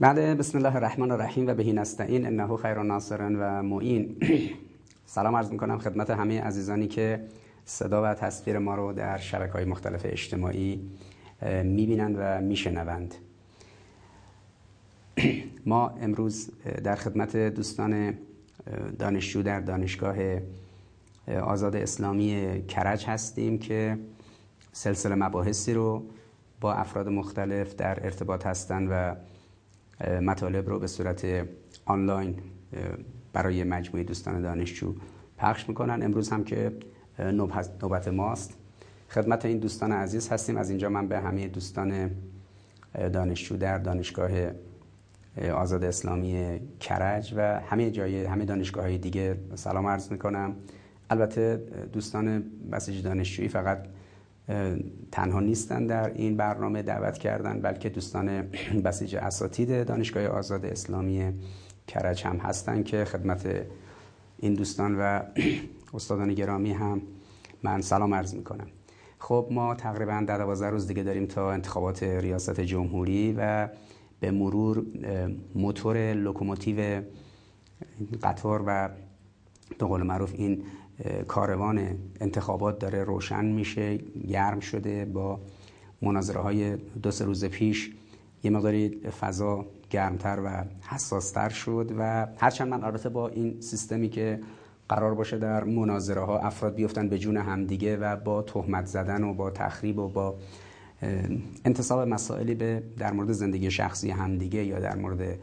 بله بسم الله الرحمن الرحیم و بهی نستعین انه خیر ناصر و معین. سلام عرض می‌کنم خدمت همه عزیزانی که صدا و تصویر ما رو در شبکه های مختلف اجتماعی می‌بینند و میشنوند. ما امروز در خدمت دوستان دانشجو در دانشگاه آزاد اسلامی کرج هستیم که سلسله مباحثی رو با افراد مختلف در ارتباط هستند و مطالب رو به صورت آنلاین برای مجموعه دوستان دانشجو پخش می‌کنن. امروز هم که نوبت ماست. خدمت این دوستان عزیز هستیم. از اینجا من به همه دوستان دانشجو در دانشگاه آزاد اسلامی کرج و همه جای همه دانشگاه های دیگه سلام عرض می‌کنم. البته دوستان بسیج دانشجویی فقط تنها نیستن در این برنامه دعوت کردن بلکه دوستان بسیج اساتید دانشگاه آزاد اسلامی کرج هم هستن که خدمت این دوستان و استادان گرامی هم من سلام عرض می‌کنم. خب ما تقریبا در دوازده روز دیگه داریم تا انتخابات ریاست جمهوری و به مرور موتور لوکوموتیو قطار و به قول معروف این کاروان انتخابات داره روشن میشه گرم شده با مناظره های دو سه روز پیش. یه مقداری فضا گرمتر و حساستر شد و هرچند من البته با این سیستمی که قرار باشه در مناظره ها افراد بیفتن به جون همدیگه و با تهمت زدن و با تخریب و با انتصاب مسائلی به در مورد زندگی شخصی همدیگه یا در مورد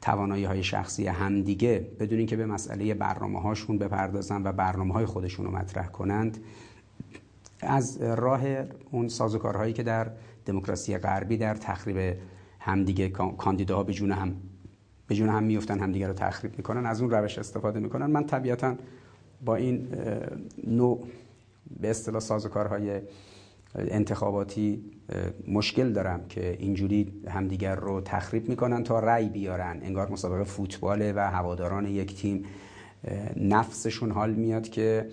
توانایی های شخصی همدیگه بدون اینکه به مسئله برنامه هاشون بپردازن و برنامه های خودشون رو مطرح کنند از راه اون سازوکارهایی که در دموکراسی غربی در تخریب همدیگه کاندیداها به جون هم به جون هم میفتن همدیگه رو تخریب می‌کنن از اون روش استفاده می‌کنن. من طبیعتا با این نوع به اصطلاح سازوکارهای انتخاباتی مشکل دارم که اینجوری همدیگر رو تخریب می‌کنن تا رأی بیارن. انگار مسابقه فوتباله و هواداران یک تیم نفسشون حال میاد که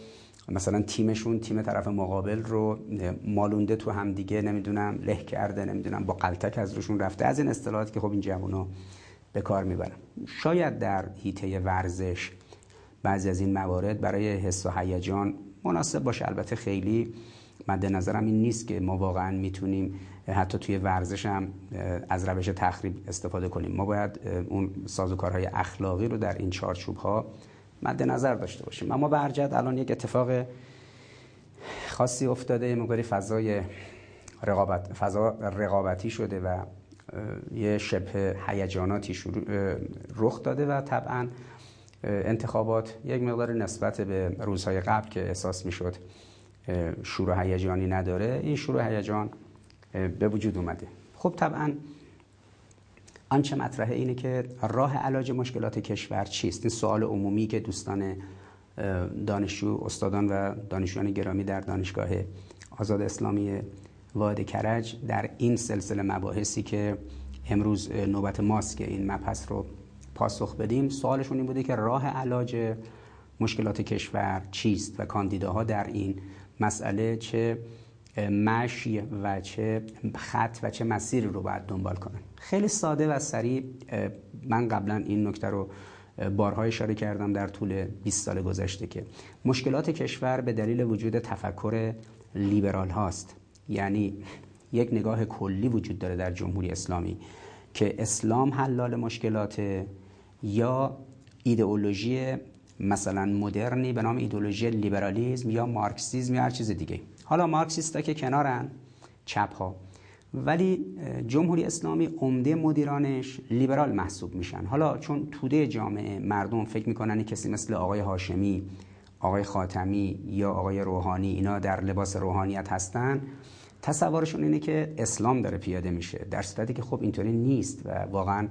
مثلا تیمشون تیم طرف مقابل رو مالونده تو همدیگه نمی‌دونم له کرده نمی‌دونم با قلتک از روشون رفته. از این اصطلاحاتی که خب این جوونا به کار می‌برن. شاید در هیته ورزش بعضی از این موارد برای حس و هیجان مناسب باشه. البته خیلی مد نظرم این نیست که ما واقعا می‌تونیم حتی توی ورزش هم از روش تخریب استفاده کنیم. ما باید اون سازوکارهای اخلاقی رو در این چارچوب ها مد نظر داشته باشیم. اما به الان یک اتفاق خاصی افتاده یه مقداری فضای رقابت فضا رقابتی شده و یه شبه هیجاناتی شروع رخ داده و طبعا انتخابات یک مقدار نسبت به روزهای قبل که احساس می‌شد شور و هیجانی نداره. این شور و هیجان به وجود اومده. خب طبعا آنچه مطرحه اینه که راه علاج مشکلات کشور چیست؟ این سوال عمومی که دوستان دانشجو استادان و دانشجویان گرامی در دانشگاه آزاد اسلامی واحد کرج در این سلسله مباحثی که امروز نوبت ماست که این مبحث رو پاسخ بدیم سوالشون این بوده که راه علاج مشکلات کشور چیست و کاندیداها در این مسئله چه مشی و چه خط و چه مسیری رو باید دنبال کنن. خیلی ساده و سریع من قبلا این نکته رو بارها اشاره کردم در طول 20 سال گذشته که مشکلات کشور به دلیل وجود تفکر لیبرال هاست. یعنی یک نگاه کلی وجود داره در جمهوری اسلامی که اسلام حلال مشکلات یا ایدئولوژی مثلا مدرنی به نام ایدولوژی لیبرالیزم یا مارکسیزم یا هر چیز دیگه. حالا مارکسیستا که کنارن چپ ها ولی جمهوری اسلامی عمده مدیرانش لیبرال محسوب میشن. حالا چون توده جامعه مردم فکر می‌کنن کسی مثل آقای هاشمی آقای خاتمی یا آقای روحانی اینا در لباس روحانیت هستن تصورشون اینه که اسلام داره پیاده میشه. در صورتی که خب اینطوری نیست و واقعا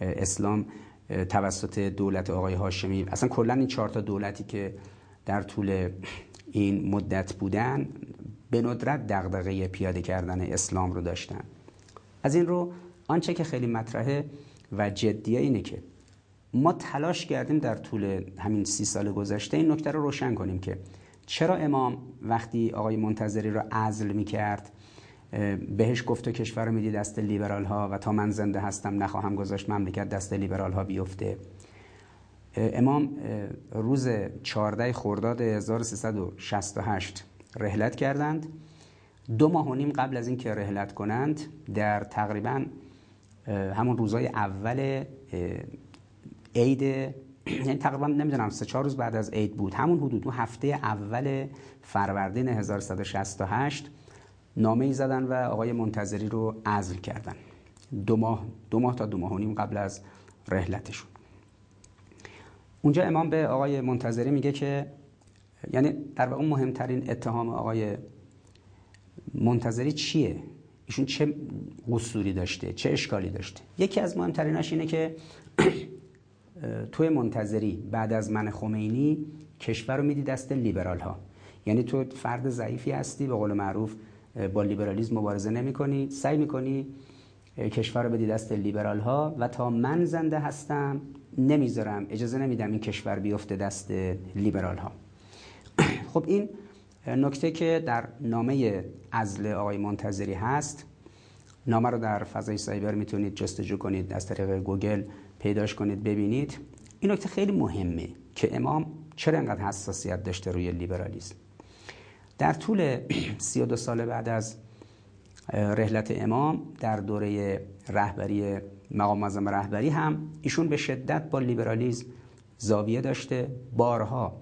اسلام توسط دولت آقای هاشمی. اصلا کلا این چهار تا دولتی که در طول این مدت بودن به ندرت دغدغه پیاده کردن اسلام رو داشتن. از این رو آنچه که خیلی مطرحه و جدیه اینه که ما تلاش کردیم در طول همین سی سال گذشته این نکته رو روشن کنیم که چرا امام وقتی آقای منتظری رو عزل می کرد بهش گفت و کشور رو میدی دست لیبرال ها و تا من زنده هستم نخواهم گذاشت مملکت دست لیبرال ها بیفته. امام روز 14 خرداد 1368 رحلت کردند. دو ماه و نیم قبل از اینکه رحلت کنند در تقریبا همون روزای اول عید یعنی تقریبا نمی‌دونم سه چهار روز بعد از عید بود. همون حدود هفته اول فروردین 1168 نامه ای زدن و آقای منتظری رو عزل کردن. دو ماه دو ماه تا دو ماه و نیم قبل از رحلتشون. اونجا امام به آقای منتظری میگه که یعنی در واقع مهمترین اتهام آقای منتظری چیه؟ ایشون چه قصوری داشته؟ چه اشکالی داشته؟ یکی از مهمتریناش اینه که توی منتظری بعد از من خمینی کشور رو میدی دست لیبرال ها یعنی تو فرد ضعیفی هستی به قول معروف با لیبرالیزم مبارزه نمی کنی سعی می‌کنی کشور رو بدی دست لیبرال ها و تا من زنده هستم نمی‌ذارم اجازه نمیدم این کشور بیفته دست لیبرال ها خب این نکته که در نامه ازل آقای منتظری هست. نامه رو در فضای سایبر می‌تونید جستجو کنید از طریق گوگل پیداش کنید ببینید. این نکته خیلی مهمه که امام چرا انقدر حساسیت داشته روی لیبرالیسم؟ در طول 32 سال بعد از رحلت امام در دوره رهبری مقام معظم رهبری هم ایشون به شدت با لیبرالیزم زاویه داشته. بارها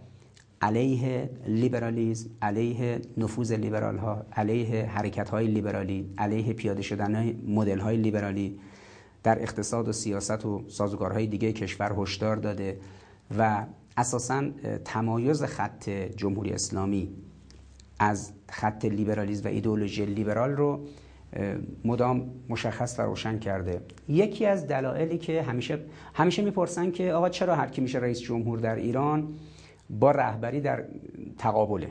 علیه لیبرالیزم علیه نفوذ لیبرال ها علیه حرکت های لیبرالی علیه پیاده شدن مدل های لیبرالی در اقتصاد و سیاست و سازوکارهای دیگه کشور هشدار داده و اساسا تمایز خط جمهوری اسلامی از خط لیبرالیزم و ایدئولوژی لیبرال رو مدام مشخص و روشن کرده. یکی از دلایلی که همیشه همیشه می‌پرسن که آقا چرا هر کی میشه رئیس جمهور در ایران با رهبری در تقابله.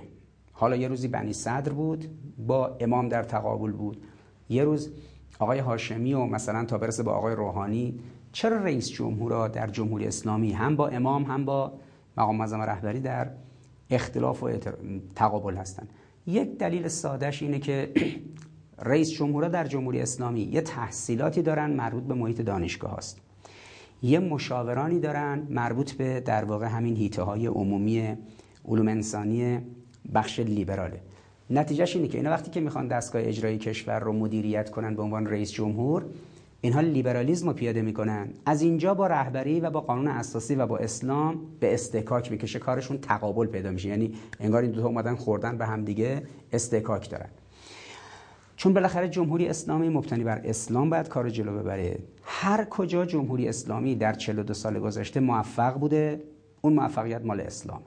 حالا یه روزی بنی صدر بود با امام در تقابل بود. یه روز آقای هاشمی و مثلا تا برسه با آقای روحانی چرا رئیس جمهورا در جمهوری اسلامی هم با امام هم با مقام معظم رهبری در اختلاف و تقابل هستند یک دلیل سادهش اینه که رئیس جمهورا در جمهوری اسلامی یه تحصیلاتی دارن مربوط به محیط دانشگاه هست یه مشاورانی دارن مربوط به در واقع همین هیته های عمومی علوم انسانی بخش لیبراله. نتیجهش اینه که اینا وقتی که می‌خوان دستگاه اجرایی کشور رو مدیریت کنن به عنوان رئیس جمهور اینها لیبرالیزم رو پیاده می‌کنن. از اینجا با رهبری و با قانون اساسی و با اسلام به استحکاک می‌کشه. کارشون تقابل پیدا میشه. یعنی انگار این دو تا اومدن خوردن به هم دیگه استحکاک دارن. چون بالاخره جمهوری اسلامی مبتنی بر اسلام باید کار جلو ببره. هر کجا جمهوری اسلامی در 42 سال گذشته موفق بوده اون موفقیت مال اسلام.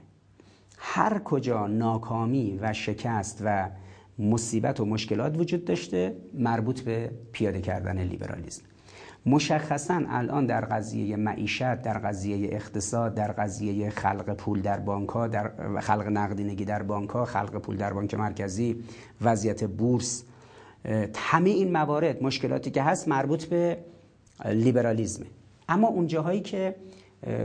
هر کجا ناکامی و شکست و مصیبت و مشکلات وجود داشته مربوط به پیاده کردن لیبرالیسم. مشخصا الان در قضیه معیشت در قضیه اقتصاد در قضیه خلق پول در بانک ها در خلق نقدینگی در بانک ها خلق پول در بانک مرکزی وضعیت بورس همه این موارد مشکلاتی که هست مربوط به لیبرالیزمه. اما اون جاهایی که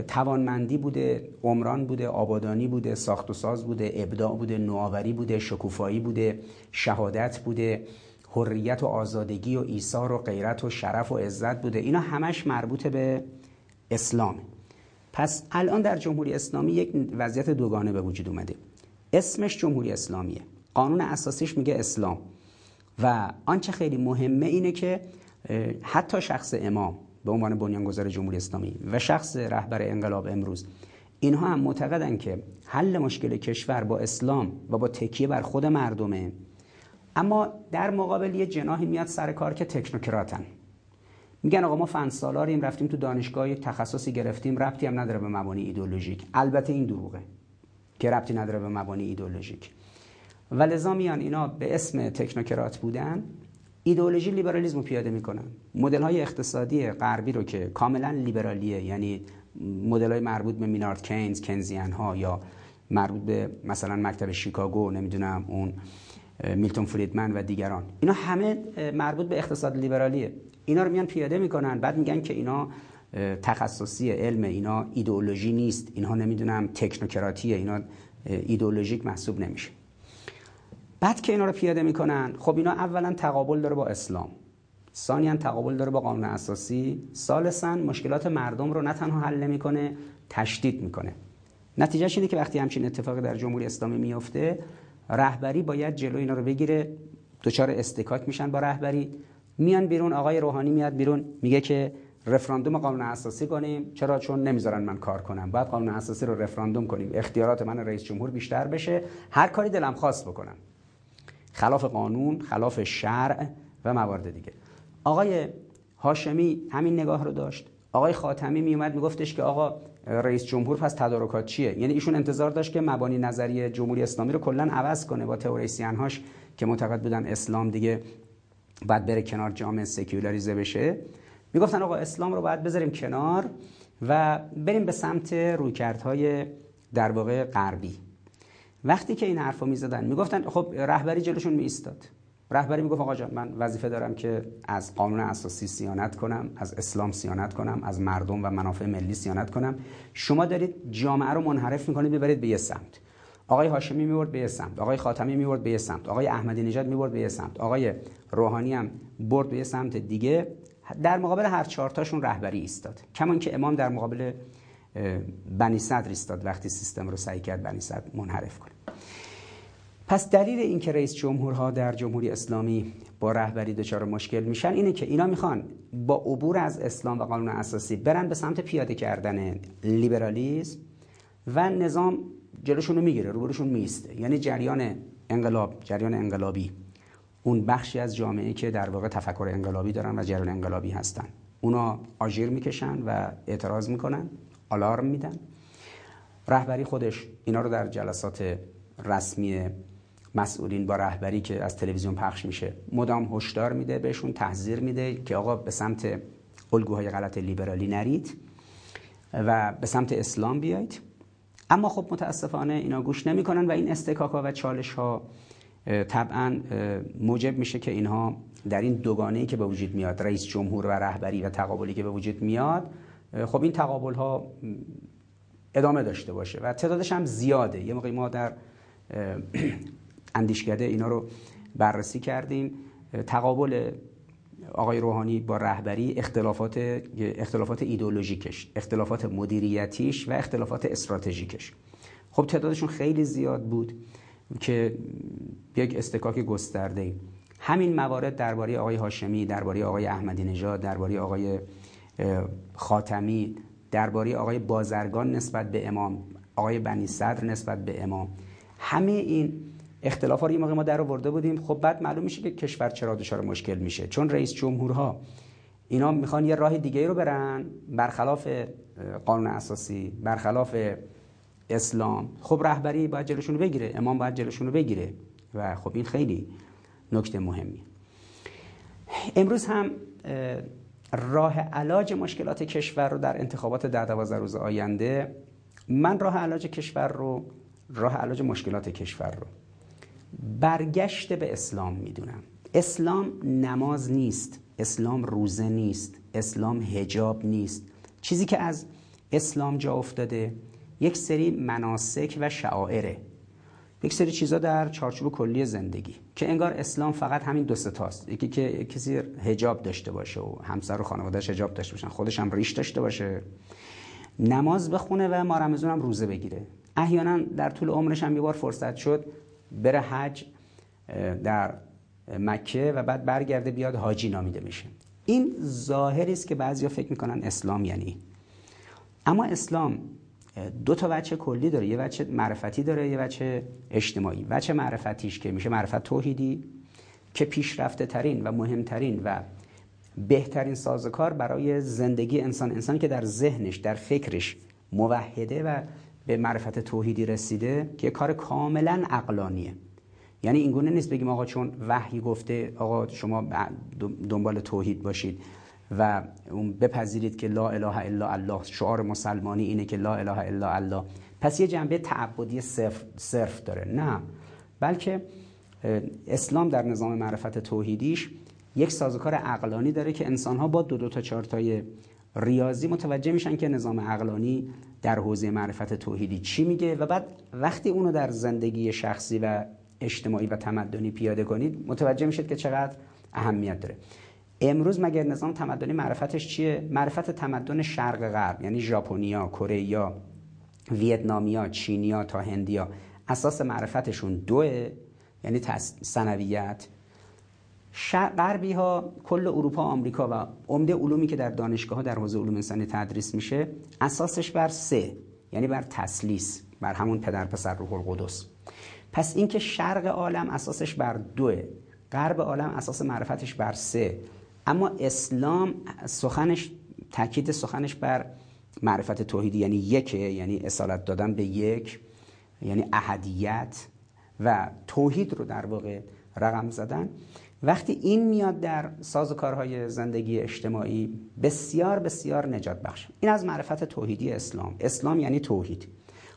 توانمندی بوده عمران بوده آبادانی بوده ساخت و ساز بوده ابداع بوده نوآوری بوده شکوفایی بوده شهادت بوده حریت و آزادگی و ایثار و غیرت و شرف و عزت بوده. اینا همش مربوط به اسلام پس الان در جمهوری اسلامی یک وضعیت دوگانه به وجود اومده. اسمش جمهوری اسلامیه. قانون اساسیش میگه اسلام. و آنچه خیلی مهمه اینه که حتی شخص امام به عنوان بنیانگذار جمهوری اسلامی و شخص رهبر انقلاب امروز اینها هم معتقدن که حل مشکل کشور با اسلام و با تکیه بر خود مردمه. اما در مقابل یه جناحی میاد سر کار که تکنوکراتن. میگن آقا ما فن سالاریم رفتیم تو دانشگاه یک تخصصی گرفتیم ربطی هم نداره به مبانی ایدولوژیک البته این دروغه که ربطی نداره به مبانی ایدولوژیک و لذا میان اینا به اسم تکنوکرات بودن ایدئولوژی لیبرالیسم رو پیاده می‌کنن. مدل های اقتصادی غربی رو که کاملا لیبرالیه یعنی مدل های مربوط به مینارد کینز کنزیان ها یا مربوط به مثلا مکتب شیکاگو نمی‌دونم اون میلتون فریدمن و دیگران. اینا همه مربوط به اقتصاد لیبرالیه. اینا رو میان پیاده می‌کنن. بعد میگن که اینا تخصصی علم اینا ایدئولوژی نیست. اینها نمی‌دونم تکنوکراتیه. اینا ایدئولوژیک محسوب نمیشه. بعد که اینا رو پیاده می‌کنن خب اینا اولا تقابل داره با اسلام. ثانیا تقابل داره با قانون اساسی. ثالثا مشکلات مردم رو نه تنها حل نمی‌کنه تشدید می‌کنه. نتیجهش اینه که وقتی همچین اتفاقی در جمهوری اسلامی میفته رهبری باید جلو اینا رو بگیره دچار استکاک میشن با رهبری. میان بیرون آقای روحانی میاد بیرون میگه که رفراندوم قانون اساسی کنیم. چرا؟ چون نمی‌ذارن من کار کنم. باید قانون اساسی رو رفراندوم کنیم. اختیارات من رئیس جمهور بیشتر بشه. هر کاری دلم خواست بکنم. خلاف قانون خلاف شرع و موارد دیگه. آقای هاشمی همین نگاه رو داشت. آقای خاتمی میومد میگفتش که آقا رئیس جمهور پس تدارکات چیه؟ یعنی ایشون انتظار داشت که مبانی نظری جمهوری اسلامی رو کلا عوض کنه با تئوریسین هاش که معتقد بودن اسلام دیگه بعد بره کنار جامعه سکولاریزه بشه. می‌گفتن آقا اسلام رو باید بذاریم کنار و بریم به سمت رویکردهای در واقع غربی. وقتی که این حرفو می‌زدن می‌گفتن خب رهبری جلوشون میایستاد. رهبری می‌گفت آقا جان من وظیفه دارم که از قانون اساسی سیانت کنم از اسلام سیانت کنم از مردم و منافع ملی سیانت کنم. شما دارید جامعه رو منحرف می‌کنید ببرید به یه سمت. آقای هاشمی میورد به یه سمت. آقای خاتمی میورد به یه سمت. آقای احمدی نژاد میورد به یه سمت. آقای روحانی هم برد به یه سمت دیگه. در مقابل هر چهارتاشون رهبری ایستاد. کمان که امام در مقابل بنی صدر ایستاد وقتی سیستم رو سعی کرد بنی صدر منحرف کنه. پس دلیل اینکه رئیس جمهورها در جمهوری اسلامی با رهبری دچار مشکل میشن اینه که اینا می‌خوان با عبور از اسلام و قانون اساسی برن به سمت پیاده کردن لیبرالیسم و نظام جلوشون رو می‌گیره روبروشون میسته. یعنی جریان انقلاب جریان انقلابی. اون بخشی از جامعه که در واقع تفکر انقلابی دارن و جریان انقلابی هستن. اونا آژیر می‌کشن و اعتراض می‌کنن آلارم میدن. رهبری خودش اینا رو در جلسات رسمی مسئولین با رهبری که از تلویزیون پخش میشه. مدام هشدار میده بهشون تحذیر میده که آقا به سمت الگوهای غلط لیبرالی نرید و به سمت اسلام بیایید. اما خب متاسفانه اینا گوش نمی‌کنن و این استکاک ها و چالش ها طبعا موجب میشه که اینها در این دوگانه که به وجود میاد رئیس جمهور و رهبری و تقابلی که به وجود میاد خب این تقابل ها ادامه داشته باشه و تعدادش هم زیاده. یه موقعی ما در اندیشکده اینا رو بررسی کردیم. تقابل آقای روحانی با رهبری اختلافات اختلافات ایدئولوژیکش اختلافات مدیریتیش و اختلافات استراتژیکش. خب تعدادشون خیلی زیاد بود که یک استکاک گسترده همین موارد درباره آقای هاشمی درباره آقای احمدی نژاد درباره آقای خاتمی درباره آقای بازرگان نسبت به امام آقای بنی صدر نسبت به امام. همه این اختلاف رو یه موقع ما در آورده بودیم. خب بعد معلوم میشه که کشور چرا دچار مشکل میشه. چون رئیس جمهورها اینا می‌خوان یه راه دیگه رو برن برخلاف قانون اساسی برخلاف اسلام. خب رهبری باید جلوشون رو بگیره امام باید جلوشون رو بگیره. و خب این خیلی نکته مهمی امروز هم راه علاج مشکلات کشور رو در انتخابات در دوازده روز آینده من راه علاج کشور رو راه علاج مشکلات کشور رو برگشت به اسلام می‌دونم. اسلام نماز نیست اسلام روزه نیست اسلام هجاب نیست. چیزی که از اسلام جا افتاده یک سری مناسک و شعائره. یک سری چیزا در چارچوب کلی زندگی که انگار اسلام فقط همین دو تاست. یکی که کسی هجاب داشته باشه و همسر و خانوادهش هجاب داشته باشن خودش هم ریش داشته باشه. نماز بخونه و ما رمضان هم روزه بگیره. احیانا در طول عمرش هم یه بار فرصت شد بره حج در مکه و بعد برگرده بیاد حاجی نامیده میشه. این ظاهری است که بعضیا فکر می‌کنن اسلام یعنی. اما اسلام دو تا وجه کلی داره. یه وجه معرفتی داره یه وجه اجتماعی. وجه معرفتیش که میشه معرفت توحیدی که پیشرفته ترین و مهمترین و بهترین سازکار برای زندگی انسان. انسانی که در ذهنش در فکرش موحده و به معرفت توحیدی رسیده که کار کاملا عقلانیه. یعنی اینگونه نیست بگیم آقا چون وحی گفته آقا شما دنبال توحید باشید و اون بپذیرید که لا اله الا الله. شعار مسلمانی اینه که لا اله الا الله. پس یه جنبه تعبدی صرف, صرف داره. نه. بلکه اسلام در نظام معرفت توحیدیش یک سازوکار عقلانی داره که انسانها با دو دو تا چهار تای ریاضی متوجه میشن که نظام عقلانی در حوزه معرفت توحیدی چی میگه و بعد وقتی اونو در زندگی شخصی و اجتماعی و تمدنی پیاده کنید متوجه میشید که چقدر اهمیت داره. امروز مگر نظام تمدنی معرفتش چیه؟ معرفت تمدن شرق غرب یعنی ژاپنیا کره ویتنامیا چینیا تا هندیا اساس معرفتشون دوه یعنی سنویت غربی ها کل اروپا آمریکا و عمده علومی که در دانشگاه ها در حوزه علوم انسانی تدریس میشه اساسش بر سه یعنی بر تسلیس بر همون پدر پسر روح القدس. پس اینکه شرق عالم اساسش بر دوه غرب عالم اساس معرفتش بر سه اما اسلام سخنش تاکید سخنش بر معرفت توحیدی یعنی یکه یعنی اصالت دادن به یک یعنی احدیت و توحید رو در واقع رقم زدن. وقتی این میاد در ساز و کارهای زندگی اجتماعی بسیار بسیار نجات بخش. این از معرفت توحیدی اسلام. اسلام یعنی توحید.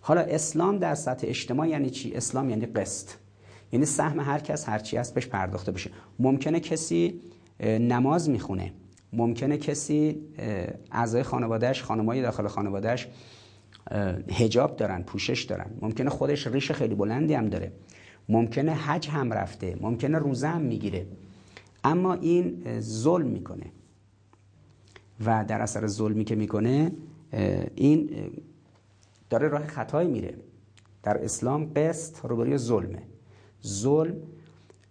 حالا اسلام در سطح اجتماع یعنی چی؟ اسلام یعنی قسط. یعنی سهم هر کس هر چی هست بهش پرداخته بشه. ممکنه کسی نماز می‌خونه. ممکنه کسی اعضای خانوادهش خانمای داخل خانوادهش هجاب دارن پوشش دارن. ممکنه خودش ریش خیلی بلندی هم داره. ممکنه حج هم رفته ممکنه روزه هم می‌گیره. اما این ظلم می‌کنه. و در اثر ظلمی که می‌کنه این داره راه خطایی میره. در اسلام قسط روبروی ظلمه. ظلم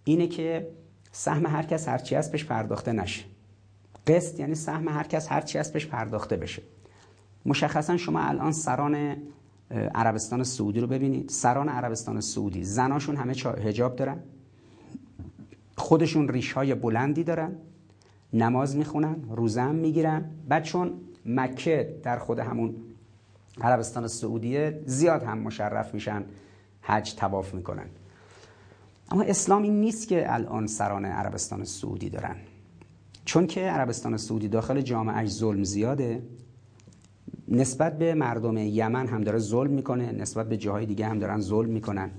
اینه که سهم هر کس هرچی هست بهش پرداخته نشه. قسط یعنی سهم هر کس هرچی هست بهش پرداخته بشه. مشخصا شما الان سران عربستان سعودی رو ببینید. سران عربستان سعودی. زناشون همه هجاب دارن. خودشون ریش های بلندی دارن. نماز می‌خونن روزه هم می‌گیرن. بعد چون مکه در خود همون عربستان سعودیه زیاد هم مشرف میشن حج تواف می‌کنن. اما اسلام این نیست که الان سران عربستان سعودی دارن. چون که عربستان سعودی داخل جامعه ظلم زیاده نسبت به مردم یمن هم داره ظلم می‌کنه نسبت به جاهای دیگه هم دارن ظلم می‌کنن.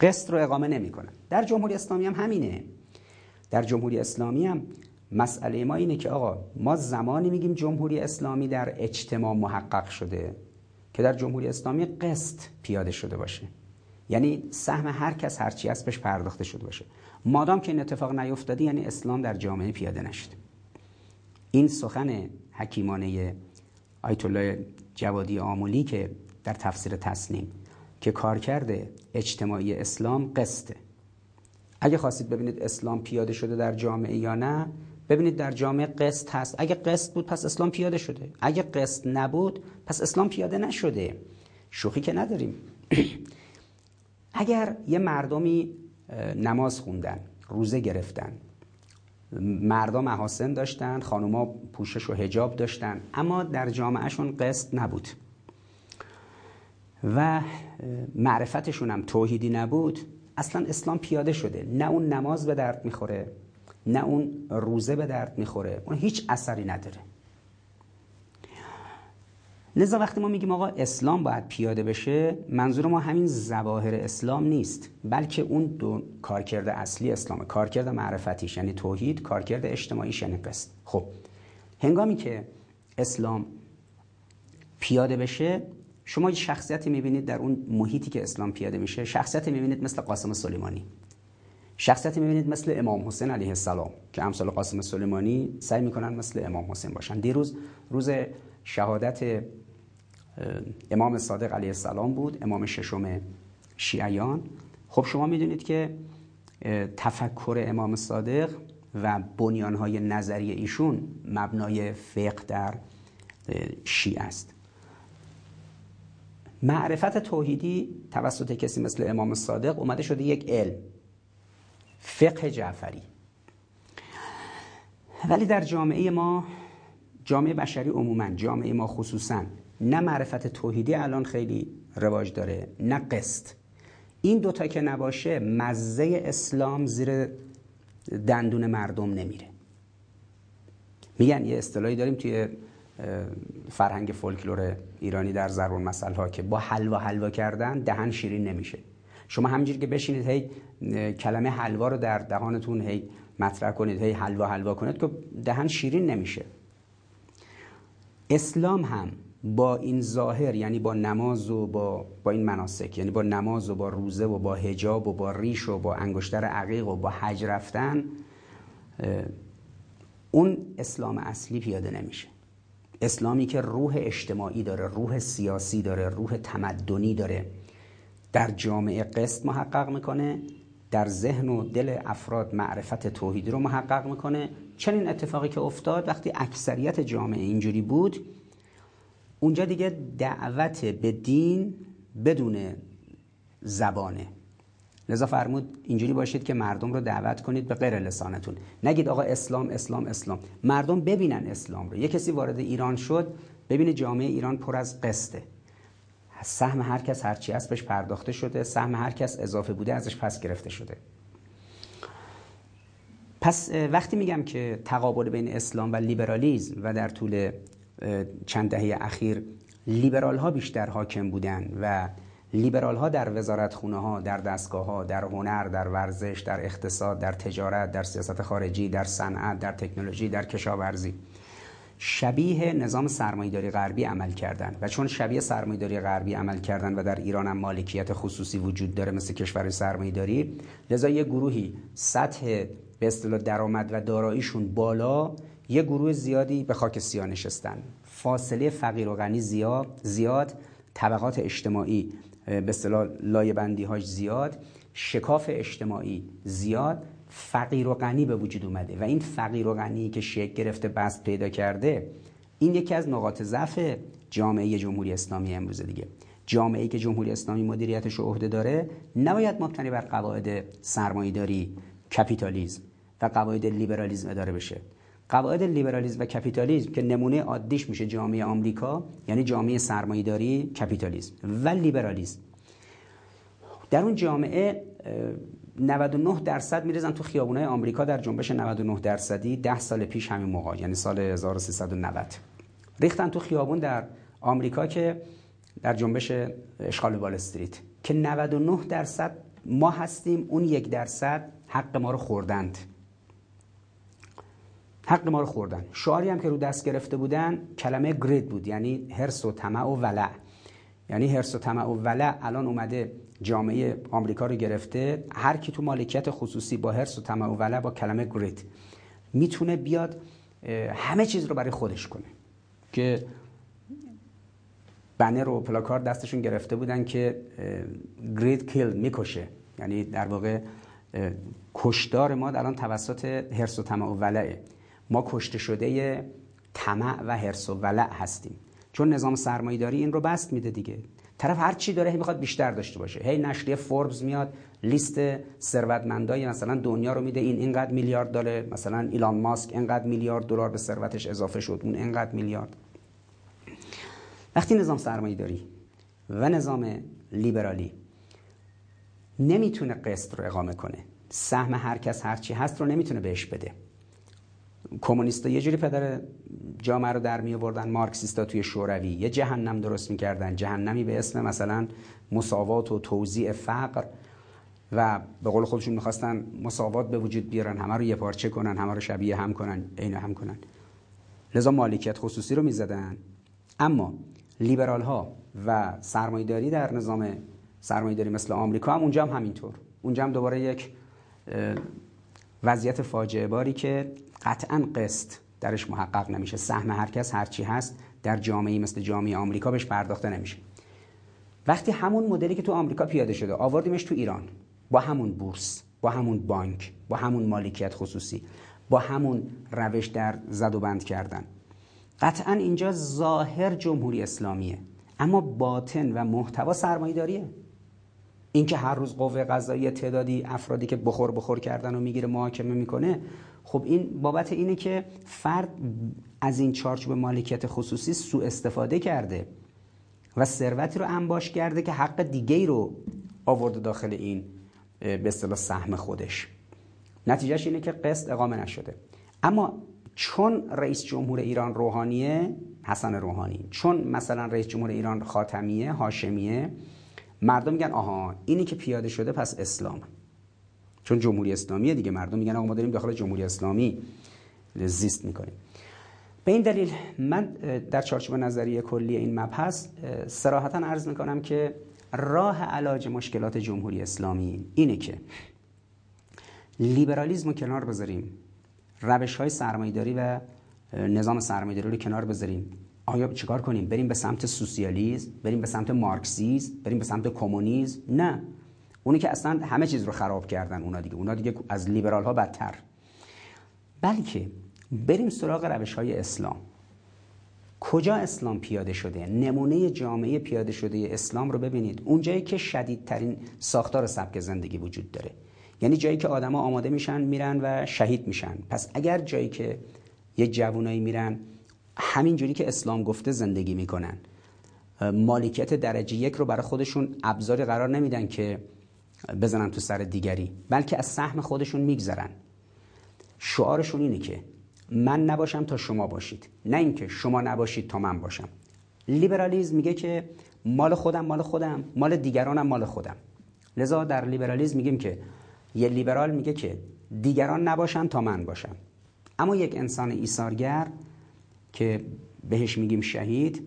قسط رو اقامه نمی‌کنن. در جمهوری اسلامی هم همینه. در جمهوری اسلامی هم مسئله ما اینه که آقا ما زمانی میگیم جمهوری اسلامی در اجتماع محقق شده که در جمهوری اسلامی قسط پیاده شده باشه. یعنی سهم هر کس هرچی هست بهش پرداخته شده باشه. مادام که این اتفاق نیفتاده یعنی اسلام در جامعه پیاده نشد این سخن حکیمانه آیت الله جوادی آمولی که در تفسیر تسنیم که کارکرد اجتماعی اسلام قسطه. اگه خواستید ببینید اسلام پیاده شده در جامعه یا نه ببینید در جامعه قسط هست. اگه قسط بود پس اسلام پیاده شده. اگه قسط نبود پس اسلام پیاده نشده. شوخی که نداریم. اگر یه مردمی نماز خوندن روزه گرفتن مردم محاسن داشتن خانوما پوشش و هجاب داشتن اما در جامعهشون قسط نبود. و معرفتشون هم توحیدی نبود. اصلا اسلام پیاده شده. نه اون نماز به درد می‌خوره نه اون روزه به درد می‌خوره. اون هیچ اثری نداره. لذا وقتی ما میگیم آقا اسلام باید پیاده بشه منظور ما همین زواهر اسلام نیست بلکه اون دو کارکرد اصلی اسلامه کارکرد معرفتیش یعنی توحید کارکرد اجتماعیش یعنی قسط خب هنگامی که اسلام پیاده بشه شما یه شخصیتی می‌بینید در اون محیطی که اسلام پیاده میشه شخصیتی می‌بینید مثل قاسم سلیمانی. شخصیتی می‌بینید مثل امام حسین علیه السلام که امثال قاسم سلیمانی سعی می‌کنن مثل امام حسین باشن. دیروز روز شهادت امام صادق علیه السلام بود امام ششم شیعیان. خب شما می‌دونید که تفکر امام صادق و بنیانهای نظری ایشون مبنای فقه در شیعه است. معرفت توحیدی توسط کسی مثل امام صادق اومده شده یک علم فقه جعفری. ولی در جامعه ما جامعه بشری عموما جامعه ما خصوصا نه معرفت توحیدی الان خیلی رواج داره نه قسط. این دوتا که نباشه مزه اسلام زیر دندون مردم نمیره. میگن یه اصطلاحی داریم توی فرهنگ فولکلور ایرانی در زرون مسئله ها که با حلوا حلوا کردن دهن شیرین نمیشه. شما همینجوری که بشینید هی کلمه حلوا رو در دهانتون هی مطرح کنید هی حلوا حلوا کنید که دهن شیرین نمیشه. اسلام هم با این ظاهر یعنی با نماز و با, با این مناسک یعنی با نماز و با روزه و با هجاب و با ریش و با انگشتر عقیق و با حج رفتن اون اسلام اصلی پیاده نمیشه. اسلامی که روح اجتماعی داره روح سیاسی داره روح تمدنی داره در جامعه قسط محقق می‌کنه در ذهن و دل افراد معرفت توحیدی رو محقق می‌کنه. چنین اتفاقی که افتاد وقتی اکثریت جامعه اینجوری بود اونجا دیگه دعوت به دین بدون زبانه. لذا فرمود اینجوری باشید که مردم رو دعوت کنید به غیر لسانتون. نگید آقا اسلام اسلام اسلام. مردم ببینن اسلام رو. یه کسی وارد ایران شد ببینه جامعه ایران پر از قسته سهم هر کس هرچی هست بهش پرداخته شده. سهم هر کس اضافه بوده ازش پس گرفته شده. پس وقتی میگم که تقابل بین اسلام و لیبرالیزم و در طول چند دهه اخیر لیبرال ها بیشتر حاکم بودن و لیبرال ها در وزارت خونه ها در دستگاه ها در هنر در ورزش در اقتصاد در تجارت در سیاست خارجی در صنعت در تکنولوژی در کشاورزی. شبیه نظام سرمایه‌داری غربی عمل کردن و چون شبیه سرمایه‌داری غربی عمل کردن و در ایران هم مالکیت خصوصی وجود داره مثل کشور سرمایه‌داری لذا یه گروهی سطح به اصطلاح درآمد و داراییشون بالا یه گروه زیادی به خاک سیاه نشستن. فاصله فقیر و غنی زیاد زیاد. طبقات اجتماعی به اصطلاح لایه بندی هاش زیاد. شکاف اجتماعی زیاد. فقیر و غنی به وجود اومده و این فقیر و غنی که شکل گرفته بست پیدا کرده این یکی از نقاط ضعف جامعه جمهوری اسلامی امروز دیگه. جامعه که جمهوری اسلامی مدیریتش رو عهده داره نباید مبتنی بر قواعد سرمایه‌داری کپیتالیزم و قواعد لیبرالیزم اداره بشه. قواعد لیبرالیزم و کپیتالیزم که نمونه عادیش میشه جامعه آمریکا یعنی جامعه سرمایه‌داری کپیتالیزم و لیبرالیزم در اون جامعه 99 درصد می‌ریزن تو خیابونای آمریکا در جنبش 99 درصدی 10 سال پیش همین موقع یعنی سال 1390 ریختن تو خیابون در آمریکا که در جنبش اشغال وال استریت که 99 درصد ما هستیم اون یک درصد حق ما رو خوردند. حق ما رو خوردن. شعاری هم که رو دست گرفته بودن کلمه گرید بود یعنی هرس و طمع و ولع یعنی هرس و طمع و ولع الان اومده جامعه آمریکا رو گرفته. هر کی تو مالکیت خصوصی با هرس و طمع و ولع با کلمه گرید می‌تونه بیاد همه چیز رو برای خودش کنه. که بنر و پلاکار دستشون گرفته بودن که گرید کیل می‌کشه. یعنی در واقع کشدار ما الان توسط هرس و طمع و ولعه ما کشته شده طمع و حرس و ولع هستیم. چون نظام سرمایه‌داری این رو بست میده دیگه. طرف هر چی داره می‌خواد بیشتر داشته باشه. هی نشریه فوربس میاد لیست ثروتمندای مثلا دنیا رو میده. این اینقدر میلیارد داره. مثلا ایلان ماسک اینقدر میلیارد دلار به ثروتش اضافه شد. اون اینقدر میلیارد. وقتی نظام سرمایه‌داری و نظام لیبرالی نمی‌تونه قسط رو اقامه کنه سهم هر کس هر چی هست رو نمی‌تونه بهش بده. کمونیستا یه جوری پدر جامعه رو در می آوردن مارکسیستا توی شوروی. یه جهنم درست می‌کردن. جهنمی به اسم مثلا مساوات و توزیع فقر. و به قول خودشون می‌خواستن مساوات به وجود بیارن همه رو یه پارچه کنن همه رو شبیه هم کنن عین هم کنن. لذا مالکیت خصوصی رو می‌زدن. اما لیبرال ها و سرمایداری در نظام سرمایداری مثل آمریکا هم اونجا هم همینطور. اونجا هم دوباره یک وضعیت فاجعه باری که قطعا قسط درش محقق نمیشه. سهم هر کس هرچی هست در جامعه مثل جامعه آمریکا بهش پرداخته نمیشه. وقتی همون مدلی که تو آمریکا پیاده شده آوردیمش تو ایران. با همون بورس با همون بانک با همون مالکیت خصوصی با همون روش در زد و بند کردن. قطعا اینجا ظاهر جمهوری اسلامیه. اما باطن و محتوا سرمایه داریه اینکه هر روز قوه قضایی تعدادی افرادی که بخور بخور کردن و می‌گیره محاکمه می‌کنه خب این بابت اینه که فرد از این چارچوب مالکیت خصوصی سوء استفاده کرده و ثروتی رو انباش کرده که حق دیگه رو آورده داخل این به اصطلاح سهم خودش. نتیجهش اینه که قسط اقامه نشده. اما چون رئیس جمهور ایران روحانیه حسن روحانی چون مثلا رئیس جمهور ایران خاتمیه هاشمیه مردم میگن آها اینی که پیاده شده پس اسلام. چون جمهوری اسلامی دیگه مردم میگن آقا ما داریم داخل جمهوری اسلامی زیست می‌کنیم. به این دلیل من در چارچوب نظریه کلی این مبحث سراحتا عرض می‌کنم که راه علاج مشکلات جمهوری اسلامی اینه که لیبرالیزم رو کنار بذاریم روش های سرمایداری و نظام سرمایداری رو کنار بذاریم. آیا چیکار کنیم؟ بریم به سمت سوسیالیسم بریم به سمت مارکسیسم بریم به سمت کمونیسم؟ نه. اونی که اصلا همه چیز رو خراب کردن اونا دیگه. اونا دیگه از لیبرال ها بدتر. بلکه بریم سراغ روش های اسلام. کجا اسلام پیاده شده؟ نمونه جامعه پیاده شده اسلام رو ببینید. اونجایی که شدیدترین ساختار سبک زندگی وجود داره. یعنی جایی که آدما آماده میشن میرن و شهید میشن. پس اگر جایی که یه جوونایی میرن همین جوری که اسلام گفته زندگی می‌کنن. مالکیت درجه یک رو برای خودشون ابزاری قرار نمیدن که بزنن تو سر دیگری بلکه از سهم خودشون میگذرن. شعارشون اینه که من نباشم تا شما باشید. نه اینکه شما نباشید تا من باشم. لیبرالیزم میگه که مال خودم مال خودم مال دیگرانم مال خودم. لذا در لیبرالیزم میگیم که یه لیبرال میگه که دیگران نباشن تا من باشم. اما یک انسان ایثارگر که بهش میگیم شهید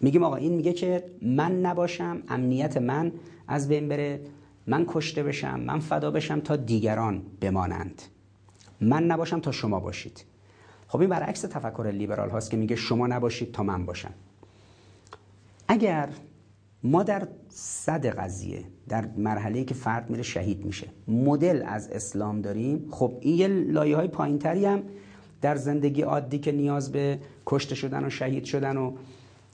میگیم آقا این میگه که من نباشم امنیت من از بین بره من کشته بشم من فدا بشم تا دیگران بمانند. من نباشم تا شما باشید. خب این برعکس تفکر لیبرال هاست که میگه شما نباشید تا من باشم. اگر ما در صد قضیه در مرحله که فرد میره شهید میشه مدل از اسلام داریم خب این یه لایه های پایین هم در زندگی عادی که نیاز به کشته شدن و شهید شدن و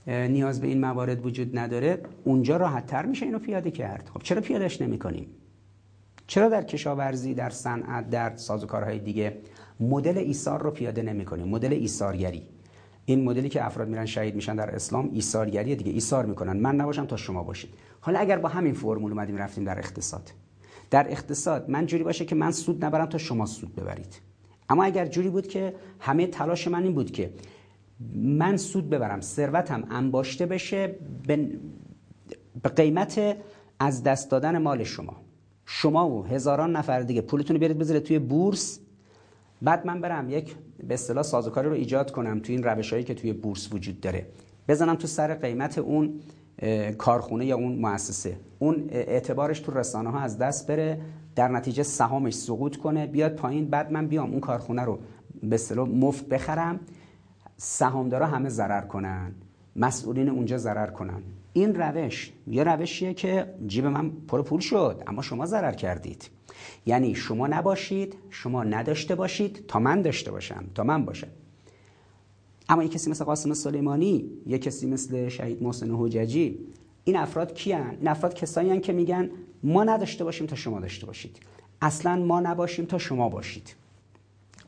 نیاز به این موارد وجود نداره اونجا راحت تر میشه اینو پیاده کرد. خب چرا پیادهش نمی کنیم چرا در کشاورزی در صنعت در سازوکارهای دیگه مدل ایثار رو پیاده نمی کنیم مدل ایثارگری. این مدلی که افراد میرن شهید میشن در اسلام ایثارگری دیگه ایثار می‌کنن. من نباشم تا شما باشید. حالا اگر با همین فرمول اومدیم رفتیم در اقتصاد. در اقتصاد من جوری باشه که من سود نبرم تا شما سود ببرید. اما اگر جوری بود که همه تلاش من این بود که من سود ببرم ثروتم انباشته بشه به قیمت از دست دادن مال شما. شما و هزاران نفر دیگه پولتون رو برید بذارید توی بورس. بعد من برم یک به اصطلاح سازوکاری رو ایجاد کنم توی این روشهایی که توی بورس وجود داره. بزنم تو سر قیمت اون کارخونه یا اون مؤسسه. اون اعتبارش تو رسانه ها از دست بره در نتیجه سهامش سقوط کنه بیاد پایین بعد من بیام اون کارخونه رو به اصطلاح مفت بخرم. سهامدارا همه ضرر کنن. مسئولین اونجا ضرر کنن. این روش یه روشیه که جیب من پر پول شد اما شما ضرر کردید. یعنی شما نباشید شما نداشته باشید تا من داشته باشم تا من باشم اما یک کسی مثل قاسم سلیمانی یک کسی مثل شهید محسن حججی این افراد کیان؟ این افراد کسایی که میگن ما نداشته باشیم تا شما داشته باشید. اصلا ما نباشیم تا شما باشید.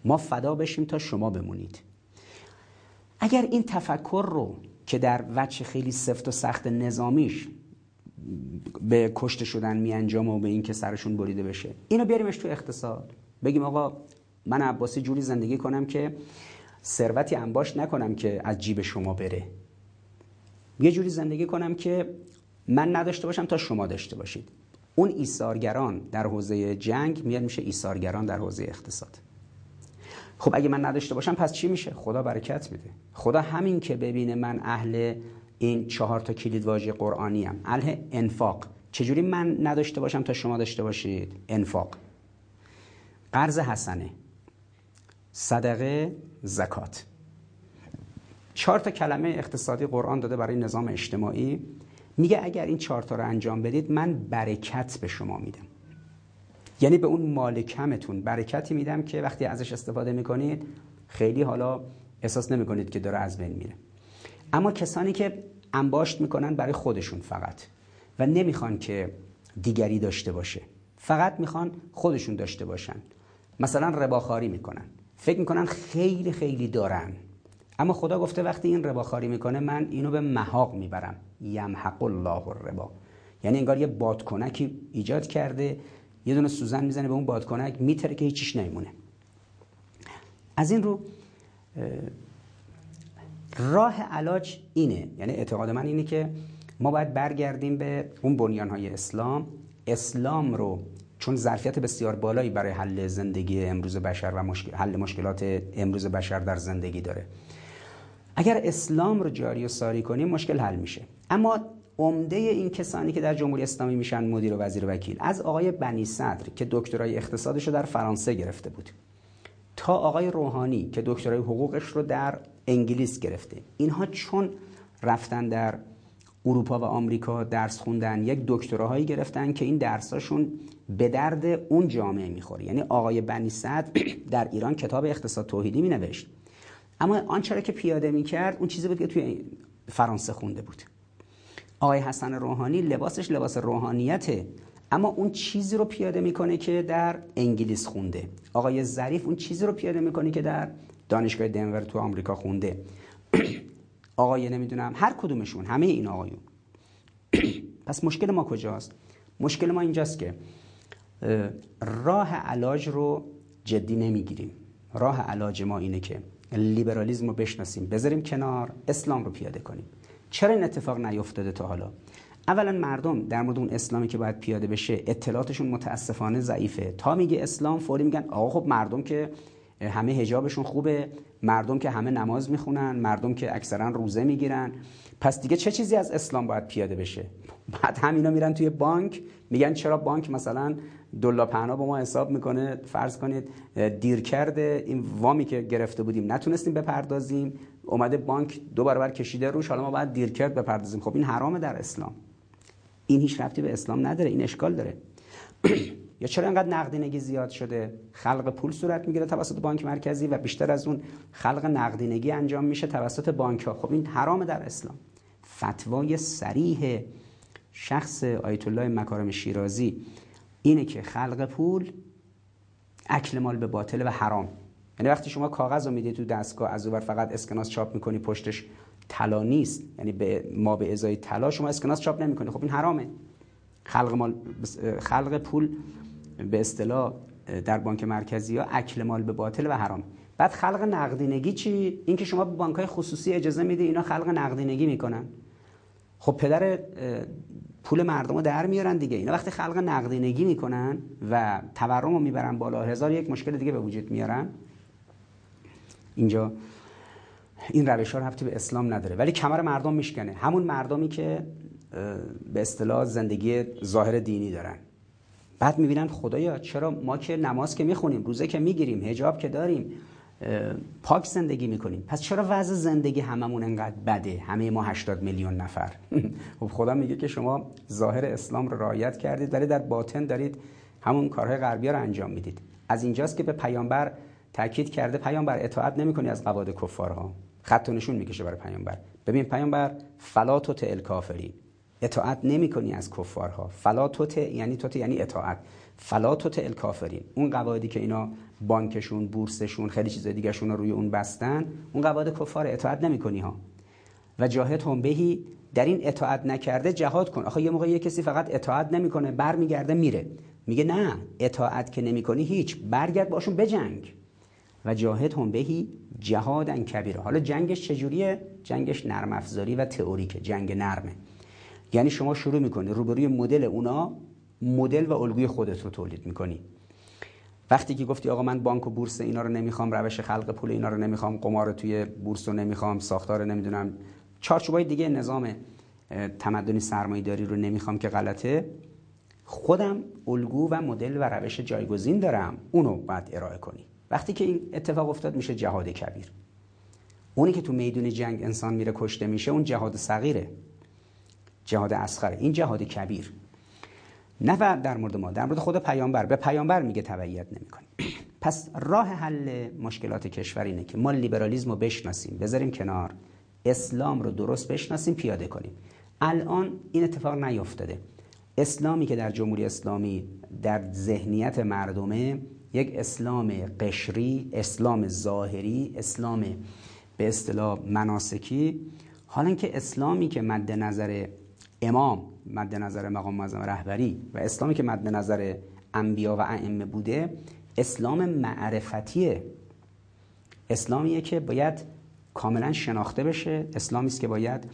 ما فدا بشیم تا شما بمونید. اگر این تفکر رو که در وجه خیلی سفت و سخت نظامیش به کشته شدن می انجام و به این که سرشون بریده بشه اینو بیاریمش تو اقتصاد. بگیم آقا من عباسی جوری زندگی کنم که ثروتی انباش نکنم که از جیب شما بره. یه جوری زندگی کنم که من نداشته باشم تا شما داشته باشید. اون ایثارگران در حوزه جنگ میاد میشه ایثارگران در حوزه اقتصاد. خب اگه من نداشته باشم پس چی میشه؟ خدا برکت میده. خدا همین که ببینه من اهل این چهار تا کلید واژه قرآنی ام اهل انفاق. چجوری من نداشته باشم تا شما داشته باشید؟ انفاق. قرض حسنه. صدقه زکات. چهار تا کلمه اقتصادی قرآن داده برای نظام اجتماعی. میگه اگر این چهار تا رو انجام بدید من برکت به شما میدم. یعنی به اون مال کمتون برکتی میدم که وقتی ازش استفاده می‌کنید خیلی حالا احساس نمی‌کنید که داره از بین میره. اما کسانی که انباشت می‌کنن برای خودشون فقط و نمی‌خوان که دیگری داشته باشه. فقط می‌خوان خودشون داشته باشن. مثلا رباخاری می‌کنن. فکر می‌کنن خیلی خیلی دارن. اما خدا گفته وقتی این رباخاری می‌کنه من اینو به محاق می‌برم. یمحق الله الربا. یعنی انگار یه بادکنکی ایجاد کرده یه دونه سوزن می‌زنه به اون بادکنک میتره که هیچیش نمیمونه. از این رو راه علاج اینه یعنی اعتقاد من اینه که ما باید برگردیم به اون بنیانهای اسلام. اسلام رو چون ظرفیت بسیار بالایی برای حل زندگی امروز بشر و مشکل، حل مشکلات امروز بشر در زندگی داره. اگر اسلام رو جاری و ساری کنیم مشکل حل میشه. اما عمده این کسانی که در جمهوری اسلامی میشن مدیر و وزیر و وکیل. از آقای بنی صدر که دکترای اقتصادش رو در فرانسه گرفته بود. تا آقای روحانی که دکترای حقوقش رو در انگلیس گرفته. اینها چون رفتن در اروپا و آمریکا درس خوندن یک دکتراهایی گرفتن که این درساشون به درد اون جامعه می‌خوره. یعنی آقای بنی صدر در ایران کتاب اقتصاد توحیدی می نوشت اما آنچه که پیاده می‌کرد اون چیزی بود که توی فرانسه خونده بود. آقای حسن روحانی لباسش لباس روحانیته. اما اون چیزی رو پیاده می‌کنه که در انگلیس خونده. آقای ظریف اون چیزی رو پیاده می‌کنه که در دانشگاه دنور تو آمریکا خونده. آقای نمی‌دونم هر کدومشون همه این آقایون. پس مشکل ما کجاست؟ مشکل ما اینجاست که راه علاج رو جدی نمی‌گیریم. راه علاج ما اینه که لیبرالیزم رو بشناسیم بذاریم کنار اسلام رو پیاده کنیم. چرا این اتفاق نیفتاده تا حالا؟ اولا مردم در مورد اون اسلامی که باید پیاده بشه اطلاعاتشون متاسفانه ضعیفه. تا میگه اسلام فوری میگن آقا خب مردم که همه هجابشون خوبه مردم که همه نماز می‌خونن مردم که اکثرا روزه می‌گیرن. پس دیگه چه چیزی از اسلام باید پیاده بشه؟ بعد همینا میرن توی بانک میگن چرا بانک مثلا دلا پهنا با ما حساب می‌کنه؟ فرض کنید دیر کرده این وامی که گرفته بودیم نتونستیم بپردازیم. اومده بانک دو برابر کشیده روش حالا ما باید دیر کرد بپردازیم. خب این حرامه در اسلام. این هیچ رفتی به اسلام نداره این اشکال داره. یا چرا انقدر نقدینگی زیاد شده؟ خلق پول صورت می‌گیره توسط بانک مرکزی و بیشتر از اون خلق نقدینگی انجام میشه توسط بانک ها خب این حرام در اسلام. فتوای سریح شخص آیت الله مکارم شیرازی اینه که خلق پول اکل مال به باطل و حرام. یعنی وقتی شما کاغذ رو میدی تو دستگاه از اونور فقط اسکناس چاپ می‌کنی پشتش طلا نیست. یعنی به ما به ازای طلا شما اسکناس چاپ نمی‌کنی. خب این حرامه. خلق مال خلق پول به اصطلاح در بانک مرکزی ها اکل مال به باطل و حرام. بعد خلق نقدینگی چی؟ این که شما به بانک های خصوصی اجازه میده اینا خلق نقدینگی می‌کنن. خب پدر پول مردم رو در میارن دیگه. اینا وقتی خلق نقدینگی می‌کنن و تورم رو می‌برن بالا هزار یک مشکل دیگه به وجود میارن. اینجا. این روش ها رفتی به اسلام نداره. ولی کمر مردم میشکنه. همون مردمی که به اصطلاح زندگی ظاهر دینی دارن. بعد می‌بینن خدایا چرا ما که نماز که می‌خونیم روزه که می‌گیریم هجاب که داریم پاک زندگی می‌کنیم. پس چرا وضع زندگی هممون انقدر بده؟ همه ما 80 میلیون نفر. خب خدا میگه که شما ظاهر اسلام رو رعایت کردید ولی در باطن دارید همون کارهای غربی رو انجام می‌دید. از اینجاست که به پیامبر تاکید کرده پیامبر اطاعت نمی‌کنی از قواعد کفارها. خط نشون می‌کشه برای پیامبر. ببین پیامبر فلا تو الکافرین اطاعت نمی‌کنی از کفارها. فلا توت یعنی توت یعنی اطاعت. فلا توت الکافرین اون قواعدی که اینا بانکشون بورسشون خیلی چیز دیگه رو روی اون بستن اون قواعد کفار اطاعت نمی‌کنی ها. و جاهد هم بهی در این اطاعت نکرده جهاد کن. آخه یه موقع یه کسی فقط اطاعت نمی‌کنه برمیگرده میره. میگه نه اطاعت که نمی‌کنی هیچ. برگرد باشون بجنگ و جاهد هم بهی جهادن کبیره. حالا جنگش چجوریه؟ جنگش نرم افزاری و تئوریکه. جنگ نرمه. یعنی شما شروع می‌کنی روبروی مدل اونا مدل و الگوی خودت رو تولید می‌کنی. وقتی که گفتی آقا من بانک و بورس اینا رو نمی‌خوام روش خلق پول اینا رو نمی‌خوام قمار توی بورس رو نمی‌خوام ساختار نمی‌دونم چارچوبای دیگه نظام تمدنی سرمایه داری رو نمی‌خوام که غلطه خودم الگو و مدل و روش جایگزین دارم. اونو باید ارائه کنی. وقتی که این اتفاق افتاد میشه جهاد کبیر. اونی که تو میدون جنگ انسان میره کشته میشه اون جهاد صغیره. جهاد اسخره این جهاد کبیر. نه در مورد ما در مورد خود پیامبر. به پیامبر میگه تبعیت نمی‌کنیم. پس راه حل مشکلات کشور اینه که ما لیبرالیسم رو بشناسیم بذاریم کنار. اسلام رو درست بشناسیم پیاده کنیم. الان این اتفاق نیفتاده. اسلامی که در جمهوری اسلامی در ذهنیت مردمه یک اسلام قشری اسلام ظاهری اسلام به اصطلاح مناسکی. حالا که اسلامی که مد نظر امام مد نظر مقام معظم رهبری و اسلامی که مد نظر انبیا و ائمه بوده اسلام معرفتیه اسلامیه که باید کاملا شناخته بشه اسلامی است که باید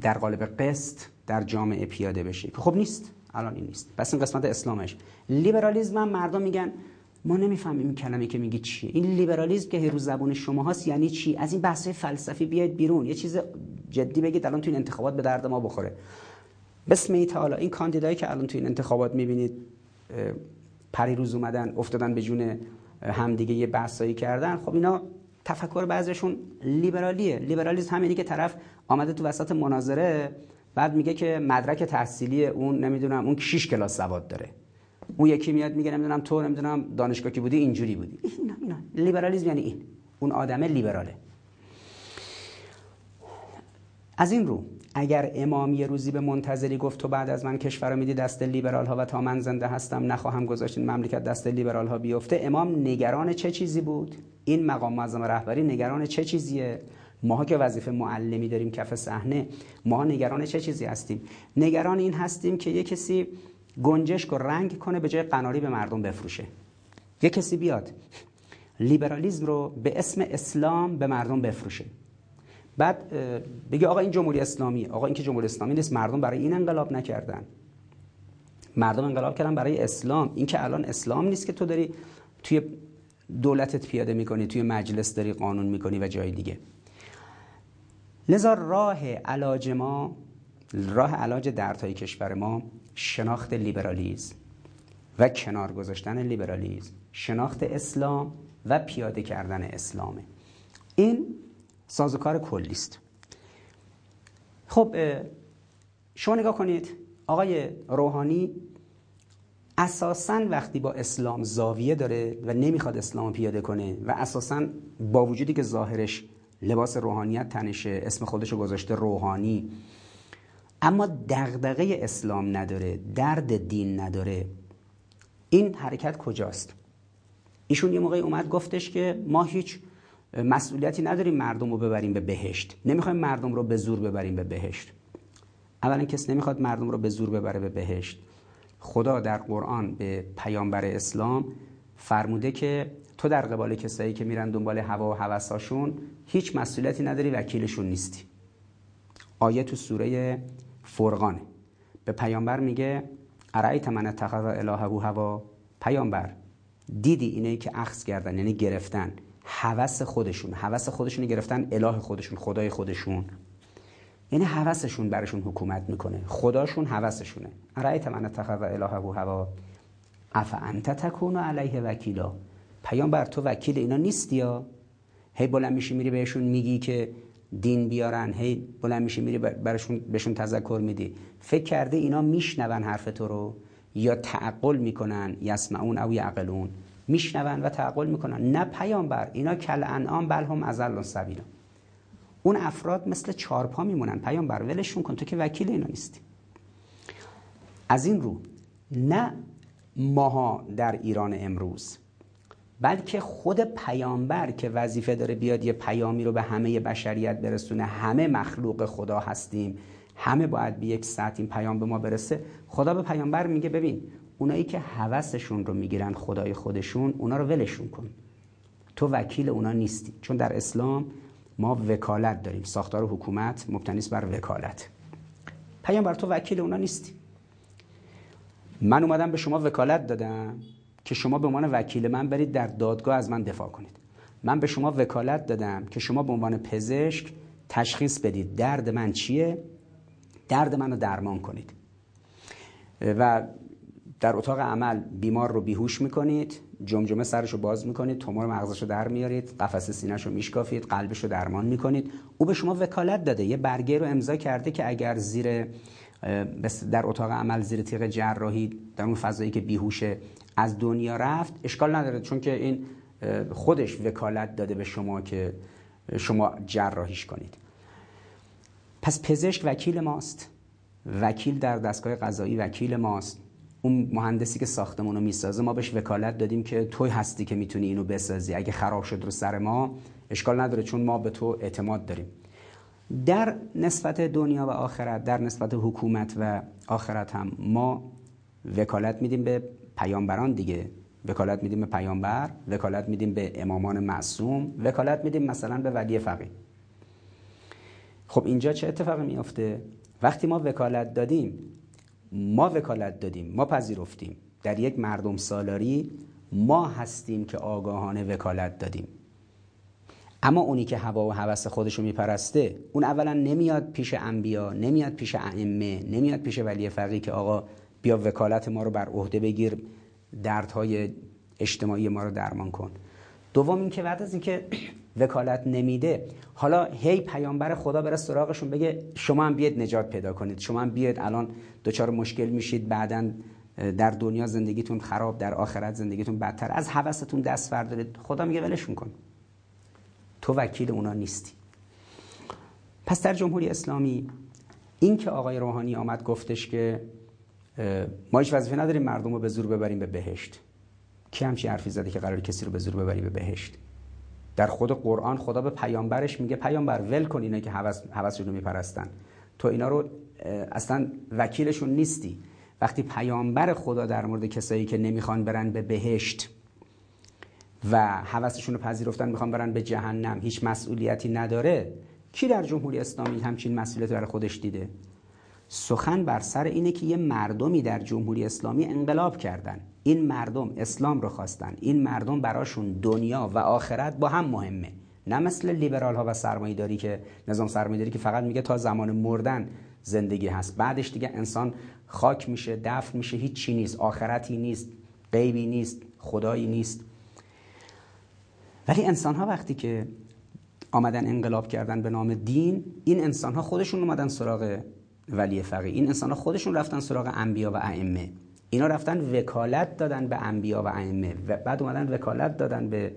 در قالب قسط در جامعه پیاده بشه که خب نیست الان این نیست. پس این قسمت اسلامش. لیبرالیسم هم مردم میگن ما نمی‌فهمیم این کلمه که میگی چیه. این لیبرالیسم که رو زبون شما هست یعنی چی؟ از این بحث فلسفی بیاید بیرون. یه چیز جدی بگید الان تو این انتخابات به درد ما بخوره. بسم ای تعالی. این کاندیدایی که الان تو این انتخابات می‌بینید پری روز اومدن افتادن به جون همدیگه یه بحثایی کردن. خب اینا تفکر بعضیشون لیبرالیه. لیبرالیسم همینی که طرف آمده تو وسط مناظره بعد میگه که مدرک تحصیلی اون نمی‌دونم اون 6 کلاس سواد داره. اون یکی میاد میگه نمی‌دونم تو نمی‌دونم دانشگاه که بودی اینجوری بودی. اینا اینا. لیبرالیسم یعنی این. اون آدمه لیبراله. از این رو اگر امام یه روزی به منتظری گفت تو بعد از من کشور رو میدی دست لیبرال ها و تا من زنده هستم نخواهم گذاشت این مملکت دست لیبرال ها بیفته امام نگران چه چیزی بود؟ این مقام معظم رهبری نگران چه چیزیه؟ ماها که وظیفه معلمی داریم کف صحنه ما نگران چه چیزی هستیم؟ نگران این هستیم که یه کسی گنجشک و رنگ کنه به جای قناری به مردم بفروشه. یه کسی بیاد لیبرالیزم رو به اسم اسلام به مردم بفروشه. بعد بگه آقا این جمهوری اسلامی آقا این که جمهوری اسلامی نیست مردم برای این انقلاب نکردن. مردم انقلاب کردن برای اسلام. این که الان اسلام نیست که تو داری توی دولتت پیاده می‌کنی توی مجلس داری قانون می‌کنی و جای دیگه. لذا راه علاج ما راه علاج دردهای کشور ما شناخت لیبرالیزم و کنار گذاشتن لیبرالیزم شناخت اسلام و پیاده کردن اسلامه. این سازوکار کلی است. خب شما نگاه کنید آقای روحانی اساسا وقتی با اسلام زاویه داره و نمی‌خواد اسلام پیاده کنه و اساسا با وجودی که ظاهرش لباس روحانیت تنشه اسم خودشو گذاشته روحانی اما دغدغه اسلام نداره درد دین نداره. این حرکت کجاست؟ ایشون یه موقعی اومد گفتش که ما هیچ مسئولیتی نداریم مردم رو ببریم به بهشت. نمی‌خوایم مردم رو به زور ببریم به بهشت. اولا کس نمی‌خواد مردم رو به زور ببره به بهشت. خدا در قرآن به پیامبر اسلام فرموده که تو در قبال کسایی که میرن دنبال هوا و هوساشون هیچ مسئولیتی نداری وکیلشون نیستی. آیه تو سوره فرقانه. به پیامبر میگه ارایت من اتخذ الهه هوا؟ پیامبر دیدی اینه که اخذ کردن یعنی گرفتن هوس خودشون هوس خودشون گرفتن اله خودشون خدای خودشون. یعنی هوسشون برشون حکومت می‌کنه خداشون هوسشونه. ارایت من اتخذ الهه هوا؟ اف انت تکون علیه وکیلا؟ پیامبر تو وکیل اینا نیستی یا؟ هی بلند میشی میری بهشون میگی که دین بیارن هی بلند میشی میری برشون بهشون تذکر میدی. فکر کرده اینا میشنون حرف تو رو یا تعقل می‌کنن یسمعون او یعقلون. میشنون و تعقل می‌کنن. نه پیامبر اینا کل انعام بل هم ازل سبیلا اون افراد مثل چارپا میمونن. پیامبر ولشون کن تو که وکیل اینا نیستی. از این رو نه ماها در ایران امروز بلکه خود پیامبر که وظیفه داره بیاد یه پیامی رو به همه بشریت برسونه همه مخلوق خدا هستیم همه باید به یک ساعت این پیام به ما برسه خدا به پیامبر میگه ببین اونایی که هوسشون رو می‌گیرن خدای خودشون اونا رو ولشون کن. تو وکیل اونا نیستی. چون در اسلام ما وکالت داریم. ساختار حکومت مبتنی بر وکالت. پیامبر تو وکیل اونا نیستی. من اومدم به شما وکالت دادم. که شما به عنوان وکیل من برید در دادگاه از من دفاع کنید. من به شما وکالت دادم که شما به عنوان پزشک تشخیص بدید درد من چیه؟ درد منو درمان کنید. و در اتاق عمل بیمار رو بیهوش می‌کنید جمجمه سرش رو باز می‌کنید تومور مغزش رو در میارید قفس سینهش رو میشکافید قلبش رو درمان می‌کنید. او به شما وکالت داده یه برگه رو امضا کرده که اگر زیر در اتاق عمل زیر تیغ جراحی در اون فضایی که بیهوشه از دنیا رفت اشکال نداره چون که این خودش وکالت داده به شما که شما جراحیش کنید. پس پزشک وکیل ماست. وکیل در دستگاه قضایی وکیل ماست. اون مهندسی که ساختمون رو می‌سازه ما بهش وکالت دادیم که توی هستی که می‌تونی اینو بسازی. اگه خراب شد رو سر ما اشکال نداره چون ما به تو اعتماد داریم. در نسبت دنیا و آخرت در نسبت حکومت و آخرت هم ما وکالت میدیم به پیامبران دیگه. وکالت میدیم به پیامبر وکالت میدیم به امامان معصوم وکالت میدیم مثلا به ولی فقیه. خب اینجا چه اتفاقی میافته؟ وقتی ما وکالت دادیم ما وکالت دادیم ما پذیرفتیم. در یک مردم سالاری ما هستیم که آگاهانه وکالت دادیم. اما اونی که هوا و هوس خودشو میپرسته اون اولا نمیاد پیش انبیا نمیاد پیش ائمه نمیاد پیش ولی فقیه که آقا بیا وکالت ما رو بر عهده بگیر دردهای اجتماعی ما رو درمان کن. دوم اینکه بعد از اینکه وکالت نمیده حالا هی پیامبر خدا بره سراغشون بگه شما هم بیاید نجات پیدا کنید شما هم بیاید الان دچار مشکل میشید بعدا در دنیا زندگیتون خراب در آخرت زندگیتون بدتر. از حوستون دست بردارید. خدا میگه ولشون کن. تو وکیل اونا نیستی. پس در جمهوری اسلامی این که آقای روحانی آمد گفتش که ما هیچ وظیفه نداریم مردم رو به زور ببریم به بهشت. کی همچی حرفی زده که قرار کسی رو به زور ببری به بهشت؟ در خود قرآن خدا به پیامبرش میگه پیامبر ول کن اینا که حوث رو میپرستن. تو اینا رو اصلا وکیلشون نیستی. وقتی پیامبر خدا در مورد کسایی که نمی‌خوان برن به بهشت و حوثشون رو پذیرفتن می‌خوان برن به جهنم هیچ مسئولیتی نداره کی در جمهوری اسلامی همچین مسئولیت برای خودش دیده؟ سخن بر سر اینه که یه مردمی در جمهوری اسلامی انقلاب کردن. این مردم اسلام رو خواستن. این مردم براشون دنیا و آخرت با هم مهمه. نه مثل لیبرال ها و سرمایه‌داری که نظام سرمایه‌داری که فقط میگه تا زمان مردن زندگی هست. بعدش دیگه انسان خاک میشه دفن میشه هیچ چی نیست. آخرتی نیست غیبی نیست خدایی نیست. ولی انسان ها وقتی که آمدن انقلاب کردن به نام دین این انسان ها خودشون اومدن سراغ ولی فقیه. این انسان ها خودشون رفتن سراغ انبیا و ائمه. اینا رفتن وکالت دادن به انبیا و ائمه و بعد اومدن وکالت دادن به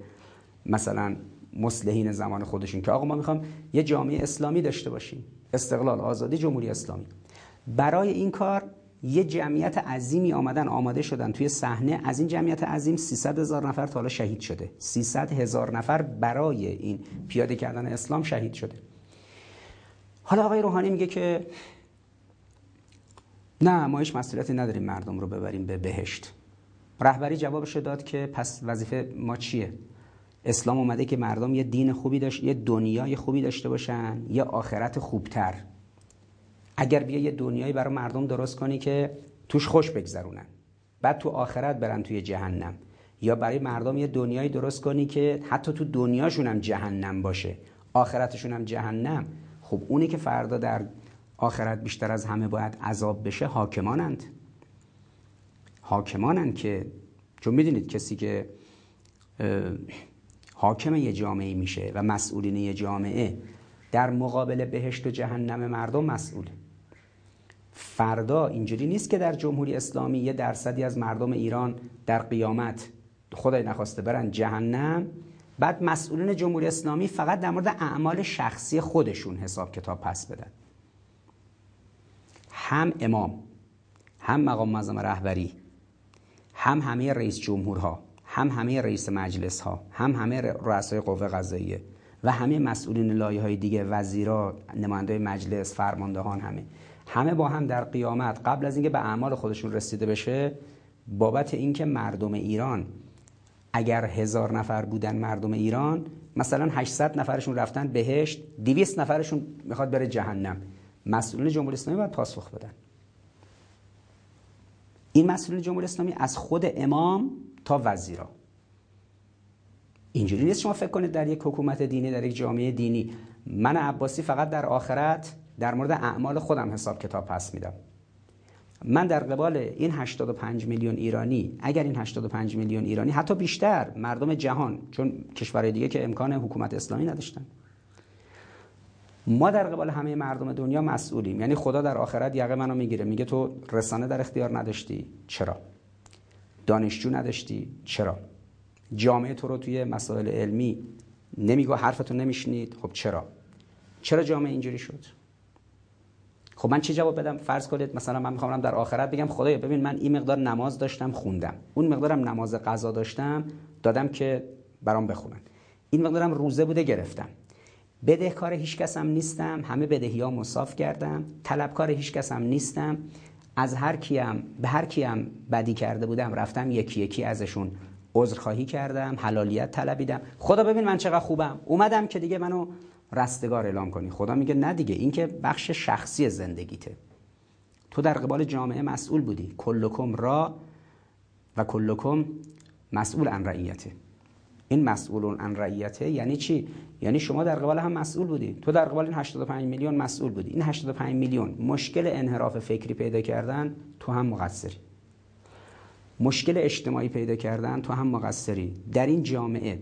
مثلا مسلحین زمان خودشون که آقا ما می‌خوام یه جامعه اسلامی داشته باشیم. استقلال آزادی جمهوری اسلامی. برای این کار یه جمعیت عظیمی آمدن آماده شدن. توی صحنه از این جمعیت عظیم 300 هزار نفر تا حالا شهید شده. 300 هزار نفر برای این پیاده کردن اسلام شهید شده. حالا آقای روحانی میگه که نه ما هیچ مسئولیتی نداریم مردم رو ببریم به بهشت. رهبری جوابش داد که پس وظیفه ما چیه؟ اسلام اومده که مردم یه دین خوبی داشت یه دنیای خوبی داشته باشن یه آخرت خوبتر. اگر بیا یه دنیایی برای مردم درست کنی که توش خوش بگذرونن بعد تو آخرت برن توی جهنم. یا برای مردم یه دنیایی درست کنی که حتی تو دنیاشون هم جهنم باشه آخرتشون هم جهنم. خب اونی که فردا در آخرت بیشتر از همه باید عذاب بشه حاکمانند. حاکمانند که چون می‌دونید کسی که حاکم یه جامعه میشه و مسئولین یه جامعه در مقابل بهشت و جهنم مردم مسئوله فردا اینجوری نیست که در جمهوری اسلامی یه درصدی از مردم ایران در قیامت خدای نخواسته برن جهنم بعد مسئولین جمهوری اسلامی فقط در مورد اعمال شخصی خودشون حساب کتاب پس بدن. هم امام هم مقام معظم رهبری هم همه رئیس جمهورها هم همه رئیس مجلس ها هم همه رؤسای قوه قضاییه و همه مسئولین لایه های دیگه وزیرا نماینده مجلس فرماندهان همه. همه با هم در قیامت قبل از اینکه به اعمال خودشون رسیده بشه بابت اینکه مردم ایران اگر هزار نفر بودن مردم ایران مثلا 800 نفرشون رفتن بهشت 200 نفرشون می‌خواد بره جهنم. مسئولین جمهوری اسلامی باید پاسخ بدن. این مسئولین جمهوری اسلامی از خود امام تا وزیرا. اینجوری نیست شما فکر کنید در یک حکومت دینی در یک جامعه دینی. من عباسی فقط در آخرت در مورد اعمال خودم حساب کتاب پس میدم. من در قبال این 85 میلیون ایرانی اگر این 85 میلیون ایرانی حتی بیشتر مردم جهان چون کشورهای دیگه که امکان حکومت اسلامی نداشتن. ما در قبال همه مردم دنیا مسئولیم. یعنی خدا در آخرت یقه منو می‌گیره. میگه تو رسانه در اختیار نداشتی. چرا؟ دانشجو نداشتی. چرا؟ جامعه تو رو توی مسائل علمی نمیگو حرفتو نمیشنید. خب چرا؟ چرا جامعه اینجوری شد؟ خب من چه جواب بدم؟ فرض کنید مثلا من می‌خوام در آخرت بگم خدایا ببین من این مقدار نماز داشتم خوندم. اون مقدارم نماز قضا داشتم دادم که برام بخونن. این مقدارم روزه بوده گرفتم. بدهکار هیچ کسم نیستم همه بدهی ها مصاف کردم. طلبکار هیچ کسم نیستم. از هر کیم به هر کیم بدی کرده بودم رفتم یکی یکی ازشون عذرخواهی کردم حلالیت طلبیدم. خدا ببین من چقدر خوبم. اومدم که دیگه منو رستگار اعلام کنی. خدا میگه نه دیگه این که بخش شخصی زندگیته. تو در قبال جامعه مسئول بودی. کلکم را و کلکم مسئول عن این مسئولون عن رعیته یعنی چی؟ یعنی شما در قبال هم مسئول بودی. تو در قبال این 85 میلیون مسئول بودی. این 85 میلیون مشکل انحراف فکری پیدا کردن تو هم مقصری. مشکل اجتماعی پیدا کردن تو هم مقصری. در این جامعه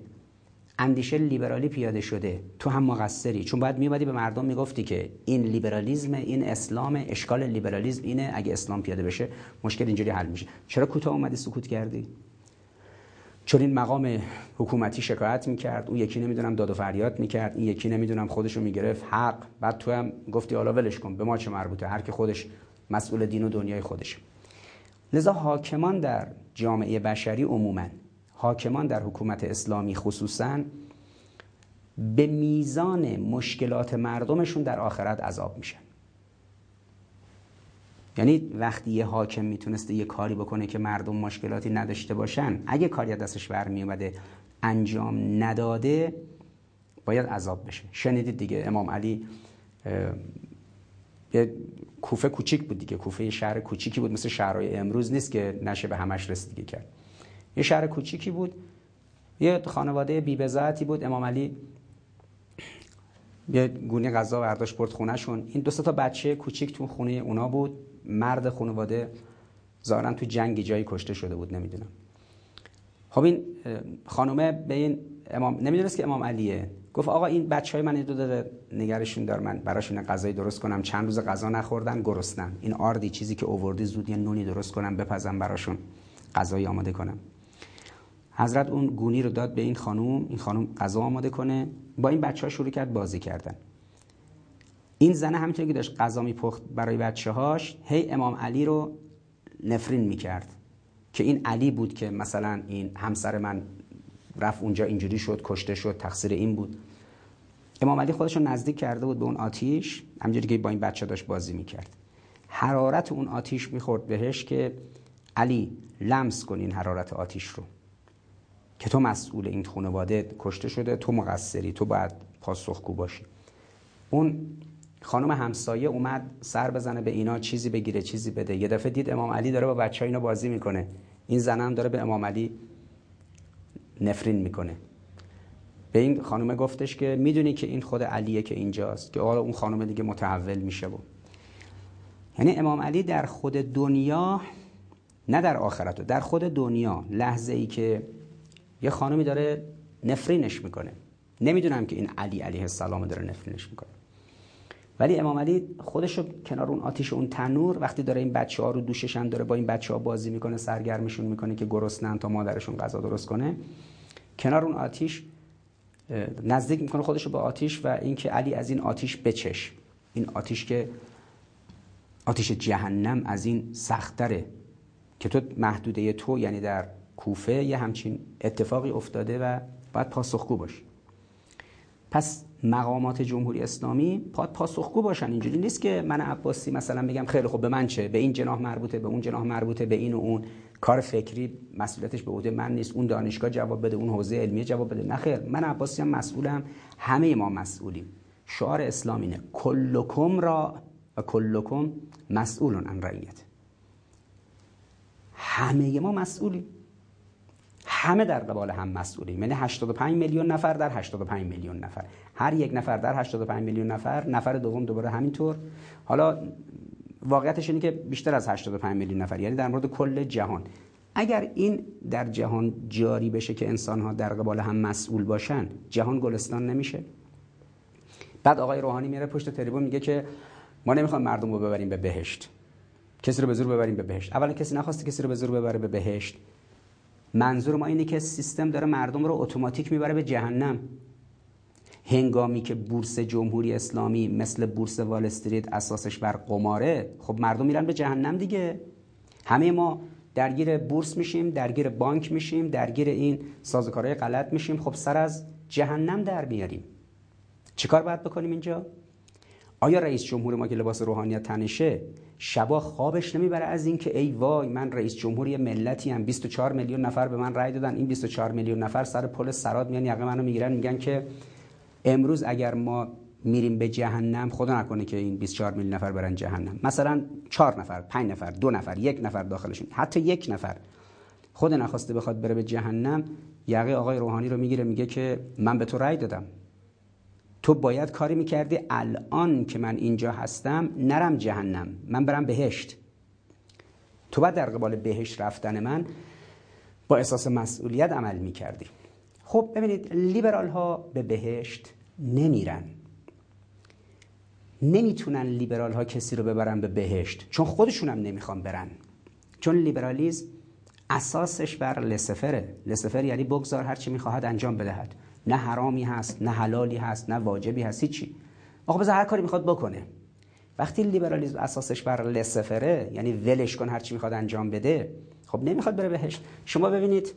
اندیشه لیبرالی پیاده شده تو هم مقصری. چون باید میومدی به مردم می‌گفتی که این لیبرالیزم این اسلام اشکال لیبرالیزم اینه. اگه اسلام پیاده بشه مشکل اینجوری حل میشه. چرا کوتاه اومدی سکوت کردی؟ چون این مقام حکومتی شکایت می‌کرد اون یکی نمی‌دونم داد و فریاد می‌کرد این یکی نمی‌دونم خودشو می‌گرفت حق. بعد تو هم گفتی حالا ولش کن به ما چه مربوطه؟ هر کی خودش مسئول دین و دنیای خودشه لذا حاکمان در جامعه بشری عموما حاکمان در حکومت اسلامی خصوصا به میزان مشکلات مردمشون در آخرت عذاب میشن. یعنی وقتی یه حاکم می‌تونسته یه کاری بکنه که مردم مشکلاتی نداشته باشن اگه کاری دستش برمی اومده انجام نداده باید عذاب بشه. شنیدید دیگه امام علی یه کوفه کوچیک بود دیگه کوفه شهر کوچیکی بود مثل شهرهای امروز نیست که نشه به همش رسیدگی کرد. یه شهر کوچیکی بود یه خانواده بی‌بضاعتی بود امام علی یه گونه غذا برداشت برد خونهشون. این دو تا بچه کوچیک تو خونه اونا بود. مرد خانواده ظاهرا تو جنگی جایی کشته شده بود نمی‌دونم. خب این خانومه به این امام نمی‌دونست که امام علیه. گفت آقا این بچه های من دو داره نگرشون دار من براشون غذای درست کنم. چند روز غذا نخوردن گرسنن این آردی چیزی که اووردی زود یه نونی درست کنم بپزم براشون غذایی آماده کنم. حضرت اون گونی رو داد به این خانوم این خانوم غذا آماده کنه. با این بچه ها شروع کرد بازی کردن. این زنه همینطور که داشت غذا میپخت برای بچه هاش هی امام علی رو نفرین می‌کرد که این علی بود که مثلا این همسر من رفت اونجا اینجوری شد کشته شد تقصیر این بود. امام علی خودش رو نزدیک کرده بود به اون آتیش همجوری که با این بچه داشت بازی می‌کرد. حرارت اون آتیش می‌خورد بهش که علی لمس کن این حرارت آتیش رو. که تو مسئول این خانواده کشته شده تو مقصری تو باید پاسخگو باشی. اون خانم همسایه اومد سر بزنه به اینا چیزی بگیره چیزی بده. یه دفعه دید امام علی داره با بچه اینا بازی می‌کنه. این زنم داره به امام علی نفرین می‌کنه. به این خانم گفتش که می‌دونی که این خود علیه که اینجاست که حالا اون خانم دیگه متحول میشه و. یعنی امام علی در خود دنیا نه در آخرت. در خود دنیا لحظه ای که یه خانمی داره نفرینش می‌کنه. نمی‌دونم که این علی علیه السلام داره نفرینش می‌کنه. ولی امام علی خودش رو کنار اون آتیش اون تنور وقتی داره این بچه ها رو دوششن داره با این بچه ها بازی می‌کنه سرگرمشون می‌کنه که گرسنن تا مادرشون غذا درست کنه کنار اون آتیش نزدیک می‌کنه خودش رو به آتیش و اینکه علی از این آتیش بچش. این آتیش که آتیش جهنم از این سختره که تو محدوده تو یعنی در کوفه یه همچین اتفاقی افتاده و باید پاسخگو باشی. پس مقامات جمهوری اسلامی پاد پاسخگو باشن. اینجوری نیست که من عباسی مثلا بگم خیلی خوب به من چه؟ به این جناح مربوطه به اون جناح مربوطه به این و اون. کار فکری مسئولیتش به عهده من نیست. اون دانشگاه جواب بده اون حوزه علمی جواب بده. نه خیر. من عباسی هم مسئولم. همه ما مسئولیم. شعار اسلام اینه. کلکم را و کلکم مسئولون عن رعیت. همه ما مسئولیم. همه در قبال هم مسئولیم. یعنی 85 میلیون نفر در 85 میلیون نفر. هر یک نفر در 85 میلیون نفر نفر دوم دوباره همینطور. حالا واقعیتش اینه که بیشتر از 85 میلیون نفر یعنی در مورد کل جهان. اگر این در جهان جاری بشه که انسان ها در قبال هم مسئول باشن جهان گلستان نمیشه. بعد آقای روحانی میره پشت تریبون میگه که ما نمی‌خوام مردم رو ببریم به بهشت. کسی رو به زور ببریم به بهشت. اولا کسی نخواسته کسی رو به زور ببره به بهشت. منظور ما اینه که سیستم داره مردم رو اتوماتیک می‌بره به جهنم. هنگامی که بورس جمهوری اسلامی مثل بورس وال استریت اساسش بر قماره خب مردم میرن به جهنم دیگه. همه ما درگیر بورس میشیم درگیر بانک میشیم درگیر این سازوکارهای غلط میشیم. خب سر از جهنم در میاریم. چیکار باید بکنیم اینجا؟ آیا رئیس جمهور ما که لباس روحانیت تنشه شبا خوابش نمی‌بره از اینکه ای وای من رئیس جمهوری ملتی ام. 24 میلیون نفر به من رأی دادن. این 24 میلیون نفر سر پل سراد میان یقه منو می‌گیرن میگن که امروز اگر ما میریم به جهنم خدا نکنه که این 24 میلیون نفر برن جهنم. مثلا 4 نفر 5 نفر دو نفر یک نفر داخلشون. حتی یک نفر. خود نخواسته بخواد بره به جهنم یقه آقای روحانی رو می‌گیره میگه که من به تو رأی دادم. تو باید کاری می‌کردی الان که من اینجا هستم نرم جهنم. من برم بهشت. تو باید در قبال بهشت رفتن من با احساس مسئولیت عمل می‌کردی. خب ببینید لیبرال ها به بهشت نمیرن. نمی‌تونن لیبرال ها کسی رو ببرن به بهشت چون خودشون هم نمی‌خوان برن. چون لیبرالیزم اساسش بر لسفره. لسفر یعنی بگذار هر چی می‌خواهد انجام بدهد. نه حرامی هست نه حلالی هست نه واجبی هست هیچی. آقا بذار هر کاری می‌خواد بکنه. وقتی لیبرالیسم اساسش بر لسفره یعنی ولش کن هر چی می‌خواد انجام بده خب نمی‌خواد بره بهش. شما ببینید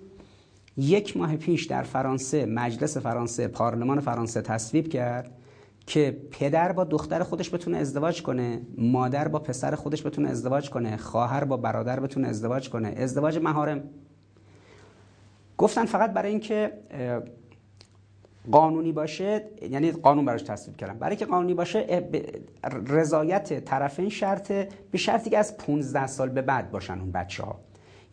یک ماه پیش در فرانسه مجلس فرانسه پارلمان فرانسه تصویب کرد که پدر با دختر خودش بتونه ازدواج کنه مادر با پسر خودش بتونه ازدواج کنه خواهر با برادر بتونه ازدواج کنه. ازدواج مهارم گفتن فقط برای اینکه قانونی باشه یعنی قانون براش تصویب کردن برای که قانونی باشه رضایت طرفین شرطه به شرطی که از 15 سال به بعد باشن اون بچه ها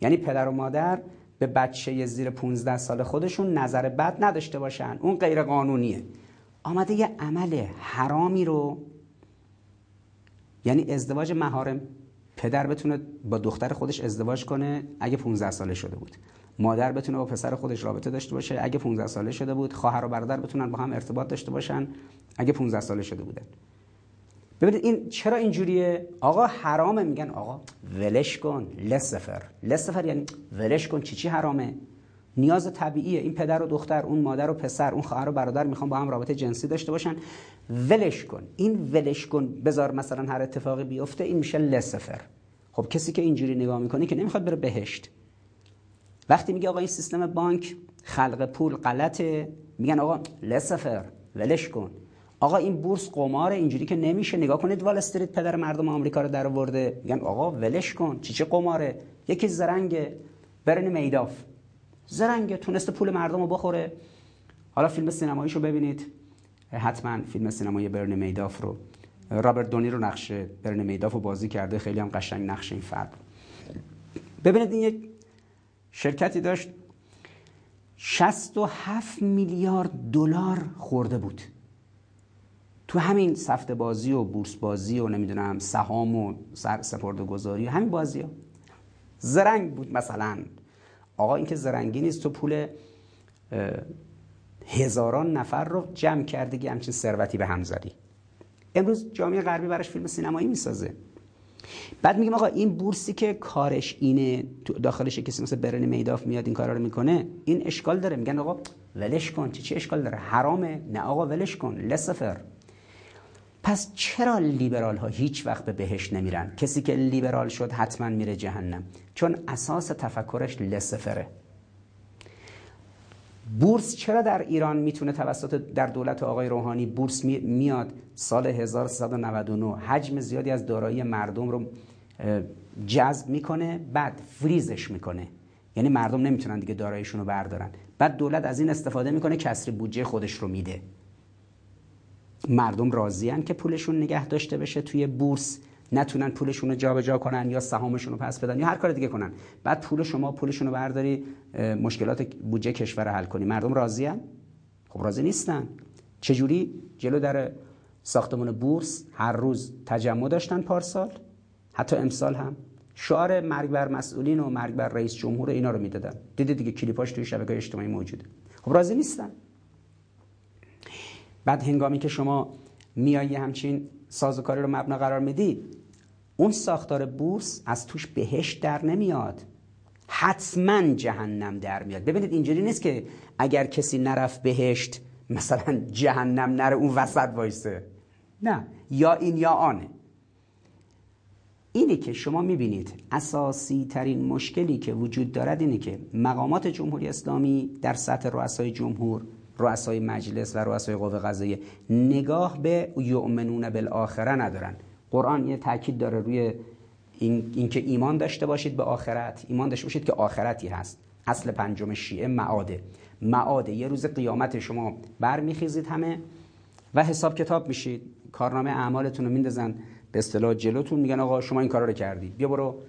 یعنی پدر و مادر به بچه زیر 15 سال خودشون نظر بد نداشته باشن. اون غیر قانونیه. آمده یه عمل حرامی رو یعنی ازدواج مهارم پدر بتونه با دختر خودش ازدواج کنه اگه 15 ساله شده بود. مادر بتونه با پسر خودش رابطه داشته باشه. اگه 15 ساله شده بود خواهر و برادر بتونن با هم ارتباط داشته باشن. اگه 15 ساله شده بودن ببینید این چرا اینجوریه آقا حرامه. میگن آقا ولش کن لسفر. لسفر یعنی ولش کن چی چی حرامه؟ نیاز طبیعیه. این پدر و دختر اون مادر و پسر اون خواهر و برادر می‌خوان با هم رابطه جنسی داشته باشن. ولش کن. این ولش کن. بذار مثلا هر اتفاقی بیفته این میشه لسفر. خب کسی که اینجوری نگاه می‌کنه که نمی‌خواد بره بهشت. وقتی میگه آقا این سیستم بانک خلق پول غلطه میگن آقا لسفر ولش کن. آقا این بورس قمار اینجوری که نمیشه. نگاه کنید وال استریت پدر مردم آمریکا رو در آورده میگن آقا ولش کن. چی چه قماره؟ یکی زرنگ برن میداف. زرنگ تونسته پول مردم رو بخوره. حالا فیلم سینماییشو ببینید. حتما فیلم سینمایی برن میداف رو. رابرت دونی رو نقشه برن میداف رو بازی کرده. خیلی هم قشنگ نقشه این فرد. ببینید این یک شرکتی داشت. 67 میلیارد دلار خورده بود. تو همین سفت بازی و بورس بازی و نمی‌دونم سهام و سر سپرده گذاری همین بازی ها. زرنگ بود مثلا. آقا این که زرنگی نیست تو پول هزاران نفر رو جمع کرده که همچین ثروتی به هم زدی. امروز جامعه غربی براش فیلم سینمایی می‌سازه. بعد میگم آقا این بورسی که کارش اینه داخلش کسی مثل برن میداف میاد این کارا رو می‌کنه این اشکال داره. میگن آقا ولش کن. چه چه اشکال داره؟ حرامه. نه آقا ولش کن. لسفر. پس چرا لیبرال ها هیچ وقت به بهش نمیرن؟ کسی که لیبرال شد حتما میره جهنم. چون اساس تفکرش لسفره. بورس چرا در ایران می‌تونه توسط در دولت آقای روحانی بورس میاد؟ سال 1399 حجم زیادی از دارایی مردم رو جذب می‌کنه بعد فریزش می‌کنه. یعنی مردم نمی‌تونن دیگه داراییشون رو بردارن. بعد دولت از این استفاده می‌کنه کسری بودجه خودش رو میده. مردم راضیان که پولشون نگه داشته بشه توی بورس. نتونن پولشون رو جابجا کنن یا سهامشون رو پس بدن یا هر کار دیگه کنن. بعد پول شما پولشون رو برداری مشکلات بودجه کشور حل کنی. مردم راضیان خب راضی نیستن. چجوری؟ جلو در ساختمان بورس هر روز تجمع داشتن پارسال. حتی امسال هم شعار مرگ بر مسئولین و مرگ بر رئیس جمهور اینا رو می‌دادن. دیدید دیگه کلیپاش توی شبکه اجتماعی موجوده. خب راضی نیستن. بعد هنگامی که شما میایی همچین سازوکاری رو مبنا قرار میدی اون ساختار بورس از توش بهشت در نمیاد. حتما جهنم در میاد. ببینید اینجوری نیست که اگر کسی نرفت بهشت مثلا جهنم نره اون وسط وایسه. نه. یا این یا آنه. اینه که شما می‌بینید اساسی ترین مشکلی که وجود دارد اینه که مقامات جمهوری اسلامی در سطح رؤسای جمهور رؤسای مجلس و رؤسای قوه قضاییه نگاه به یؤمنون بالآخره ندارن. قرآن یه تاکید داره روی این اینکه ایمان داشته باشید به آخرت ایمان داشته باشید که آخرتی هست. اصل پنجم شیعه معاده. معاده یه روز قیامت شما برمیخیزید همه و حساب کتاب میشید. کارنامه اعمالتون رو میندازن. به اصطلاح جلوتون میگن آقا شما این کارا رو کردی. بیا برو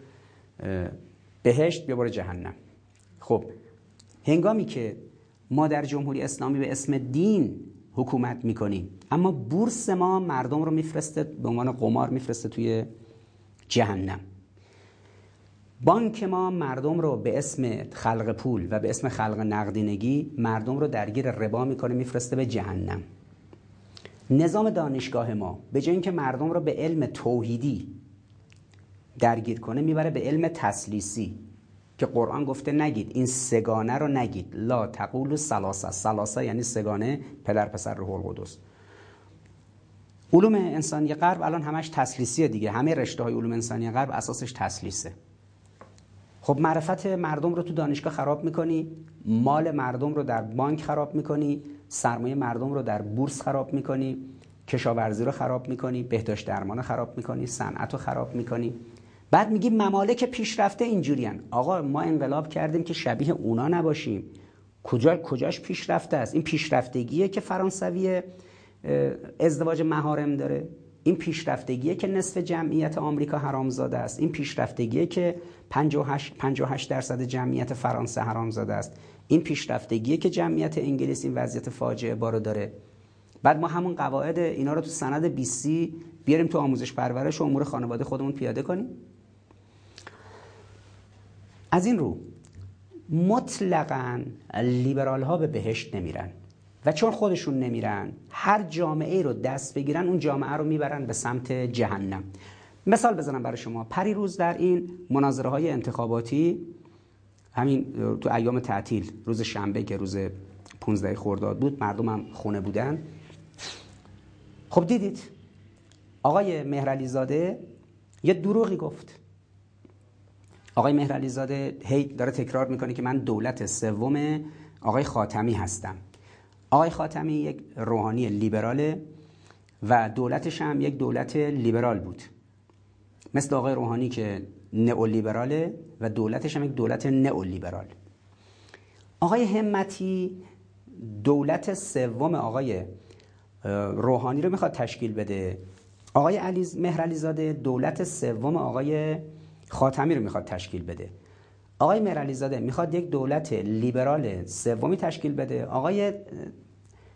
بهشت بیا برو جهنم. خب هنگامی که ما در جمهوری اسلامی به اسم دین حکومت می‌کنیم اما بورس ما مردم رو میفرسته به عنوان قمار میفرسته توی جهنم. بانک ما مردم رو به اسم خلق پول و به اسم خلق نقدینگی مردم رو درگیر ربا می‌کنه میفرسته به جهنم. نظام دانشگاه ما به جای اینکه مردم رو به علم توحیدی درگیر کنه می‌بره به علم تسلیسی که قرآن گفته نگید این سگانه رو نگید. لا تقول سلاسه سلاسه یعنی سگانه پدر پسر روح القدس. علوم انسانی غرب الان همش تسلیسیه دیگه. همه رشته های علوم انسانی غرب اساسش تسلیسه. خب معرفت مردم رو تو دانشگاه خراب می‌کنی مال مردم رو در بانک خراب می‌کنی سرمایه مردم رو در بورس خراب می‌کنی کشاورزی رو خراب می‌کنی بهداشت درمان رو خراب می‌کنی صنعت رو خراب می‌کنی. بعد میگی ممالک پیشرفته اینجوریان آقا ما انقلاب کردیم که شبیه اونا نباشیم. کجا کجاش پیشرفته است؟ این پیشرفتگیه که فرانسوی ازدواج مهارم داره. این پیشرفتگیه که نصف جمعیت آمریکا حرامزاده است. این پیشرفتگیه که 58 58 درصد جمعیت فرانسه حرامزاده است. این پیشرفتگیه که جمعیت انگلیس این وضعیت فاجعه بارو داره. بعد ما همون قواعد اینا رو تو سند 20 بیاریم تو آموزش پرورش و امور خانواده خودمون پیاده کنیم. از این رو مطلقا لیبرال ها به بهشت نمیرن و چون خودشون نمیرن هر جامعه رو دست بگیرن اون جامعه رو می‌برن به سمت جهنم. مثال بزنم برای شما. پریروز در این مناظره های انتخاباتی همین تو ایام تعطیل روز شنبه که روز 15 خرداد بود مردم هم خونه بودن. خب دیدید آقای مهرعلی زاده یه دروغی گفت. آقای مهرعلی زاده هی داره تکرار می‌کنه که من دولت سوم آقای خاتمی هستم. آقای خاتمی یک روحانی لیبراله و دولتش هم یک دولت لیبرال بود. مثل آقای روحانی که نئولیبراله و دولتش هم یک دولت نئولیبرال. آقای همتی دولت سوم آقای روحانی رو می‌خواد تشکیل بده. آقای علیز مهرعلی زاده دولت سوم آقای خاتمی رو می‌خواد تشکیل بده. آقای مهرعلی زاده می‌خواد یک دولت لیبرال سومی تشکیل بده. آقای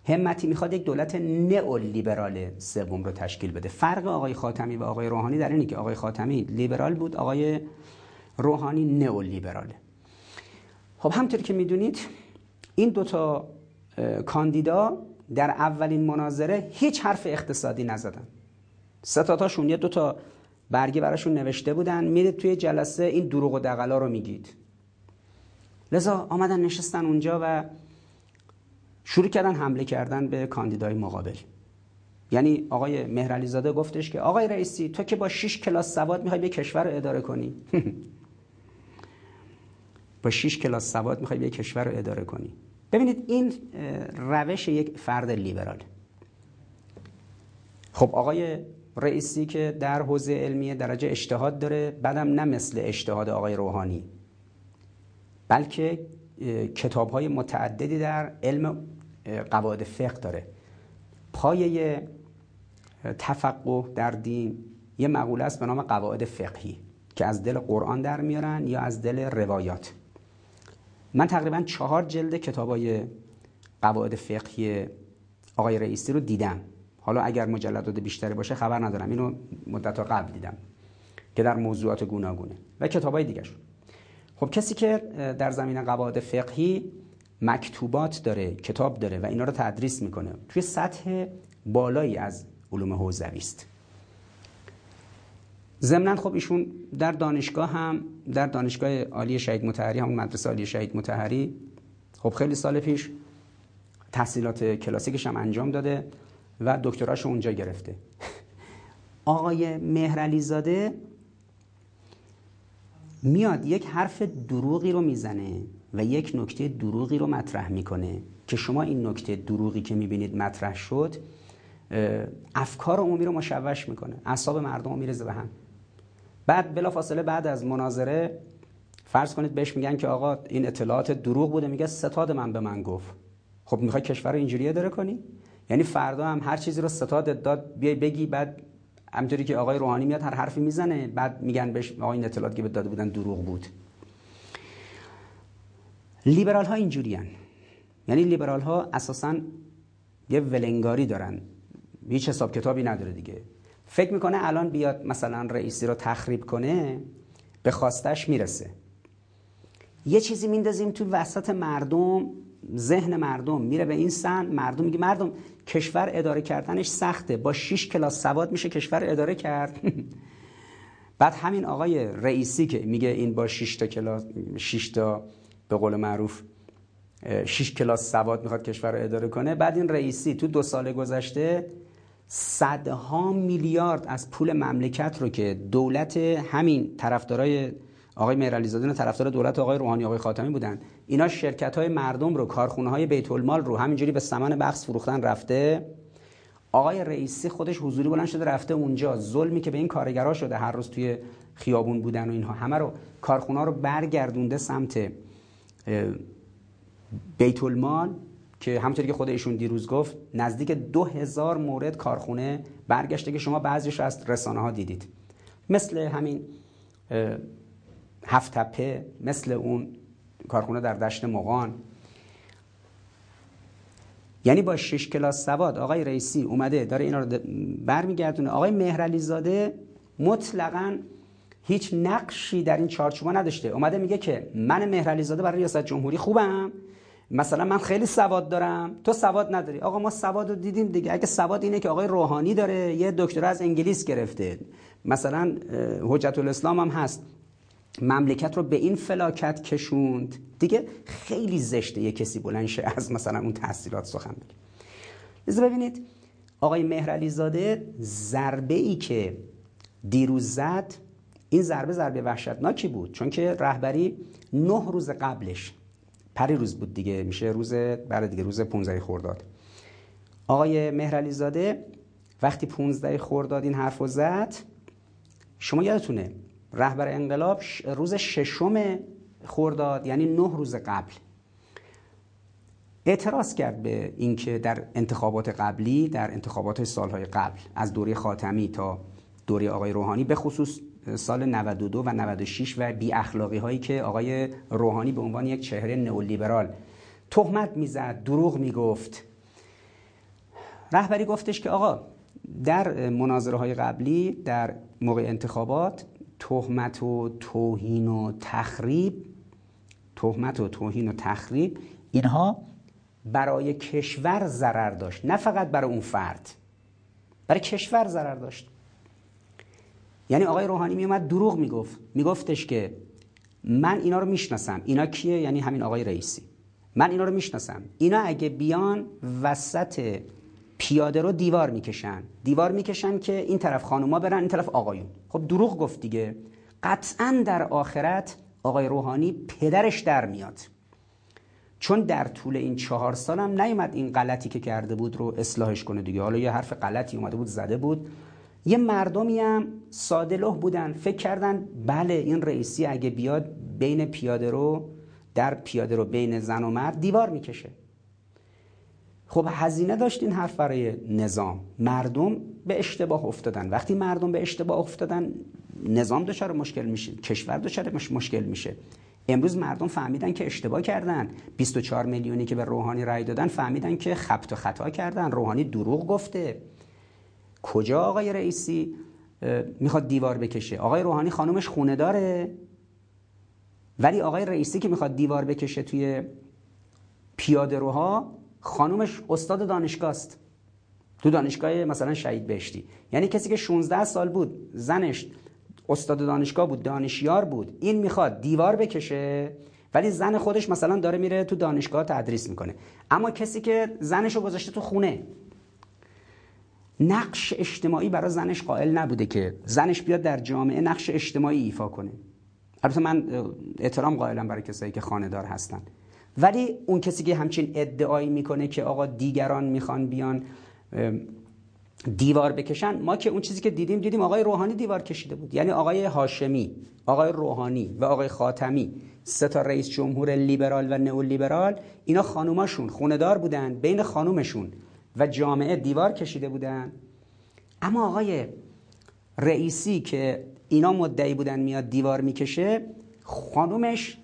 همتی می‌خواد یک دولت نئولیبرال سوم رو تشکیل بده. فرق آقای خاتمی و آقای روحانی در اینه که آقای خاتمی لیبرال بود آقای روحانی نئولیبراله. خب همطور که می‌دونید این دوتا کاندیدا در اولین مناظره هیچ حرف اقتصادی نزدن. ستاتاشون یه دوتا برگه براشون نوشته بودن. میرید توی جلسه این دروغ و دقلا رو میگید. لذا آمدن نشستن اونجا و شروع کردن حمله کردن به کاندیدای مقابل. یعنی آقای مهرعلی زاده گفتش که آقای رئیسی تو که با 6 کلاس سواد می‌خوای به کشور رو اداره کنی؟ با 6 کلاس سواد می‌خوای به کشور رو اداره کنی. ببینید این روش یک فرد لیبرال. خب آقای رئیسی که در حوزه علمی درجه اجتهاد داره بعدم نه مثل اجتهاد آقای روحانی بلکه کتاب های متعددی در علم قواعد فقه داره. پایه تفقه در دین یه مقوله است به نام قواعد فقهی که از دل قرآن در میارن یا از دل روایات. من تقریبا چهار جلد کتاب های قواعد فقهی آقای رئیسی رو دیدم. حالا اگر مجلدات بیشتری باشه خبر ندارم. اینو مدت قبل دیدم که در موضوعات گوناگونه. و کتاب های دیگه خب کسی که در زمین قواعد فقهی مکتوبات داره کتاب داره و اینا رو تدریس می‌کنه. توی سطح بالایی از علوم حوزوی است. ضمنا خب ایشون در دانشگاه هم در دانشگاه عالی شهید متحری همون مدرسه عالی شهید متحری خب خیلی سال پیش تحصیلات کلاسیکش هم انجام داده و دکتراش اونجا گرفته. آقای مهرعلی زاده میاد یک حرف دروغی رو می‌زنه. و یک نکته دروغی رو مطرح می‌کنه که شما این نکته دروغی که می‌بینید مطرح شد افکار عمومی رو مشوش می‌کنه. اعصاب مردم رو میرزه به هم. بعد بلا فاصله بعد از مناظره فرض کنید بهش میگن که آقا این اطلاعات دروغ بوده میگه ستاد من به من گفت. خب می‌خوای کشور رو اینجوری اداره کنی؟ یعنی فردا هم هر چیزی رو ستاد داد بیای بگی بعد همینطوری که آقای روحانی میاد هر حرفی می‌زنه بعد میگن بهش آقای این اطلاعاتی که به داده بودن دروغ بود. لیبرال ها اینجوری یعنی لیبرال ها اساسا یه ولنگاری دارن. هیچ حساب کتابی نداره دیگه. فکر می‌کنه الان بیاد مثلا رئیسی رو تخریب کنه به خواستش می‌رسه. یه چیزی میندازیم تو وسط مردم ذهن مردم. میره به این سن مردم میگه مردم کشور اداره کردنش سخته. با 6 کلاس سواد میشه کشور اداره کرد. بعد همین آقای رئیسی که میگه این با 6 تا کلاس 6 تا به قول معروف 6 کلاس سواد می‌خواد کشور رو اداره کنه. بعد این رئیسی تو دو سال گذشته صدها میلیارد از پول مملکت رو که دولت همین طرفدارای آقای مهرعلی زاده طرفدار دولت آقای روحانی آقای خاتمی بودن. اینا شرکت های مردم رو کارخونه های بیت المال رو همینجوری به ثمن بخش فروختن رفته. آقای رئیسی خودش حضوری بلند شده رفته اونجا. ظلمی که به این کارگرا شده هر روز توی خیابون بودن و اینها. همه رو کارخونه رو برگردونده سمت بیت المال که همونطوری که خود ایشون دیروز گفت نزدیک دو هزار مورد کارخونه برگشته که شما بعضیش از رسانه ها دیدید. مثل همین هفت تپه مثل اون کارخونه در دشت مقان یعنی با شش کلاس سواد آقای رئیسی اومده داره اینا رو برمیگردونه. آقای مهرعلی زاده مطلقا هیچ نقشی در این چارچوبا نداشته. اومده میگه که من مهرعلی زاده برای ریاست جمهوری خوبم. مثلا من خیلی سواد دارم. تو سواد نداری. آقا ما سواد رو دیدیم دیگه. اگه سواد اینه که آقای روحانی داره یه دکترا از انگلیس گرفته. مثلا حجت الاسلام هم هست. مملکت رو به این فلاکت کشوند. دیگه خیلی زشته یه کسی بلنشه از مثلا اون تحصیلات سخن بگه. لذا ببینید. آقای مهرعلی زاده ضربه ای که دیروز زد این ضربه ضربه وحشتناکی بود؟ چون که رهبری نه روز قبلش پری روز بود دیگه میشه روز برای دیگه روز 15 خرداد. آقای مهرعلی زاده وقتی 15 خرداد این حرفو زد شما یادتونه رهبر انقلاب روز ششم خورداد یعنی نه روز قبل. اعتراض کرد به اینکه در انتخابات قبلی در انتخابات سالهای قبل از دوره خاتمی تا دوره آقای روحانی به خصوص سال 92 و 96 و بی اخلاقی هایی که آقای روحانی به عنوان یک چهره نئولیبرال تهمت می‌زد دروغ می‌گفت. رهبری گفتش که آقا در مناظره های قبلی در موقع انتخابات تهمت و توهین و تخریب تهمت و توهین و تخریب اینها برای کشور ضرر داشت نه فقط برای اون فرد برای کشور ضرر داشت. یعنی آقای روحانی میومد دروغ می‌گفت. میگفتش که من اینا رو می‌شناسم. اینا کیه؟ یعنی همین آقای رئیسی. من اینا رو می‌شناسم. اینا اگه بیان وسط پیاده رو دیوار می‌کشن. دیوار می‌کشن که این طرف خانوما برن این طرف آقایون. خب دروغ گفت دیگه. قطعا در آخرت آقای روحانی پدرش در میاد. چون در طول این چهار سال هم نیومد این غلطی که کرده بود رو اصلاحش کنه دیگه. حالا یه حرف غلطی اومده بود زده بود. یه مردمی هم ساده بودن فکر کردن بله این رئیسی اگه بیاد بین پیاده رو در پیاده رو بین زن و مرد دیوار می‌کشه. خب هزینه داشت این حرف برای نظام. مردم به اشتباه افتادن. وقتی مردم به اشتباه افتادن نظام دچار مشکل میشه کشور دچار مشکل میشه. امروز مردم فهمیدن که اشتباه کردن. 24 میلیونی که به روحانی رای دادن فهمیدن که خبت و خطا کردن. روحانی دروغ گفته. کجا آقای رئیسی؟ می‌خواد دیوار بکشه. آقای روحانی خانومش خونه داره. ولی آقای رئیسی که می‌خواد دیوار بکشه توی پیاده روها خانومش استاد دانشگاه است تو دانشگاه مثلا شهید بهشتی. یعنی کسی که 16 سال بود زنش استاد دانشگاه بود دانشیار بود این می‌خواد دیوار بکشه ولی زن خودش مثلا داره میره تو دانشگاه تدریس می‌کنه. اما کسی که زنش رو گذاشته تو خونه نقش اجتماعی برای زنش قائل نبوده که زنش بیاد در جامعه نقش اجتماعی ایفا کنه. البته من احترام قائلم برای کسایی که خانه دار هستن. ولی اون کسی که همچین ادعایی می‌کنه که آقا دیگران می‌خوان بیان دیوار بکشن ما که اون چیزی که دیدیم دیدیم آقای روحانی دیوار کشیده بود. یعنی آقای هاشمی آقای روحانی و آقای خاتمی سه تا رئیس جمهور لیبرال و نئولیبرال اینا خانوماشون خوندار بودن بین خانومشون. و جامعه دیوار کشیده بودن. اما آقای رئیسی که اینا مدعی بودن میاد دیوار می‌کشه خانومش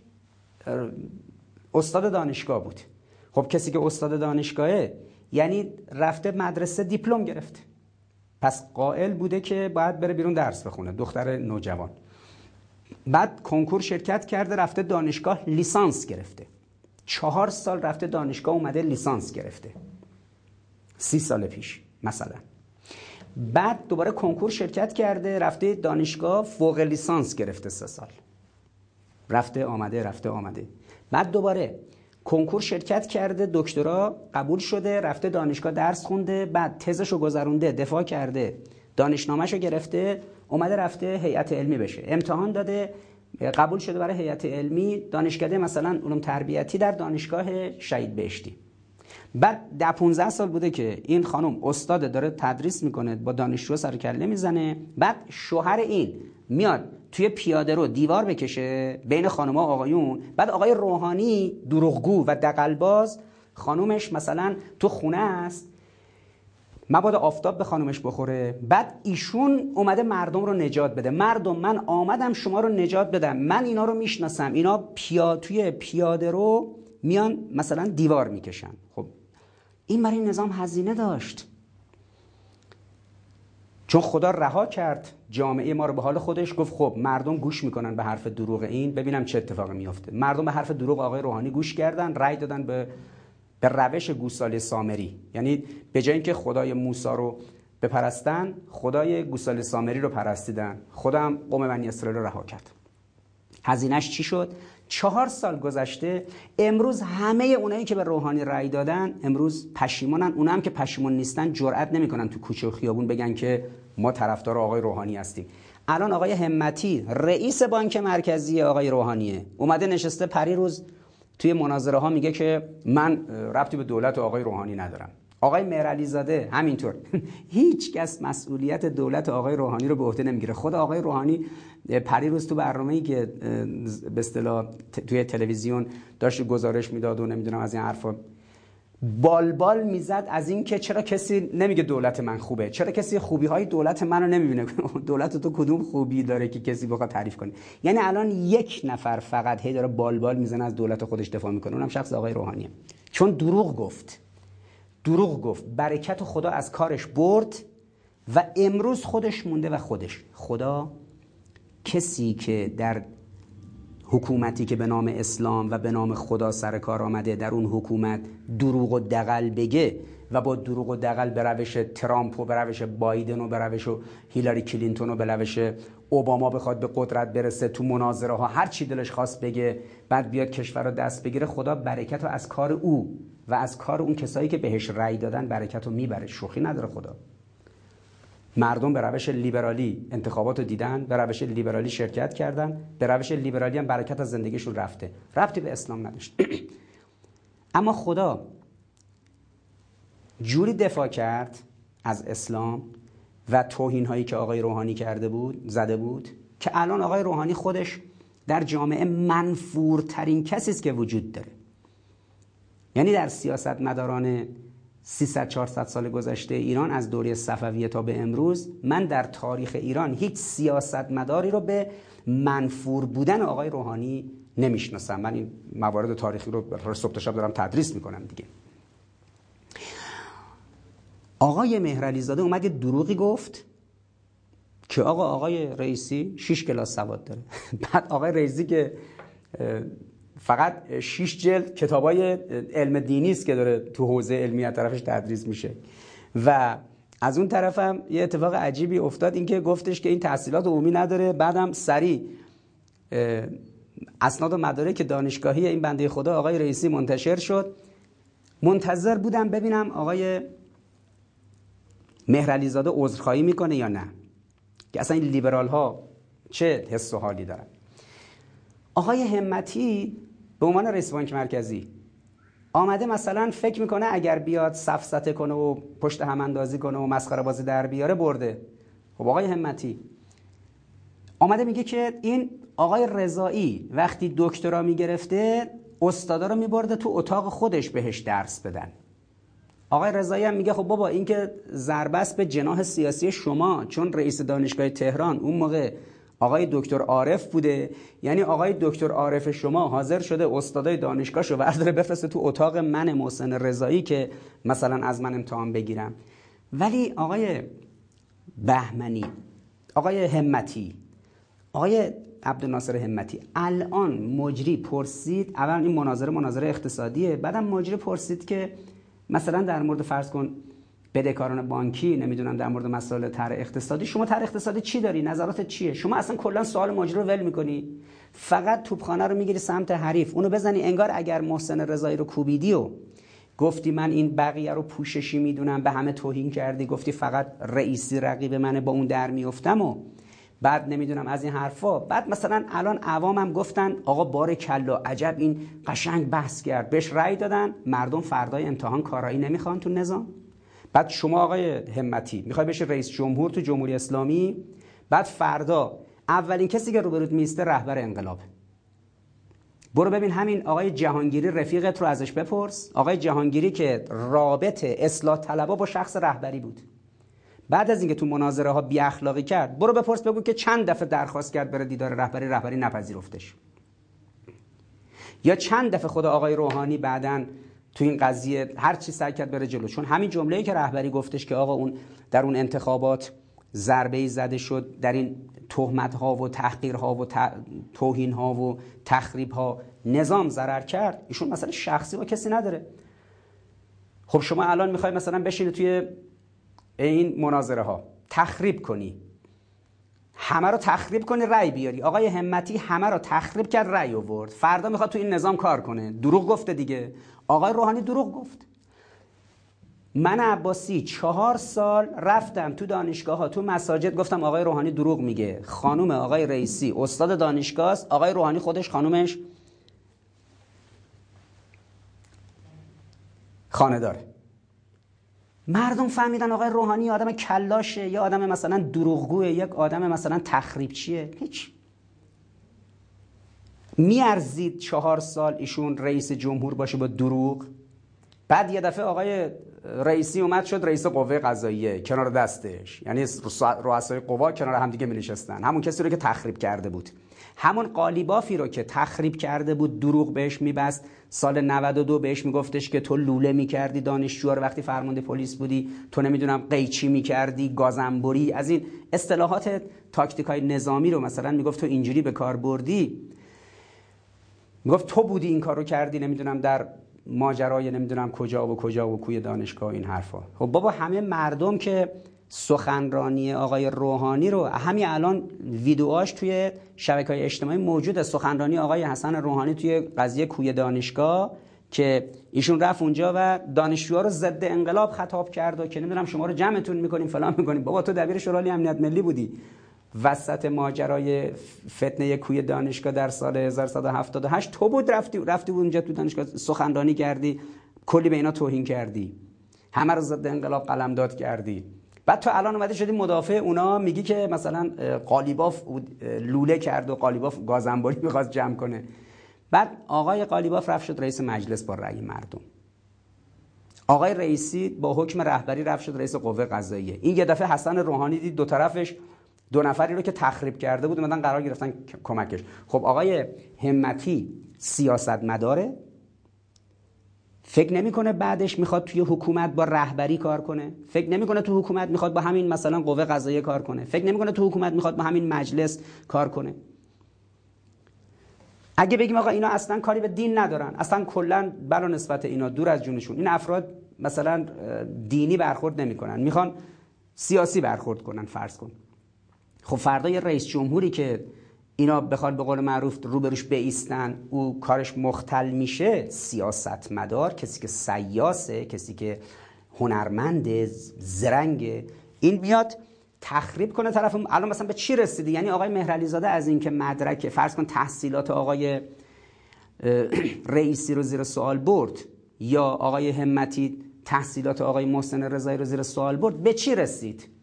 استاد دانشگاه بود. خب کسی که استاد دانشگاهه یعنی رفته مدرسه دیپلم گرفته. پس قائل بوده که باید بره بیرون درس بخونه دختر نوجوان. بعد کنکور شرکت کرده رفته دانشگاه لیسانس گرفته. چهار سال رفته دانشگاه اومده لیسانس گرفته. سی سال پیش مثلا. بعد دوباره کنکور شرکت کرده رفته دانشگاه فوق لیسانس گرفته سه سال. رفته آمده رفته آمده. بعد دوباره کنکور شرکت کرده دکترا قبول شده رفته دانشگاه درس خونده بعد تزشو گذرونده دفاع کرده دانشنامهشو گرفته اومده رفته هیئت علمی بشه. امتحان داده قبول شده برای هیئت علمی. دانشکده مثلا علوم تربیتی در دانشگاه شهید بهشتی. بعد ده 15 سال بوده که این خانم استاد داره تدریس می‌کنه با دانشجو سر کله می‌زنه. بعد شوهر این میاد توی پیاده رو دیوار بکشه بین خانم‌ها آقایون. بعد آقای روحانی دروغگو و دقلباز خانومش مثلا تو خونه است. مبادا آفتاب به خانومش بخوره. بعد ایشون اومده مردم رو نجات بده. مردم من آمدم شما رو نجات بدم. من اینا رو می‌شناسم. اینا پیا توی پیاده رو میان مثلا دیوار می‌کشن. خب این برای نظام هزینه داشت. چون خدا رها کرد جامعه ما رو به حال خودش گفت خب مردم گوش می‌کنن به حرف دروغ این. ببینم چه اتفاقی میافته. مردم به حرف دروغ آقای روحانی گوش کردن رأی دادن به به روش گوساله سامری. یعنی به جای اینکه خدای موسی رو بپرستن خدای گوساله سامری رو پرستیدن. خدا هم قوم بنی اسرائیل رو رها کرد. هزینهش چی شد؟ چهار سال گذشته امروز همه اونایی که به روحانی رأی دادن امروز پشیمانن. اونا هم که پشیمان نیستن جرئت نمی‌کنن تو کوچه و خیابون بگن که ما طرفدار آقای روحانی هستیم. الان آقای همتی رئیس بانک مرکزی آقای روحانیه. اومده نشسته پری روز توی مناظره ها میگه که من ربطی به دولت آقای روحانی ندارم. آقای مهرعلی زاده همینطور. هیچ کس مسئولیت دولت آقای روحانی رو به عهده نمی‌گیره. خود آقای روحانی پری روز تو برنامه‌ای که به اصطلاح توی تلویزیون داشت گزارش می‌داد و نمی‌دونم از این حرفا. بالبال می‌زد از اینکه چرا کسی نمیگه دولت من خوبه؟ چرا کسی خوبی های دولت منو نمی‌بینه؟ دولت تو کدوم خوبی داره که کسی بخواد تعریف کنه؟ یعنی الان یک نفر فقط هی داره بالبال می‌زنه از دولت خودش دفاع می‌کنه. اونم شخص آقای روحانیه. چون دروغ گفت. دروغ گفت. برکت خدا از کارش برد و امروز خودش مونده و خودش. خدا کسی که در حکومتی که به نام اسلام و به نام خدا سر کار آمده در اون حکومت دروغ و دقل بگه و با دروغ و دقل به روش ترامپ و به روش بایدن و به روش هیلاری کلینتون و به روش اوباما بخواد به قدرت برسه تو مناظره ها هر چی دلش خواست بگه بعد بیاد کشور رو دست بگیره خدا برکت رو از کار او و از کار اون کسایی که بهش رأی دادن برکت رو می‌بره. شوخی نداره خدا. مردم به روش لیبرالی انتخابات دیدن به روش لیبرالی شرکت کردن به روش لیبرالی هم برکت از زندگیشون رفته. ربطی به اسلام نداشت. اما خدا جوری دفاع کرد از اسلام و توهین هایی که آقای روحانی کرده بود زده بود که الان آقای روحانی خودش در جامعه منفورترین کسی است که وجود داره. یعنی در سیاست مداران 300 400 سال گذشته ایران از دوره صفویه تا به امروز من در تاریخ ایران هیچ سیاست مداری رو به منفور بودن آقای روحانی نمی‌شناسم. من این موارد تاریخی رو صبح شب دارم تدریس می‌کنم دیگه. آقای مهرعلی زاده اومد یه دروغی گفت که آقا آقای رئیسی 6 کلاس سواد داره. بعد آقای رئیسی که فقط 6 جلد کتابای علم دینی است که داره تو حوزه علمی طرفش تدریس میشه. و از اون طرفم یه اتفاق عجیبی افتاد اینکه گفتش که این تحصیلات عمومی نداره. بعدم سریع اسناد و مدارک دانشگاهی این بنده خدا آقای رئیسی منتشر شد. منتظر بودم ببینم آقای مهرعلی زاده عذرخواهی می‌کنه یا نه که اصلا این لیبرال ها چه حس و حالی دارن. آقای همتی به عنوان رئیس بانک مرکزی. آمده مثلا فکر می‌کنه اگر بیاد سفسته کنه و پشت هم اندازی کنه و مسخره بازی در بیاره برده. خب آقای همتی آمده میگه که این آقای رضایی وقتی دکترا می‌گرفته استادا رو میبرده تو اتاق خودش بهش درس بدن. آقای رضایی هم میگه خب بابا این که ضربه به جناح سیاسی شما چون رئیس دانشگاه تهران اون موقع آقای دکتر عارف بوده. یعنی آقای دکتر عارف شما حاضر شده استادای دانشگاهشو ورداره بفرسته تو اتاق من محسن رضایی که مثلا از من امتحان بگیرم. ولی آقای بهمنی آقای همتی آقای عبدالناصر همتی الان مجری پرسید اول این مناظره مناظره اقتصادیه بعدم مجری پرسید که مثلا در مورد فرض کن بدهکاران بانکی نمی‌دونم در مورد مسائل تر اقتصادی. شما تر اقتصادی چی داری؟ نظرات چیه؟ شما اصلا کلا سوال ماجرا رو ول می‌کنی. فقط توپخانه رو می‌گیری سمت حریف. اونو بزنی انگار اگر محسن رضایی رو کوبیدی و گفتی من این بقیه رو پوششی می‌دونم به همه توهین کردی گفتی فقط رئیسی رقیب منه با اون در میفتم و بعد نمی‌دونم از این حرفا. بعد مثلا الان عوامم گفتن آقا بار کلا عجب این قشنگ بحث کرد. بهش رأی دادن مردم فردای امتحان کارایی نمی‌خوان تو نظام. بعد شما آقای همتی می‌خوای بشه رئیس جمهور تو جمهوری اسلامی؟ بعد فردا اولین کسی که روبروت میسته رهبر انقلاب. برو ببین همین آقای جهانگیری رفیقت رو ازش بپرس. آقای جهانگیری که رابط اصلاح طلبا با شخص رهبری بود. بعد از اینکه تو مناظره ها بی اخلاقی کرد برو بپرس بگو که چند دفعه درخواست کرد بره دیدار رهبری رهبری نپذیرفتش. یا چند دفعه خود آقای روحانی بعدن تو این قضیه هر چی سعی کرد بره جلو. چون همین جمله‌ای که رهبری گفتش که آقا اون در اون انتخابات ضربه ای زده شد در این تهمت ها و تحقیر ها و توهین ها و تخریب ها نظام ضرر کرد ایشون مثلا شخصی با کسی نداره. خب شما الان می‌خوای مثلا بشینی توی این مناظره ها تخریب کنی. همه رو تخریب کنی رأی بیاری. آقای همتی همه رو تخریب کرد رأی آورد. فردا می‌خواد تو این نظام کار کنه. دروغ گفته دیگه. آقای روحانی دروغ گفت. من عباسی چهار سال رفتم تو دانشگاه ها تو مساجد گفتم آقای روحانی دروغ میگه. خانوم آقای رئیسی استاد دانشگاه است. آقای روحانی خودش خانومش خانه داره مردم فهمیدن آقای روحانی آدم کلاشه یا آدم مثلا دروغگوه یک آدم مثلا تخریب چیه هیچ. میارزید چهار سال ایشون رئیس جمهور باشه با دروغ. بعد یه دفعه آقای رئیسی اومد شد رئیس قوه قضاییه کنار دستش. یعنی رؤسای قوا کنار همدیگه می نشستن همون کسی رو که تخریب کرده بود. همون قالیبافی رو که تخریب کرده بود دروغ بهش میبست. سال 92 بهش میگفتش که تو لوله می‌کردی دانشجو رو وقتی فرمانده پلیس بودی تو نمی‌دونم قیچی می‌کردی گازنبری. از این اصطلاحات تاکتیک های نظامی رو مثلا می‌گفت تو اینجوری به کار بردی. می‌گفت تو بودی این کار رو کردی نمی‌دونم در ماجرای نمی‌دونم کجا و کجا و کوی دانشگاه این حرفا. خب بابا همه مردم که سخنرانی آقای روحانی رو. همین الان ویدیوهاش توی شبکه های اجتماعی موجوده. سخنرانی آقای حسن روحانی توی قضیه کوی دانشگاه که ایشون رفت اونجا و دانشجوها رو ضد انقلاب خطاب کرد و که نمی‌دونم شما رو جمعتون می‌کنیم فلان می‌کنیم. بابا تو دبیر شورای امنیت ملی بودی. وسط ماجرای فتنه کوی دانشگاه در سال 1178 تو بود رفتی رفتی اونجا تو دانشگاه سخنرانی کردی. کلی به اینا توهین کردی. همه رو ضد انقلاب قلمداد کردی. بعد تو الان اومده شدی مدافع اونا میگی که مثلا قالیباف لوله کرد و قالیباف گازنباری می‌خواست جمع کنه. بعد آقای قالیباف رفت شد رئیس مجلس با رأی مردم. آقای رئیسی با حکم رهبری رفت شد رئیس قوه قضاییه. این یه دفعه حسن روحانی دید دو طرفش دو نفری رو که تخریب کرده بود اومدن قرار گرفتن کمکش. خب آقای همتی سیاست مداره فکر نمی‌کنه بعدش می‌خواد توی حکومت با رهبری کار کنه؟ فکر نمی‌کنه تو حکومت می‌خواد با همین مثلا قوه قضاییه کار کنه؟ فکر نمی‌کنه تو حکومت می‌خواد با همین مجلس کار کنه؟ اگه بگیم آقا اینا اصلا کاری به دین ندارن اصلا کلا بلا نسبت اینا دور از جونشون. این افراد مثلا دینی برخورد نمی‌کنن. می‌خوان سیاسی برخورد کنن فرض کن. خب فردا یه رئیس جمهوری که اینا بخواد به قول معروف روبروش بیستن او کارش مختل میشه سیاست مدار کسی که سیاسه کسی که هنرمند زرنگ این میاد تخریب کنه طرف الان مثلا به چی رسیده یعنی آقای مهرعلی زاده از اینکه مدرک فرض کن تحصیلات آقای رئیسی رو زیر سوال برد یا آقای همتی تحصیلات آقای محسن رضایی رو زیر سوال برد به چی رسید؟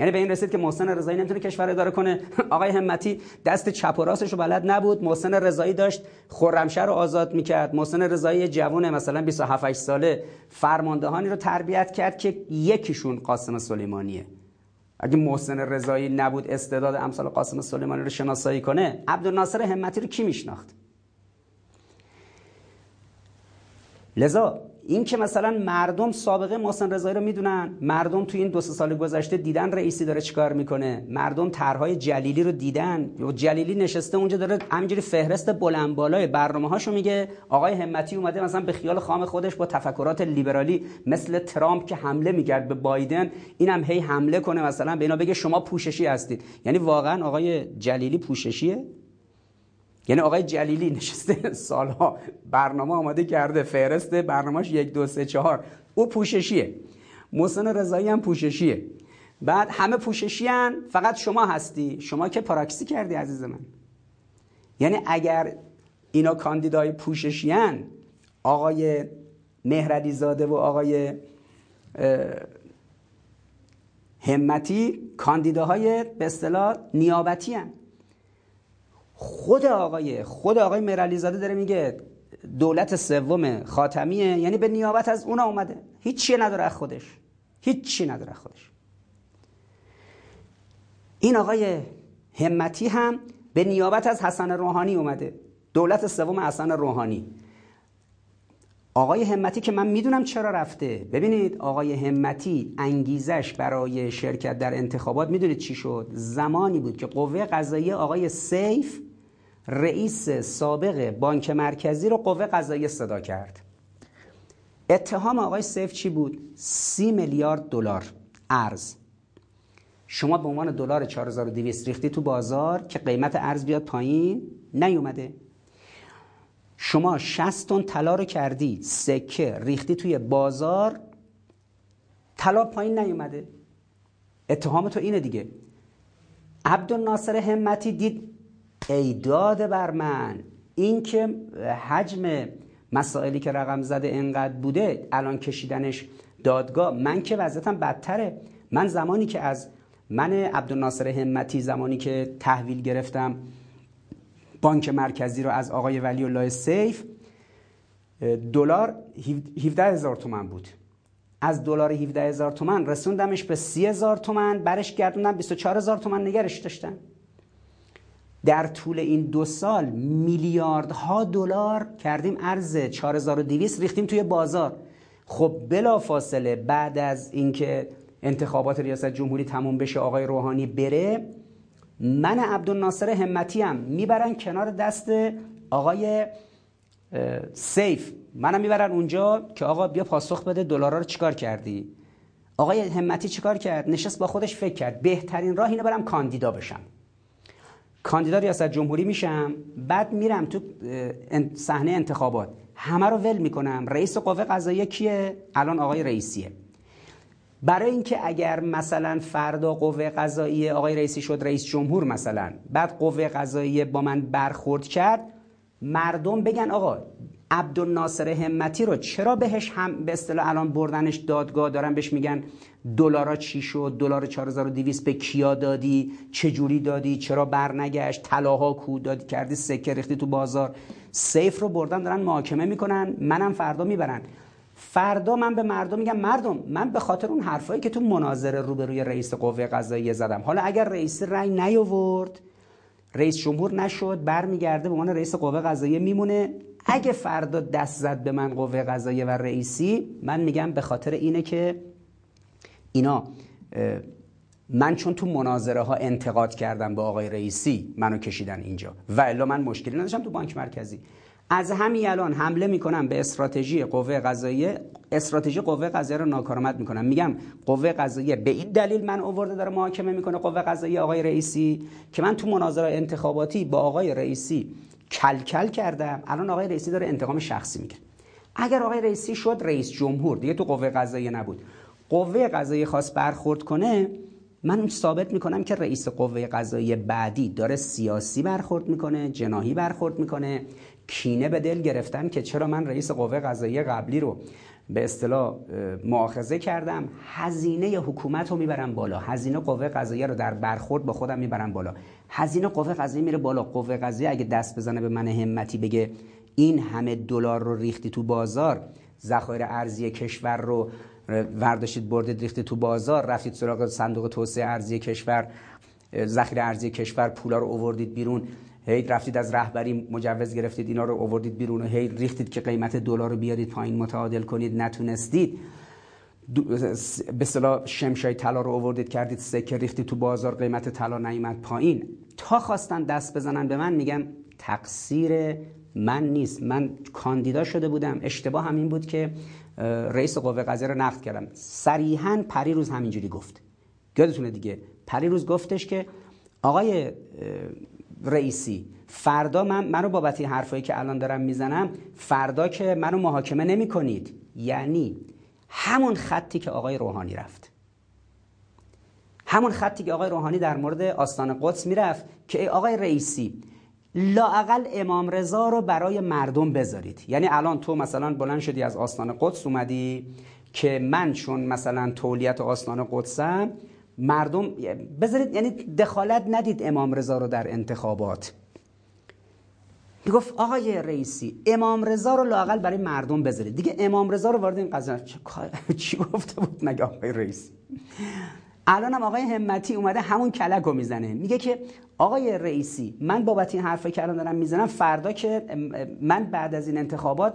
یعنی به این رسید که محسن رضایی نمی‌تونه کشور اداره کنه. آقای همتی دست چپ و راستش رو بلد نبود. محسن رضایی داشت خرمشهر رو آزاد می‌کرد. محسن رضایی جوونه مثلا 27 8 ساله فرماندهانی رو تربیت کرد که یکیشون قاسم سلیمانیه. اگه محسن رضایی نبود استعداد امثال قاسم سلیمانی رو شناسایی کنه عبدالناصر همتی رو کی میشناخت؟ لذا این که مثلا مردم سابقه محسن رضایی رو می‌دونن. مردم تو این دو سه سال گذشته دیدن رئیسی داره چیکار می‌کنه. مردم طرحهای جلیلی رو دیدن. جلیلی نشسته اونجا داره همینجوری فهرست بلند بالای برنامه هاشو میگه. آقای همتی اومده مثلا به خیال خام خودش با تفکرات لیبرالی مثل ترامپ که حمله می‌کرد به بایدن اینم هی حمله کنه مثلا. به اینا بگه شما پوششی هستید. یعنی واقعا آقای جلیلی پوششیه؟ یعنی آقای جلیلی نشسته سالها برنامه آماده کرده فهرست برنامهش یک دو سه چهار. او پوششیه. محسن رضایی هم پوششیه. بعد همه پوششی هن. فقط شما هستی. شما که پراکسی کردی عزیز من. یعنی اگر اینا کاندیدای پوششی هن آقای مهردی زاده و آقای همتی کاندیداهای به اصطلاح نیابتی هن. خود آقای خود آقای مرعلی زاده داره میگه دولت سوم خاتمیه. یعنی به نیابت از اون اومده. هیچی نداره از خودش. هیچی نداره خودش. این آقای همتی هم به نیابت از حسن روحانی اومده. دولت سوم حسن روحانی. آقای همتی که من می‌دونم چرا رفته. ببینید آقای همتی انگیزش برای شرکت در انتخابات می‌دونید چی شد؟ زمانی بود که قوه قضایی آقای سیف رئیس سابق بانک مرکزی رو قوه قضایی صدا کرد. اتهام آقای سیف چی بود؟ سی میلیارد دلار ارز. شما به عنوان دلار 4200 ریختی تو بازار که قیمت ارز بیاد پایین نیومده. شما 60 تن طلا رو کردی سکه ریختی توی بازار طلا پایین نیومده. اتهام تو اینه دیگه. عبدالناصر همتی دید ایداد بر من. این که حجم مسائلی که رقم زده انقدر بوده الان کشیدنش دادگاه من که وضعیتم بدتره. من زمانی که از من عبدالناصر همتی زمانی که تحویل گرفتم بانک مرکزی رو از آقای ولی الله سیف دلار 17 هزار تومن بود. از دلار 17 هزار تومن رسوندمش به 30 هزار تومن برش گردوندم 24 هزار تومن نگرش داشتن در طول این دو سال میلیاردها دلار کردیم ارز 4200 ریختیم توی بازار. خب بلا فاصله بعد از اینکه انتخابات ریاست جمهوری تموم بشه آقای روحانی بره من عبدالناصر همتی هم می‌برن کنار دست آقای سیف. منم می‌برن اونجا که آقا بیا پاسخ بده دلارا رو چیکار کردی؟ آقای همتی چیکار کرد؟ نشست با خودش فکر کرد. بهترین راه اینه برم کاندیدا بشم. کاندیدا ریاست جمهوری میشم بعد میرم تو صحنه انتخابات. همه رو ول می‌کنم. رئیس قوه قضاییه کیه؟ الان آقای رئیسیه. برای اینکه اگر مثلا فردا قوه قضاییه آقای رئیسی شد رئیس جمهور مثلا بعد قوه قضاییه با من برخورد کرد مردم بگن آقا عبدالناصر همتی رو چرا بهش هم به اصطلاح الان بردنش دادگاه دارن بهش میگن دلارا چی شد؟ دلار 4200 به کیا دادی؟ چه جوری دادی؟ چرا برنگشت؟ طلاها کو دادی؟ کردی سکه ریختی تو بازار؟ سیف رو بردن دارن محاکمه می‌کنن منم فردا می‌برن. فردا من به مردم میگم مردم من به خاطر اون حرفایی که تو مناظره روبروی رئیس قوه قضاییه زدم. حالا اگر رئیس رأی نیاورد رئیس جمهور نشد برمیگرده به عنوان رئیس قوه قضاییه میمونه. اگه فردا دست زد به من قوه قضاییه و رئیسی من میگم به خاطر اینه که اینا من چون تو مناظره ها انتقاد کردم به آقای رئیسی منو کشیدن اینجا. و الا من مشکلی نداشتم تو بانک مرکزی. از همین الان حمله می‌کنم به استراتژی قوه قضاییه. استراتژی قوه قضاییه رو ناکارآمد می‌کنم. میگم قوه قضاییه به این دلیل من اوورده داره محاکمه می‌کنه قوه قضاییه آقای رئیسی که من تو مناظره انتخاباتی با آقای رئیسی کلکل کردم. الان آقای رئیسی داره انتقام شخصی می‌گیره اگر آقای رئیسی شد رئیس جمهور. دیگه تو قوه قضاییه نبود. قوه قضاییه خواست برخورد کنه من ثابت می‌کنم که رئیس قوه قضاییه بعدی داره سیاسی برخورد می‌کنه جناهی برخورد می‌کنه. کینه به دل گرفتن که چرا من رئیس قوه قضاییه قبلی رو به اصطلاح معاخذه کردم هزینه حکومت رو می‌برم بالا. هزینه قوه قضاییه رو در برخورد با خودم می‌برم بالا. هزینه قوه قضاییه میره بالا. قوه قضاییه اگه دست بزنه به من همتی بگه این همه دلار رو ریختی تو بازار ذخایر ارزی کشور رو ورداشتید بردید ریختید تو بازار رفتید سراغ صندوق توسعه ارزی کشور ذخیره ارزی کشور پولا رو اووردید بیرون. هی رفتید از رهبری مجوز گرفتید اینا رو اووردید بیرون و هی ریختید که قیمت دلار رو بیارید پایین متعادل کنید نتونستید. به اصطلاح شمشای طلا رو اووردید کردید سکه ریختید تو بازار قیمت طلا نیامد پایین. تا خواستن دست بزنن به من میگن تقصیر من نیست. من کاندیدا شده بودم. اشتباه همین بود که رئیس قوه قضاییه رو نقد کردم. صریحا پریروز همینجوری گفت. یادتونه دیگه. پریروز گفتش که آقای رئیسی. فردا من منو بابت این حرفایی که الان دارم می‌زنم فردا که منو محاکمه نمی کنید یعنی همون خطی که آقای روحانی رفت. همون خطی که آقای روحانی در مورد آستان قدس می‌رفت که ای آقای رئیسی لاقل امام رضا رو برای مردم بذارید. یعنی الان تو مثلا بلند شدی از آستان قدس اومدی که من چون مثلا تولیت آستان قدسم مردم بذارید یعنی دخالت ندید امام رضا رو در انتخابات. می‌گفت آقای رئیسی امام رضا رو لاقل برای مردم بذارید. دیگه امام رضا رو وارد این قضیه چی گفته بود مگه آقای رئیسی الان هم آقای همتی اومده همون کلک رو می‌زنه. میگه که آقای رئیسی من بابت این حرفی که الان دارم می‌زنم فردا که من بعد از این انتخابات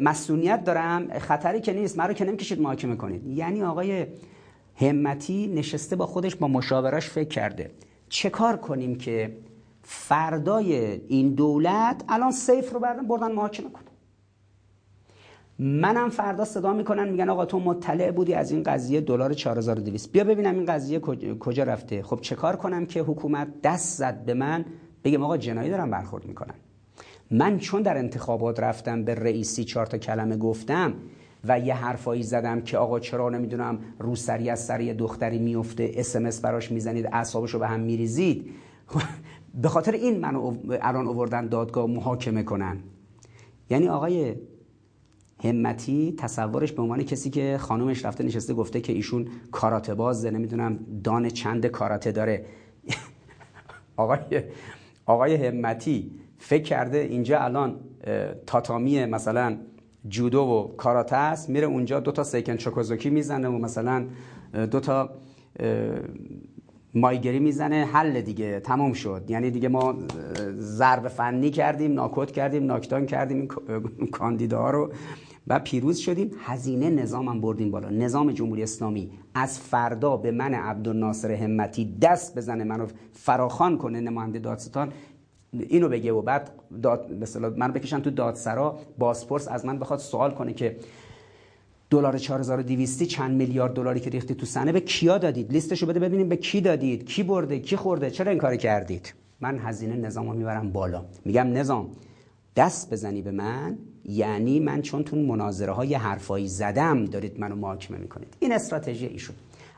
مسئولیت دارم خطری که نیست من رو که نمی‌کشید محاکمه کنید. یعنی آقای همتی نشسته با خودش با مشاوراش فکر کرده. چه کار کنیم که فردای این دولت الان سیف رو بردن بردن محاکمه کنه؟ منم فردا صدا می‌کنن میگن آقا تو مطلع بودی از این قضیه دلار 4200 بیا ببینم این قضیه کجا رفته. خب چه کار کنم که حکومت دست زد به من؟ بگم آقا جنایی دارم برخورد می‌کنن. من چون در انتخابات رفتم به رئیسی چهار تا کلمه گفتم و یه حرفایی زدم که آقا چرا نمی‌دونم روسری از سری دختری میفته اسمس براش می‌زنید اعصابشو به هم میریزید. به خاطر این منو الان اووردن دادگاه محاکمه کنن. یعنی آقای همتی تصورش به عنوان کسی که خانومش رفته نشسته گفته که ایشون کاراته بازه نمی‌دونم دان چند کاراته داره. آقای آقای همتی فکر کرده اینجا الان تاتامی مثلا. جودو و کاراته است. میره اونجا دو تا سیکن چوکوزوکی می‌زنه و مثلا دو تا مایگری می‌زنه. حل دیگه تمام شد. یعنی دیگه ما ضرب فنی کردیم ناکوت کردیم ناکتان کردیم کاندیدا رو و پیروز شدیم. هزینه نظامم بردیم بالا. نظام جمهوری اسلامی از فردا به من عبدالناصر همتی دست بزنه منو فراخان کنه نماینده دادستان. اینو بگه و بعد داد مثلا من بکشن تو دادسرا. بازپرس از من بخواد سوال کنه که دلار 4200 چند میلیارد دلاری که ریختی تو سنه به کیا دادید؟ لیستشو بده ببینیم به کی دادید. کی برده؟ کی خورده؟ چرا این کار کردید؟ من هزینه نظام رو می‌برم بالا. میگم نظام دست بزنی به من یعنی من چون تون مناظره های حرفایی زدم دارید منو محاکمه می‌کنید. این استراتژی ایشون.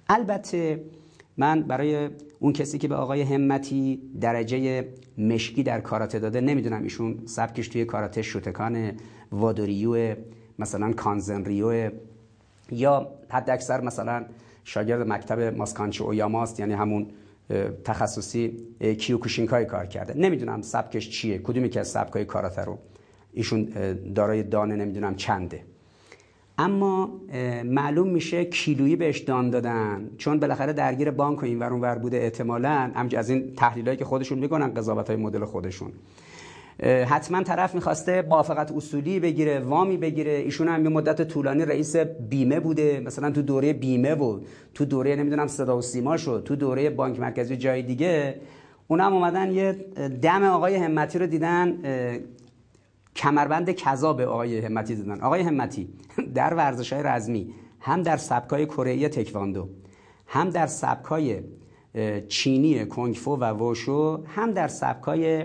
البته من برای اون کسی که به آقای همتی درجه مشکی در کاراته داده نمی‌دونم ایشون سبکش توی کاراته شوتوکان وادوریو مثلا کانزنریو یا حد اکثر مثلا شاگرد مکتب ماسوتاتسو اویاماست یعنی همون تخصصی کیوکوشینکای کار کرده. نمی‌دونم سبکش چیه کدومی که از سبکای کاراته رو ایشون دارای دانه نمی‌دونم چنده. اما معلوم میشه کیلویی بهش دان دادن. چون بالاخره درگیر بانک و این ور ور بوده احتمالاً. از این تحلیلایی که خودشون می‌کنن قضاوت های مدل خودشون. حتما طرف می‌خواسته موافقت اصولی بگیره وامی بگیره. ایشون هم یه مدت طولانی رئیس بیمه بوده. مثلا تو دوره بیمه بود تو دوره نمی‌دونم صدا و سیما شد تو دوره بانک مرکزی جای دیگه اونم اومدن یه دم آقای همتی رو دیدن. کمربند کذا به آقای همتی دادن آقای همتی در ورزش های رزمی هم در سبکای کره تکواندو هم در سبکای چینی کنگفو و ووشو هم در سبکای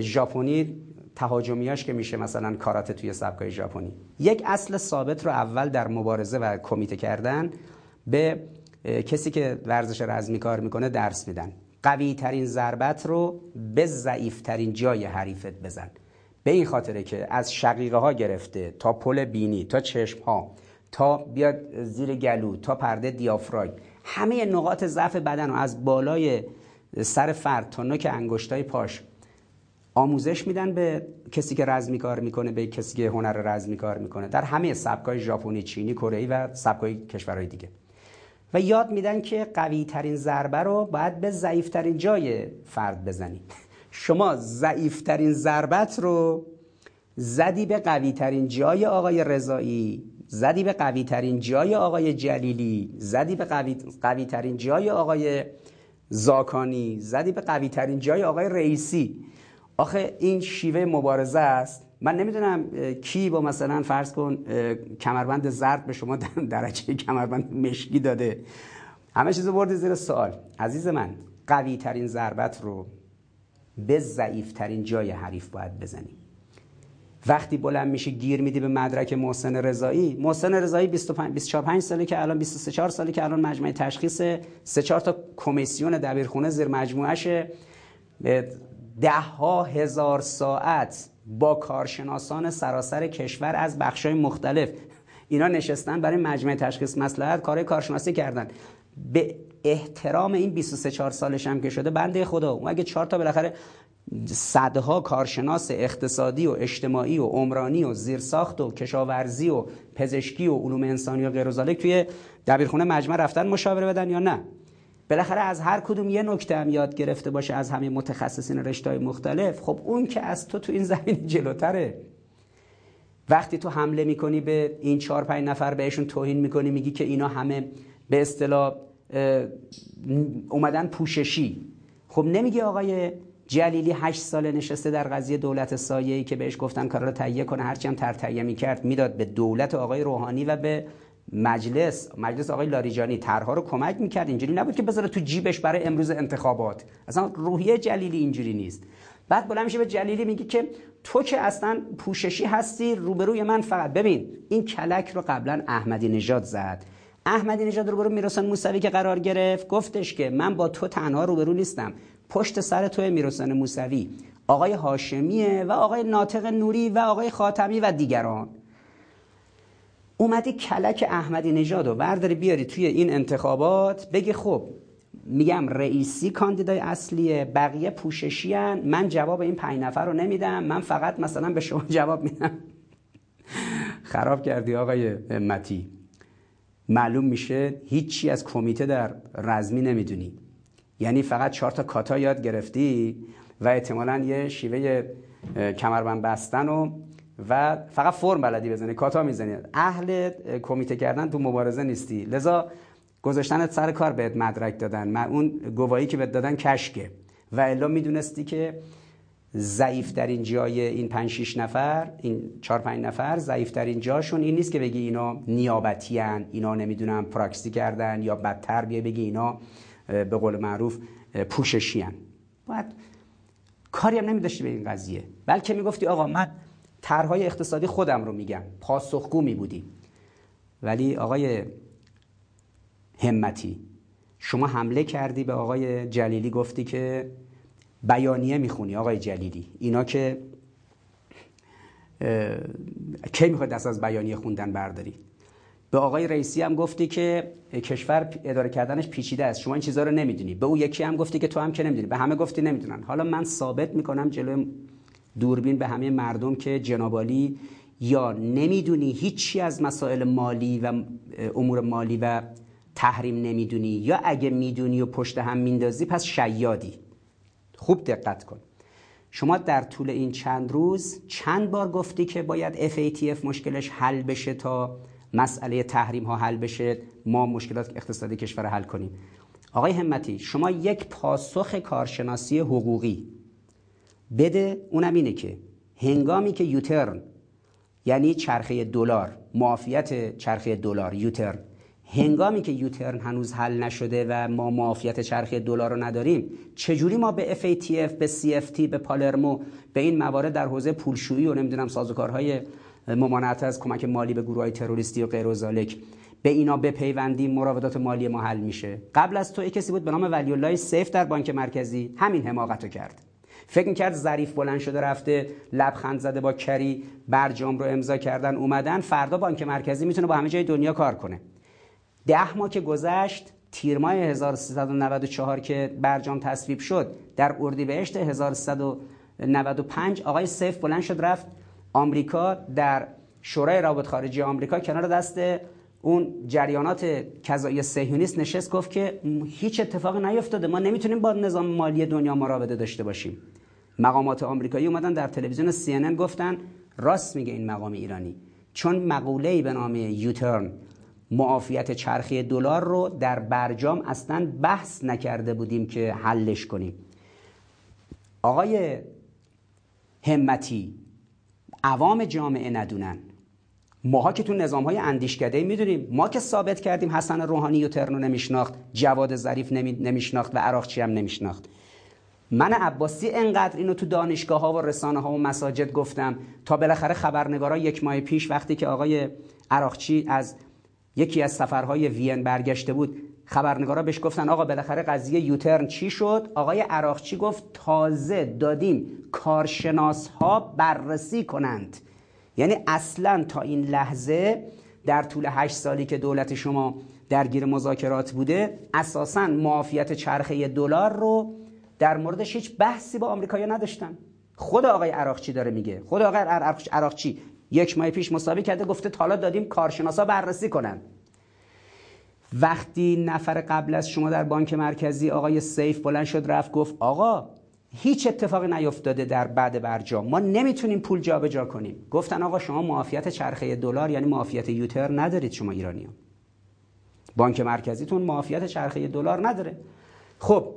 ژاپنی تهاجمیاش که میشه مثلا کاراته توی سبکای ژاپنی. یک اصل ثابت رو اول در مبارزه و کمیته کردن به کسی که ورزش رزمی کار می‌کنه درس میدن. قوی ترین ضربت رو به ضعیف ترین جای حریفت بزن. به این خاطره که از شقیقه ها گرفته تا پل بینی تا چشم ها تا بیاد زیر گلو تا پرده دیافراگ همه نقاط ضعف بدن رو از بالای سر فرد تا نوک انگشتای پاش آموزش میدن به کسی که رزمی کار می‌کنه به کسی که هنر رزمی کار می‌کنه. در همه سبکای ژاپنی، چینی، کره و سبکای کشورهای دیگه. و یاد میدن که قوی ترین ضربه رو باید به ضعیف ترین جای فرد بزنی شما ضعیف ترین ضربت رو زدی به قوی ترین جای آقای رضایی زدی به قوی ترین جای آقای جلیلی زدی به قوی, قوی ترین جای آقای زاکانی زدی به قوی ترین جای آقای رئیسی. آخه این شیوه مبارزه است. من نمی‌دونم کی با مثلا فرض کن کمربند زرد به شما درجه کمربند مشکی داده. همه چیزو بردی زیر سوال. عزیز من قوی ترین ضربت رو به ضعیف ترین جای حریف باید بزنی وقتی بلند میشه گیر میدی به مدرک محسن رضایی محسن رضایی 25 24 ساله که الان 23 4 ساله که الان مجمع تشخیص 3 4 تا کمیسیون دبیرخونه زیر مجموعه ده ها هزار ساعت با کارشناسان سراسر کشور از بخشای مختلف. اینا نشستن برای مجمع تشخیص مسئله کار کارشناسی کردن. به احترام این 23 4 سالش هم که شده بنده خدا. اون اگه چهار تا بالاخره صدها کارشناس اقتصادی و اجتماعی و عمرانی و زیرساخت و کشاورزی و پزشکی و علوم انسانی و غیر توی دبیرخونه مجمع رفتن مشاوره بدن یا نه؟ بالاخره از هر کدوم یه نکته هم یاد گرفته باشه از همه متخصصین رشته‌های مختلف. خب اون که از تو تو این زمین جلوتره. وقتی تو حمله می‌کنی به این چهار پنج نفر بهشون توهین می‌کنی میگی که اینا همه به اصطلاح اومدن پوششی. خب نمیگی آقای جلیلی هشت ساله نشسته در قضیه دولت سایه‌ای که بهش گفتن کارا رو تهیه کنه هرچی هم تر تهیه می‌کرد می‌داد به دولت آقای روحانی و به مجلس. مجلس آقای لاریجانی طرحها رو کمک می‌کرد اینجوری نبود که بذاره تو جیبش برای امروز انتخابات. اصلا روحیه جلیلی اینجوری نیست. بعد بلند میشه به جلیلی میگه که تو که اصلا پوششی هستی روبروی من فقط. ببین این کلک رو قبلا احمدی نژاد زد. احمدی نژاد روبرو می‌رسن موسوی که قرار گرفت. گفتش که من با تو تنها روبرو نیستم. پشت سر تو می‌رسن موسوی. آقای هاشمیه و آقای ناطق نوری و آقای خاتمی و دیگران. اومدی کلک احمدی نژاد رو برداری بیاری توی این انتخابات. بگی خب میگم رئیسی کاندیدای اصلیه بقیه پوششی هن. من جواب این پنج نفر رو نمیدم. من فقط مثلا به شما جواب میدم. خراب کردی آقای متی. معلوم میشه هیچی از کمیته در رزمی نمی‌دونی. یعنی فقط چهار تا کاتا یاد گرفتی و احتمالا یه شیوه کمربند بستن و و فقط فرم بلدی بزنی کاتا می‌زنی. اهل کمیته کردن تو مبارزه نیستی. لذا گذاشتنت سر کار بهت مدرک دادن. اون گواهی که بهت دادن کشکه. و الا می‌دونستی که ضعیف ترین جای این 5 6 نفر این 4 5 نفر ضعیف ترین جاشون این نیست که بگی اینا نیابتی هن. اینا نمی‌دونم پراکسی کردن یا بدتر بیا بگی اینا به قول معروف پوششی هن. باید کاری هم نمیداشتی به این قضیه بلکه می‌گفتی آقا من طرحهای اقتصادی خودم رو میگم پاسخگو می بودی ولی آقای همتی شما حمله کردی به آقای جلیلی گفتی که بیانیه می‌خونی آقای جلیلی. اینا که کی می‌خواد دست از بیانیه خوندن برداری؟ به آقای رئیسی هم گفتی که کشور اداره کردنش پیچیده است. شما این چیزها رو نمی‌دونی. به او یکی هم گفتی که تو هم که نمی‌دونی. به همه گفتی نمی‌دونن. حالا من ثابت می‌کنم جلوی دوربین به همه مردم که جنابالی یا نمی‌دونی هیچی از مسائل مالی و امور مالی و تحریم نمی‌دونی یا اگه می‌دونی و پشت هم میندازی پس شیادی. خوب دقت کن. شما در طول این چند روز چند بار گفتی که باید FATF مشکلش حل بشه تا مسئله تحریم ها حل بشه ما مشکلات اقتصادی کشور حل کنیم. آقای همتی شما یک پاسخ کارشناسی حقوقی بده اونم اینه که هنگامی که یوترن یعنی چرخه دلار معافیت چرخه دلار یوترن هنگامی که یوترن هنوز حل نشده و ما معافیت چرخه دلار رو نداریم چجوری ما به FATF به CFT به پالرمو به این موارد در حوزه پولشویی و نمی‌دونم سازوکارهای ممانعت از کمک مالی به گروه های تروریستی و غیر و به اینا بپیوندیم مراودات مالی ما حل میشه؟ قبل از تو کسی بود به نام ولی الله سیف در بانک مرکزی همین حماقت کرد. فکر می‌کرد ظریف بلند شده رفته لبخند زده با کری برجام رو امضا کردن اومدن فردا بانک مرکزی می‌تونه با همه جای دنیا کار کنه. ده ماه که گذشت تیر ماه 1394 که برجام تصویب شد در اردیبهشت 1395 آقای سیف بلند شد رفت آمریکا در شورای روابط خارجی آمریکا کنار دست اون جریانات کذایی سهیونیست نشست گفت که هیچ اتفاقی نیفتاده ما نمی‌تونیم با نظام مالی دنیا مراوده داشته باشیم. مقامات آمریکایی اومدن در تلویزیون CNN گفتن راست میگه این مقام ایرانی چون مقوله به نام یوترن معافیت چرخی دلار رو در برجام اصلا بحث نکرده بودیم که حلش کنیم. آقای همتی عوام جامعه ندونن. ماها که تو نظام های اندیشکده می‌دونیم ما که ثابت کردیم حسن روحانی و ترنو نمیشناخت جواد ظریف نمیشناخت و عراقچی هم نمیشناخت. من عباسی انقدر اینو تو دانشگاه ها و رسانه ها و مساجد گفتم تا بالاخره خبرنگارا یک ماه پیش وقتی که آقای عراقچی از یکی از سفرهای وین برگشته بود. خبرنگارا بهش گفتن آقا بالاخره قضیه یوترن چی شد؟ آقای عراقچی گفت؟ تازه دادیم کارشناس ها بررسی کنند. یعنی اصلا تا این لحظه در طول هشت سالی که دولت شما درگیر مذاکرات بوده اساسا معافیت چرخه دلار رو در موردش هیچ بحثی با آمریکایی‌ها نداشتن. خود آقای عراقچی داره میگه. خود آقای عراقچی یک ماه پیش مسابقه کرده گفته حالا دادیم کارشناسا بررسی کنن. وقتی نفر قبل از شما در بانک مرکزی آقای سیف بلند شد رفت گفت آقا هیچ اتفاقی نیفتاده در بعد برجام. ما نمی‌تونیم پول جابجا جا کنیم. گفتن آقا شما معافیت چرخه دلار یعنی معافیت یوتر ندارید شما ایرانیان بانک مرکزیتون معافیت چرخه دلار نداره. خب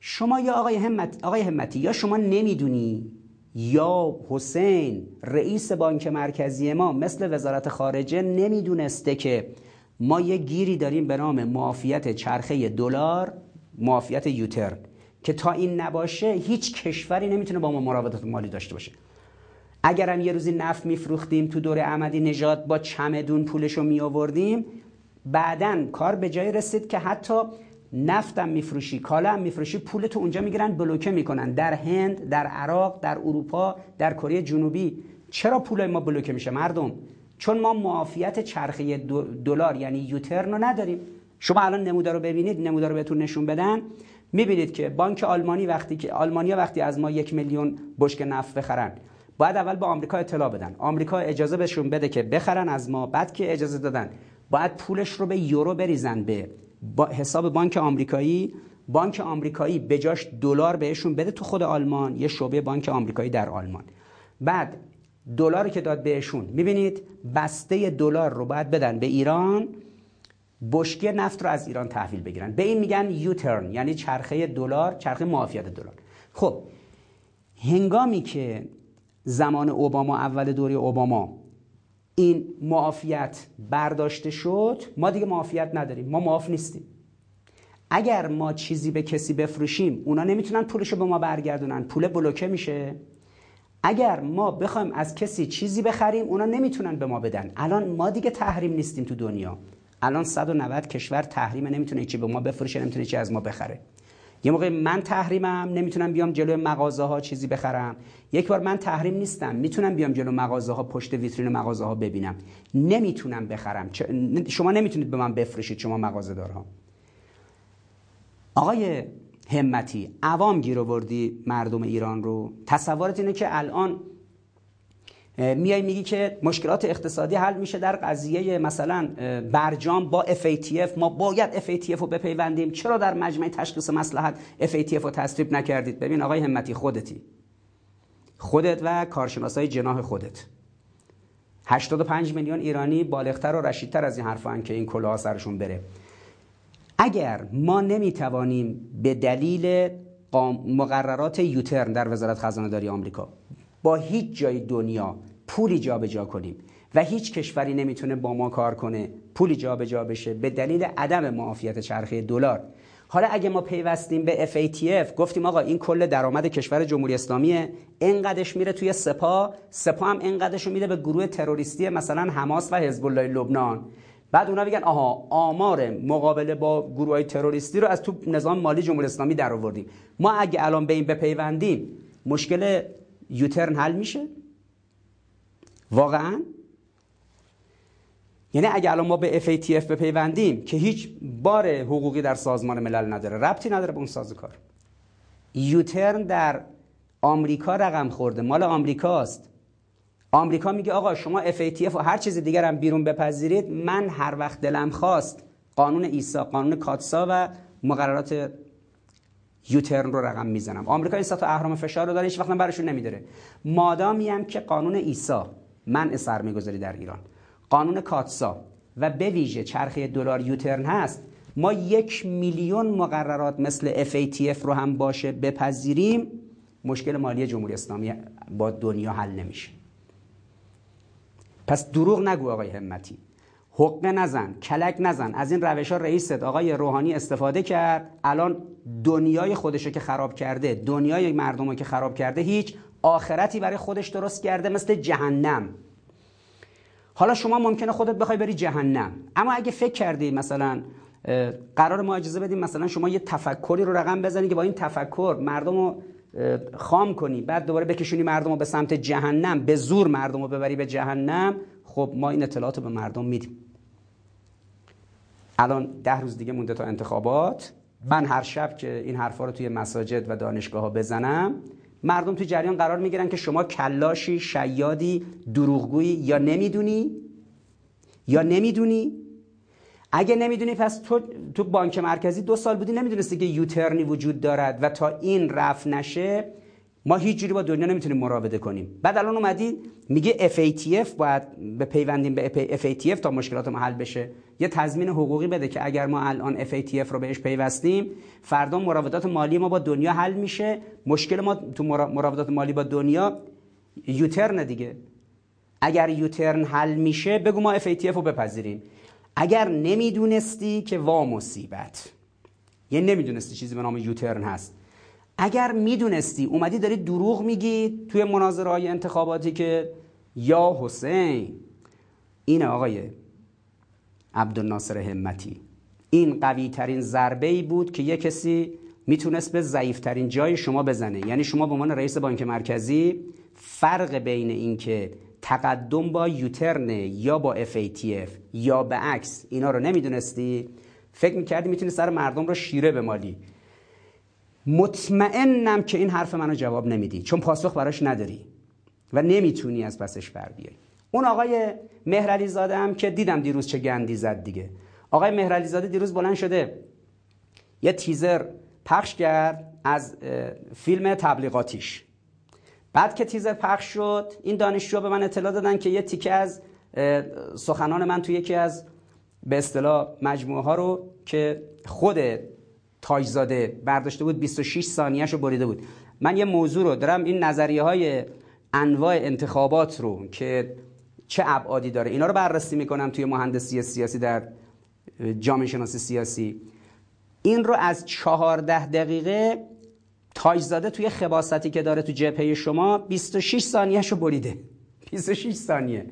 شما یا آقای همت آقای همتی یا شما نمی‌دونی یا حسین رئیس بانک مرکزی ما مثل وزارت خارجه نمی‌دونسته که ما یه گیری داریم به نام معافیت چرخه دلار معافیت یوتر که تا این نباشه هیچ کشوری نمی‌تونه با ما مراودات مالی داشته باشه. اگرم یه روزی نفت میفروختیم تو دور احمدی نژاد با چمدون پولش رو می آوردیم بعدا کار به جای رسید که حتی نفتم میفروشی کالا هم میفروشی پولتو اونجا می‌گیرن بلوکه می‌کنن. در هند در عراق در اروپا در کره جنوبی. چرا پول ما بلوکه میشه مردم؟ چون ما معافیت چرخه دلار یعنی یوترن رو نداریم. شما الان نمودار رو ببینید نمودار رو بهتون نشون بدن می‌بینید که بانک آلمانی وقتی که آلمانیا وقتی از ما یک میلیون بشک نفت بخرن باید اول با آمریکا اطلاع بدن. آمریکا اجازه بهشون بده که بخرن از ما. بعد که اجازه دادن باید پولش رو به یورو بریزن به با حساب بانک آمریکایی بانک آمریکایی به جاش دلار بهشون بده تو خود آلمان. یه شعبه بانک آمریکایی در آلمان. بعد دلاری که داد بهشون می‌بینید بسته دلار رو باید بدن به ایران بشکه نفت رو از ایران تحویل بگیرن. به این میگن یوترن یعنی چرخه دلار چرخه معافیت دلار. خب هنگامی که زمان اوباما اول دوره اوباما این معافیت برداشته شد ما دیگه معافیت نداریم ما معاف نیستیم. اگر ما چیزی به کسی بفروشیم اونا نمی‌تونن پولشو به ما برگردونن پول بلوکه میشه. اگر ما بخوایم از کسی چیزی بخریم اونا نمی‌تونن به ما بدن. الان ما دیگه تحریم نیستیم تو دنیا. الان 190 کشور تحریم نمی‌تونه چی به ما بفروشه نمی‌تونه چی از ما بخره. یه موقع من تحریمم نمی‌تونم بیام جلو مغازه ها چیزی بخرم. یک بار من تحریم نیستم می‌تونم بیام جلو مغازه ها پشت ویترین مغازه ها ببینم. نمی‌تونم بخرم. شما نمی‌تونید به من بفروشید شما مغازه دارها آقای همتی عوام گیر آوردی مردم ایران رو. تصورت اینه که الان میای میگی که مشکلات اقتصادی حل میشه در قضیه مثلا برجام با FATF ما باید FATF رو بپیوندیم. چرا در مجمع تشخیص مسلحت FATF رو تصویب نکردید؟ ببین آقای همتی خودتی. خودت و کارشناسای جناح خودت. 85 میلیون ایرانی بالغتر و رشیدتر از این حرفا که این کلاه سرشون بره. اگر ما نمی‌توانیم به دلیل مقررات یوترن در وزارت خزانه داری آمریکا با هیچ جای دنیا پولی جابجا کنیم. و هیچ کشوری نمی‌تونه با ما کار کنه پولی جابجا بشه به دلیل عدم معافیت چرخه دلار. حالا اگه ما پیوستیم به FATF گفتیم آقا این کل درآمد کشور جمهوری اسلامیه اینقدرش میره توی سپا سپا هم اینقدرش میده به گروه تروریستی مثلا حماس و حزب الله لبنان. بعد اونا میگن آها آمار مقابله با گروه های تروریستی رو از تو نظام مالی جمهوری اسلامی در آوردیم ما اگه الان به این بپیوندیم مشکل یوترن حل میشه؟ واقعا؟ یعنی اگه الان ما به FATF بپیوندیم که هیچ بار حقوقی در سازمان ملل نداره ربطی نداره به اون سازوکار. یوترن در آمریکا رقم خورده مال آمریکاست آمریکا میگه آقا شما FATF و هر چیز دیگر هم بیرون بپذیرید من هر وقت دلم خواست قانون ایسا قانون کاتسا و مقررات یوترن رو رقم می‌زنم. آمریکا این سطح اهرام فشار رو داره هیچ وقت برشون نمیداره. مادامی هم که قانون ایسا منع سرمایه‌گذاری در ایران. قانون کاتسا. و به ویژه چرخه دلار یوترن هست ما یک میلیون مقررات مثل FATF رو هم باشه بپذیریم. مشکل مالی جمهوری اسلامی با دنیا حل نمیشه. پس دروغ نگو آقای همتی. حقه نزن کلک نزن. از این روش ها رئیست آقای روحانی استفاده کرد. الان دنیای خودشو که خراب کرده دنیای مردم رو که خراب کرده هیچ آخرتی برای خودش درست کرده مثل جهنم. حالا شما ممکنه خودت بخوای بری جهنم. اما اگه فکر کردی مثلا قرار ما اجازه بدیم مثلا شما یه تفکری رو رقم بزنی که با این تفکر مردم رو خام کنی بعد دوباره بکشونی مردم رو به سمت جهنم به زور مردم رو ببری به جهنم خب ما این اطلاعات رو به مردم میدیم. الان ده روز دیگه مونده تا انتخابات. من هر شب که این حرفا رو توی مساجد و دانشگاه ها بزنم مردم توی جریان قرار می‌گیرن که شما کلاشی شیادی دروغگویی یا نمی‌دونی؟ یا نمی‌دونی؟ اگه نمی‌دونی پس تو تو بانک مرکزی دو سال بودی نمی‌دونستی که یوترنی وجود دارد و تا این رفت نشه ما هیچ جوری با دنیا نمی‌تونیم مراوده کنیم. بعد الان اومدی میگه FATF باید به پیوندیم به FATF تا مشکلات ما حل بشه. یه تضمین حقوقی بده که اگر ما الان FATF رو بهش پیوستیم فردا مراودات مالی ما با دنیا حل میشه. مشکل ما تو مراودات مالی با دنیا یوترن دیگه. اگر یوترن حل میشه بگو ما FATF رو بپذیریم. اگر نمی‌دونستی که وا مصیبت. یه نمی‌دونستی چیزی به نام یوترن هست. اگر می‌دونستی اومدی داری دروغ میگی توی مناظره های انتخاباتی که یا حسین این آقای عبدالناصر همتی. این قوی ترین ضربه ای بود که یه کسی می‌تونست به ضعیف ترین جای شما بزنه. یعنی شما به عنوان رئیس بانک مرکزی فرق بین این که تقدم با یوترن یا با FATF یا به عکس اینا رو نمی‌دونستی فکر می‌کردی می‌تونی سر مردم رو شیره مالی مطمئنم که این حرف منو جواب نمیدی چون پاسخ براش نداری و نمی‌تونی از پسش بر بیای. اون آقای مهرعلی زاده هم که دیدم دیروز چه گندی زد دیگه. آقای مهرعلی زاده دیروز بلند شده. یه تیزر پخش کرد از فیلم تبلیغاتیش. بعد که تیزر پخش شد این دانشجو به من اطلاع دادن که یه تیکه از سخنان من توی یکی از به اصطلاح مجموعه ها رو که خود تاجزاده برداشته بود 26 ثانیهش رو بریده بود. من یه موضوع رو دارم این نظریه های انواع انتخابات رو که چه ابعادی داره اینا رو بررسی می‌کنم توی مهندسی سیاسی در جامعه شناسی سیاسی. این رو از چهارده دقیقه تاجزاده توی خباستی که داره تو جبهه شما 26 ثانیهش رو بریده. 26 ثانیه.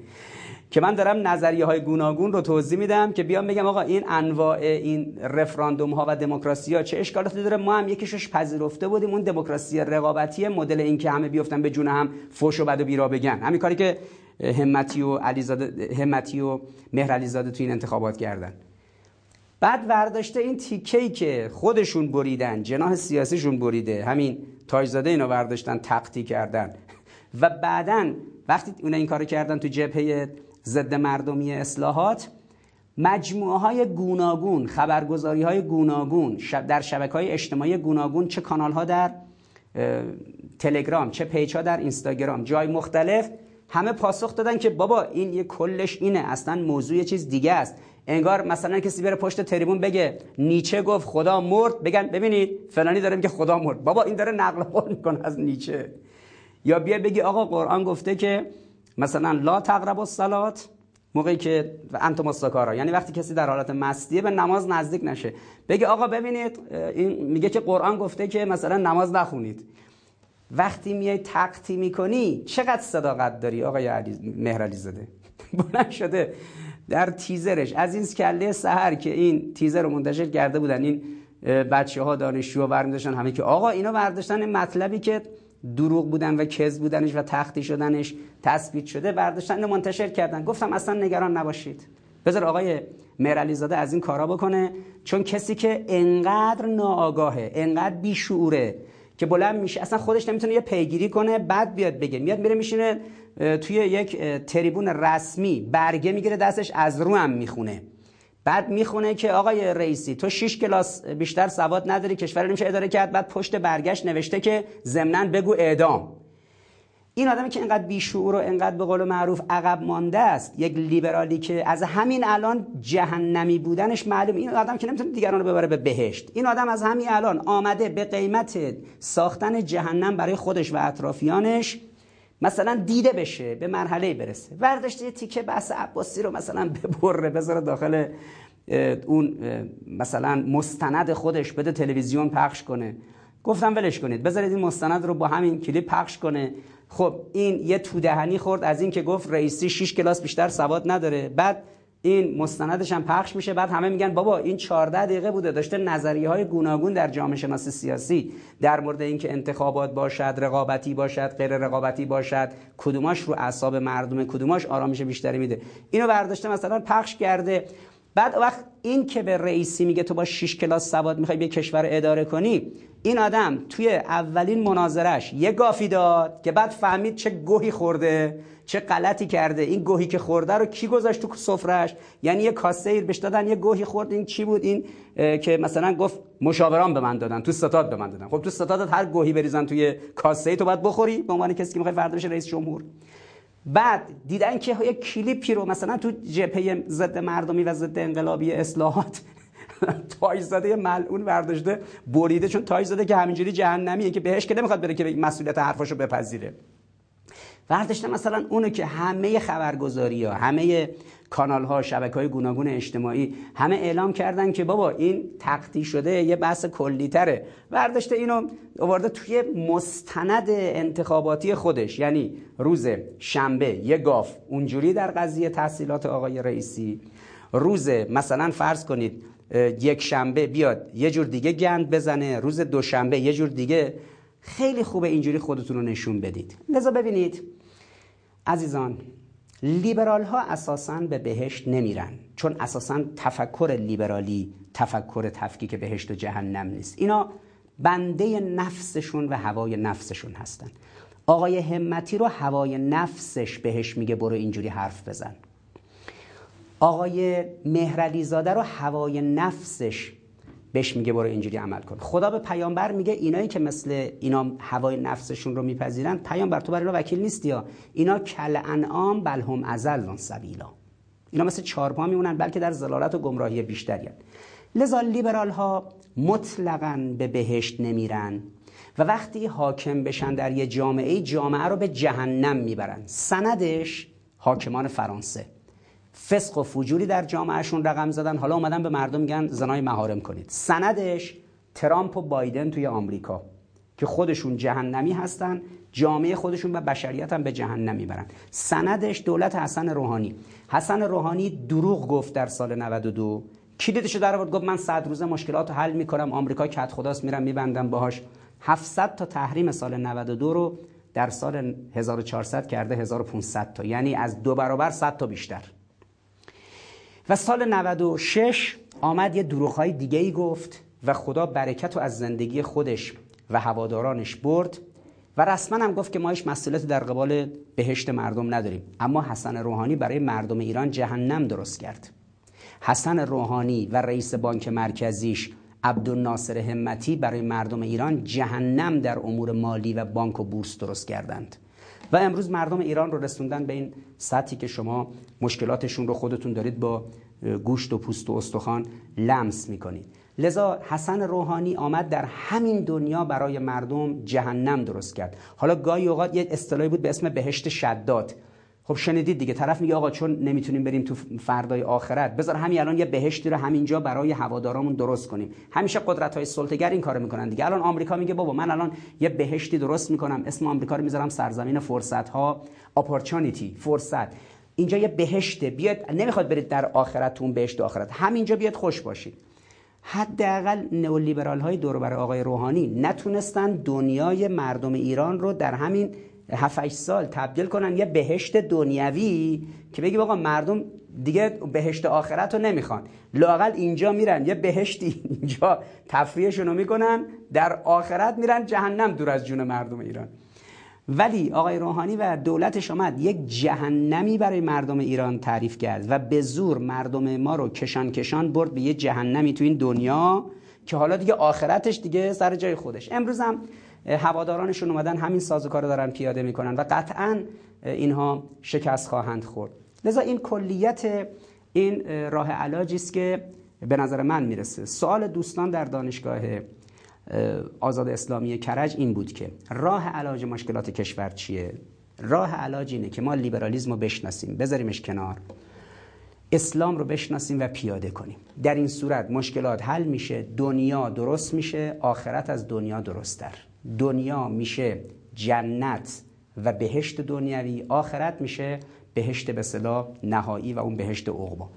که من دارم نظریه های گوناگون رو توضیح میدم که بیام بگم آقا این انواع این رفراندوم ها و دموکراسی ها چه اشکالاتی داره؟ ما هم یکیشش پذیرفته بودیم اون دموکراسی رقابتی مدل این که همه بیفتن به جون هم فوش و بد و بیرا بگن. همین کاری که همتی و علیزاده همتی و مهر علیزاده تو این انتخابات کردن. بعد ورداشته این تیکه‌ای که خودشون بریدن جناح سیاسیشون بریده همین تاجزاده اینو ورداشتن تقطی کردن. و بعدا وقتی اون این کارو کردن تو جبهه ضد مردمی اصلاحات مجموعه های گوناگون خبرگزاری های گوناگون در شبکه های اجتماعی گوناگون چه کانال ها در تلگرام چه پیج ها در اینستاگرام جای مختلف همه پاسخ دادن که بابا این یه کلش اینه اصلا موضوع یه چیز دیگه است. انگار مثلا کسی بره پشت تریبون بگه نیچه گفت خدا مرد بگن ببینید فلانی داره میگه خدا مرد. بابا این داره نقل قول می‌کنه از نیچه. یا بیا بگی آقا قرآن گفته که مثلا لا تقرب الصلات موقعی که انتم مستکارا یعنی وقتی کسی در حالت مستیه به نماز نزدیک نشه. بگه آقا ببینید این میگه که قرآن گفته که مثلا نماز نخونید. وقتی میای تقطی می‌کنی چقدر صداقت داری؟ آقای علی مهر علی زاده. بلند شده. در تیزرش. از این کله سحر که این تیزر رو منتشر کرده بودن این بچه ها دانشجو برمیداشتن همه که آقا اینا برداشتن مطلبی که دروغ بودن و کذ بودنش و تختی شدنش تثبیت شده برداشتن منتشر کردن. گفتم اصلا نگران نباشید. بذار آقای مرعلی زاده از این کارا بکنه چون کسی که انقدر ناآگاهه انقدر بیشعوره که بلند میشه اصلا خودش نمی‌تونه یه پیگیری کنه بعد بیاد بگه. میاد میره میشینه توی یک تریبون رسمی برگه می‌گیره دستش از رو هم می‌خونه. بعد می‌خونه که آقای رئیسی تو 6 کلاس بیشتر سواد نداری کشور نمیشه اداره کرد. بعد پشت برگشت نوشته که ضمناً بگو اعدام. این آدمی که اینقدر بیشعور و اینقدر به قول معروف عقب مانده است یک لیبرالی که از همین الان جهنمی بودنش معلوم این آدم که نمی‌تونه دیگران رو ببره به بهشت. این آدم از همین الان آمده به قیمت ساختن جهنم برای خودش و اطرافیانش. مثلا دیده بشه به مرحله برسه. ورداشته یه تیکه بحث عباسی رو مثلا ببره بذاره داخل اون مثلا مستند خودش بده تلویزیون پخش کنه. گفتم ولش کنید بذارید این مستند رو با همین کلیپ پخش کنه. خب این یه تودهنی خورد از این که گفت رئیسی 6 کلاس بیشتر سواد نداره. بعد این مستندش هم پخش میشه. بعد همه میگن بابا این 14 دقیقه بوده. داشته نظریه های گوناگون در جامعه شناسی سیاسی در مورد اینکه انتخابات باشد رقابتی باشد غیر رقابتی باشد کدوماش رو اعصاب مردم کدوماش آرامش بیشتری میده. اینو برداشته مثلا پخش کرده. بعد وقت این که به رئیسی میگه تو با 6 کلاس سواد می‌خوای به کشور اداره کنی این آدم توی اولین مناظرش یه گافی داد که بعد فهمید چه گوهی خورده چه غلطی کرده. این گوهی که خورده رو کی گذاشت تو سفرش یعنی یه کاسه ایر بهش دادن یه گوهی خورد. این چی بود؟ این که مثلا گفت مشاوران به من دادن تو ستاد به من دادن. خب تو ستادت هر گوهی بریزن توی کاسه ای تو باید بخوری؟ به عنوان کسی که می‌خوای فردا بشه رئیس جمهور. بعد دیدن که یه کلیپی رو مثلا تو جبهه ضد مردمی و ضد انقلابی اصلاحات تایز زده ملعون برداشته بریده چون تایز زده که همینجوری جهنمیه که بهش که نمی‌خواد بره که مسئولیت حرفاشو بپذیره. برداشته مثلا اونو که همه خبرگزاری ها همه کانال ها شبکه های گوناگون اجتماعی همه اعلام کردن که بابا این تقطی شده یه بحث کلی تره. برداشته اینو آورده توی مستند انتخاباتی خودش. یعنی روز شنبه یه گاف اونجوری در قضیه تحصیلات آقای رئیسی. روز مثلا فرض کنید یک شنبه بیاد یه جور دیگه گند بزنه روز دوشنبه یه جور دیگه. خیلی خوبه اینجوری خودتون رو نشون بدید. لذا ببینید عزیزان لیبرال ها اساسا به بهشت نمیرن چون اساسا تفکر لیبرالی تفکر تفکیک بهشت و جهنم نیست. اینا بنده نفسشون و هوای نفسشون هستن. آقای همتی رو هوای نفسش بهش میگه برو اینجوری حرف بزن. آقای مهرعلی زاده رو هوای نفسش بهش میگه برو اینجوری عمل کن. خدا به پیامبر میگه اینایی که مثل اینا هوای نفسشون رو میپذیرن پیامبر تو برای اینا وکیل نیستی یا. اینا کل انعام بل هم ازل سبیلا. اینا مثل چارپا میمونن بلکه در زلالت و گمراهی بیشتری هن. لذا لیبرال ها مطلقا به بهشت نمیرن و وقتی حاکم بشن در یه جامعه جامعه رو به جهنم می‌برن. سندش حاکمان فرانسه. فسق و فجوری در جامعهشون رقم زدن. حالا اومدن به مردم میگن زنای مهارم کنید. سندش ترامپ و بایدن توی آمریکا که خودشون جهنمی هستن جامعه خودشون و بشریت هم به جهنم می‌برن سندش دولت حسن روحانی. حسن روحانی دروغ گفت در سال 92 کلیدشو در آورد؟ گفت من صد روزه مشکلات رو حل می‌کنم آمریکا کت خداست میرم میبندم باهاش. 700 تا تحریم سال 92 رو در سال 1400 کرده 1500 تا. یعنی از دو برابر 100 تا بیشتر. و سال 96 آمد یه دروغهای دیگه ای گفت و خدا برکت رو از زندگی خودش و هوادارانش برد و رسما هم گفت که ما هیچ مسئولیت در قبال بهشت مردم نداریم. اما حسن روحانی برای مردم ایران جهنم درست کرد. حسن روحانی و رئیس بانک مرکزیش عبدالناصر همتی برای مردم ایران جهنم در امور مالی و بانک و بورس درست کردند. و امروز مردم ایران رو رسوندن به این سطحی که شما مشکلاتشون رو خودتون دارید با گوشت و پوست و استخوان لمس می‌کنید. لذا حسن روحانی آمد در همین دنیا برای مردم جهنم درست کرد. حالا گاهی اوقات یه اصطلاحی بود به اسم بهشت شداد. خب شنیدید دیگه طرف میگه آقا چون نمی‌تونیم بریم تو فردای آخرت بذار همین الان یه بهشتی رو همینجا برای هوادارامون درست کنیم. همیشه قدرت های سلطه‌گر این کارو می‌کنن دیگه. الان آمریکا میگه بابا من الان یه بهشتی درست می‌کنم اسم آمریکا رو می‌ذارم سرزمین فرصت ها اپورتونیتی فرصت. اینجا یه بهشته بیاد نمی‌خواد برید در آخرت اون بهشت آخرت. همینجا بیاد خوش باشید. حداقل نئولیبرال های دور بر آقای روحانی نتونستن دنیای مردم ایران رو در همین 7 سال تبدیل کنن یه بهشت دنیوی که بگی آقا مردم دیگه بهشت آخرت رو نمی‌خوان. لاقل اینجا میرن یه بهشتی اینجا تفریحشون رو می‌کنن در آخرت میرن جهنم دور از جون مردم ایران. ولی آقای روحانی و دولتش آمد یک جهنمی برای مردم ایران تعریف کرد و به زور مردم ما رو کشان کشان برد به یه جهنمی تو این دنیا که حالا دیگه آخرتش دیگه سر جای خودش. امروز هم هوادارانشون اومدن همین سازوکار دارن پیاده می‌کنن و قطعا اینها شکست خواهند خورد. لذا این کلیت این راه علاجی است که به نظر من می‌رسه. سوال دوستان در دانشگاه آزاد اسلامی کرج این بود که راه علاج مشکلات کشور چیه؟ راه علاج اینه که ما لیبرالیزم رو بشناسیم بذاریمش کنار اسلام رو بشناسیم و پیاده کنیم. در این صورت مشکلات حل میشه دنیا درست میشه آخرت از دنیا درستتر. دنیا میشه جنت و بهشت دنیوی آخرت میشه بهشت به صلاح نهایی و اون بهشت عقبا.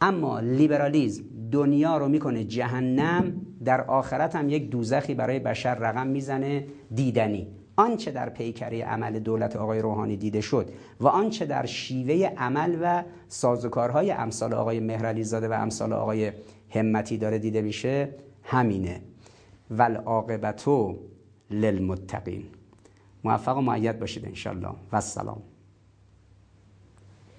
اما لیبرالیزم دنیا رو می‌کنه جهنم در آخرت هم یک دوزخی برای بشر رقم می‌زنه دیدنی. آنچه در پیکره عمل دولت آقای روحانی دیده شد و آنچه در شیوه عمل و سازوکارهای امثال آقای مهرعلی زاده و امثال آقای همتی داره دیده میشه همینه. ول للمتقین. موفق و معید باشید انشالله و السلام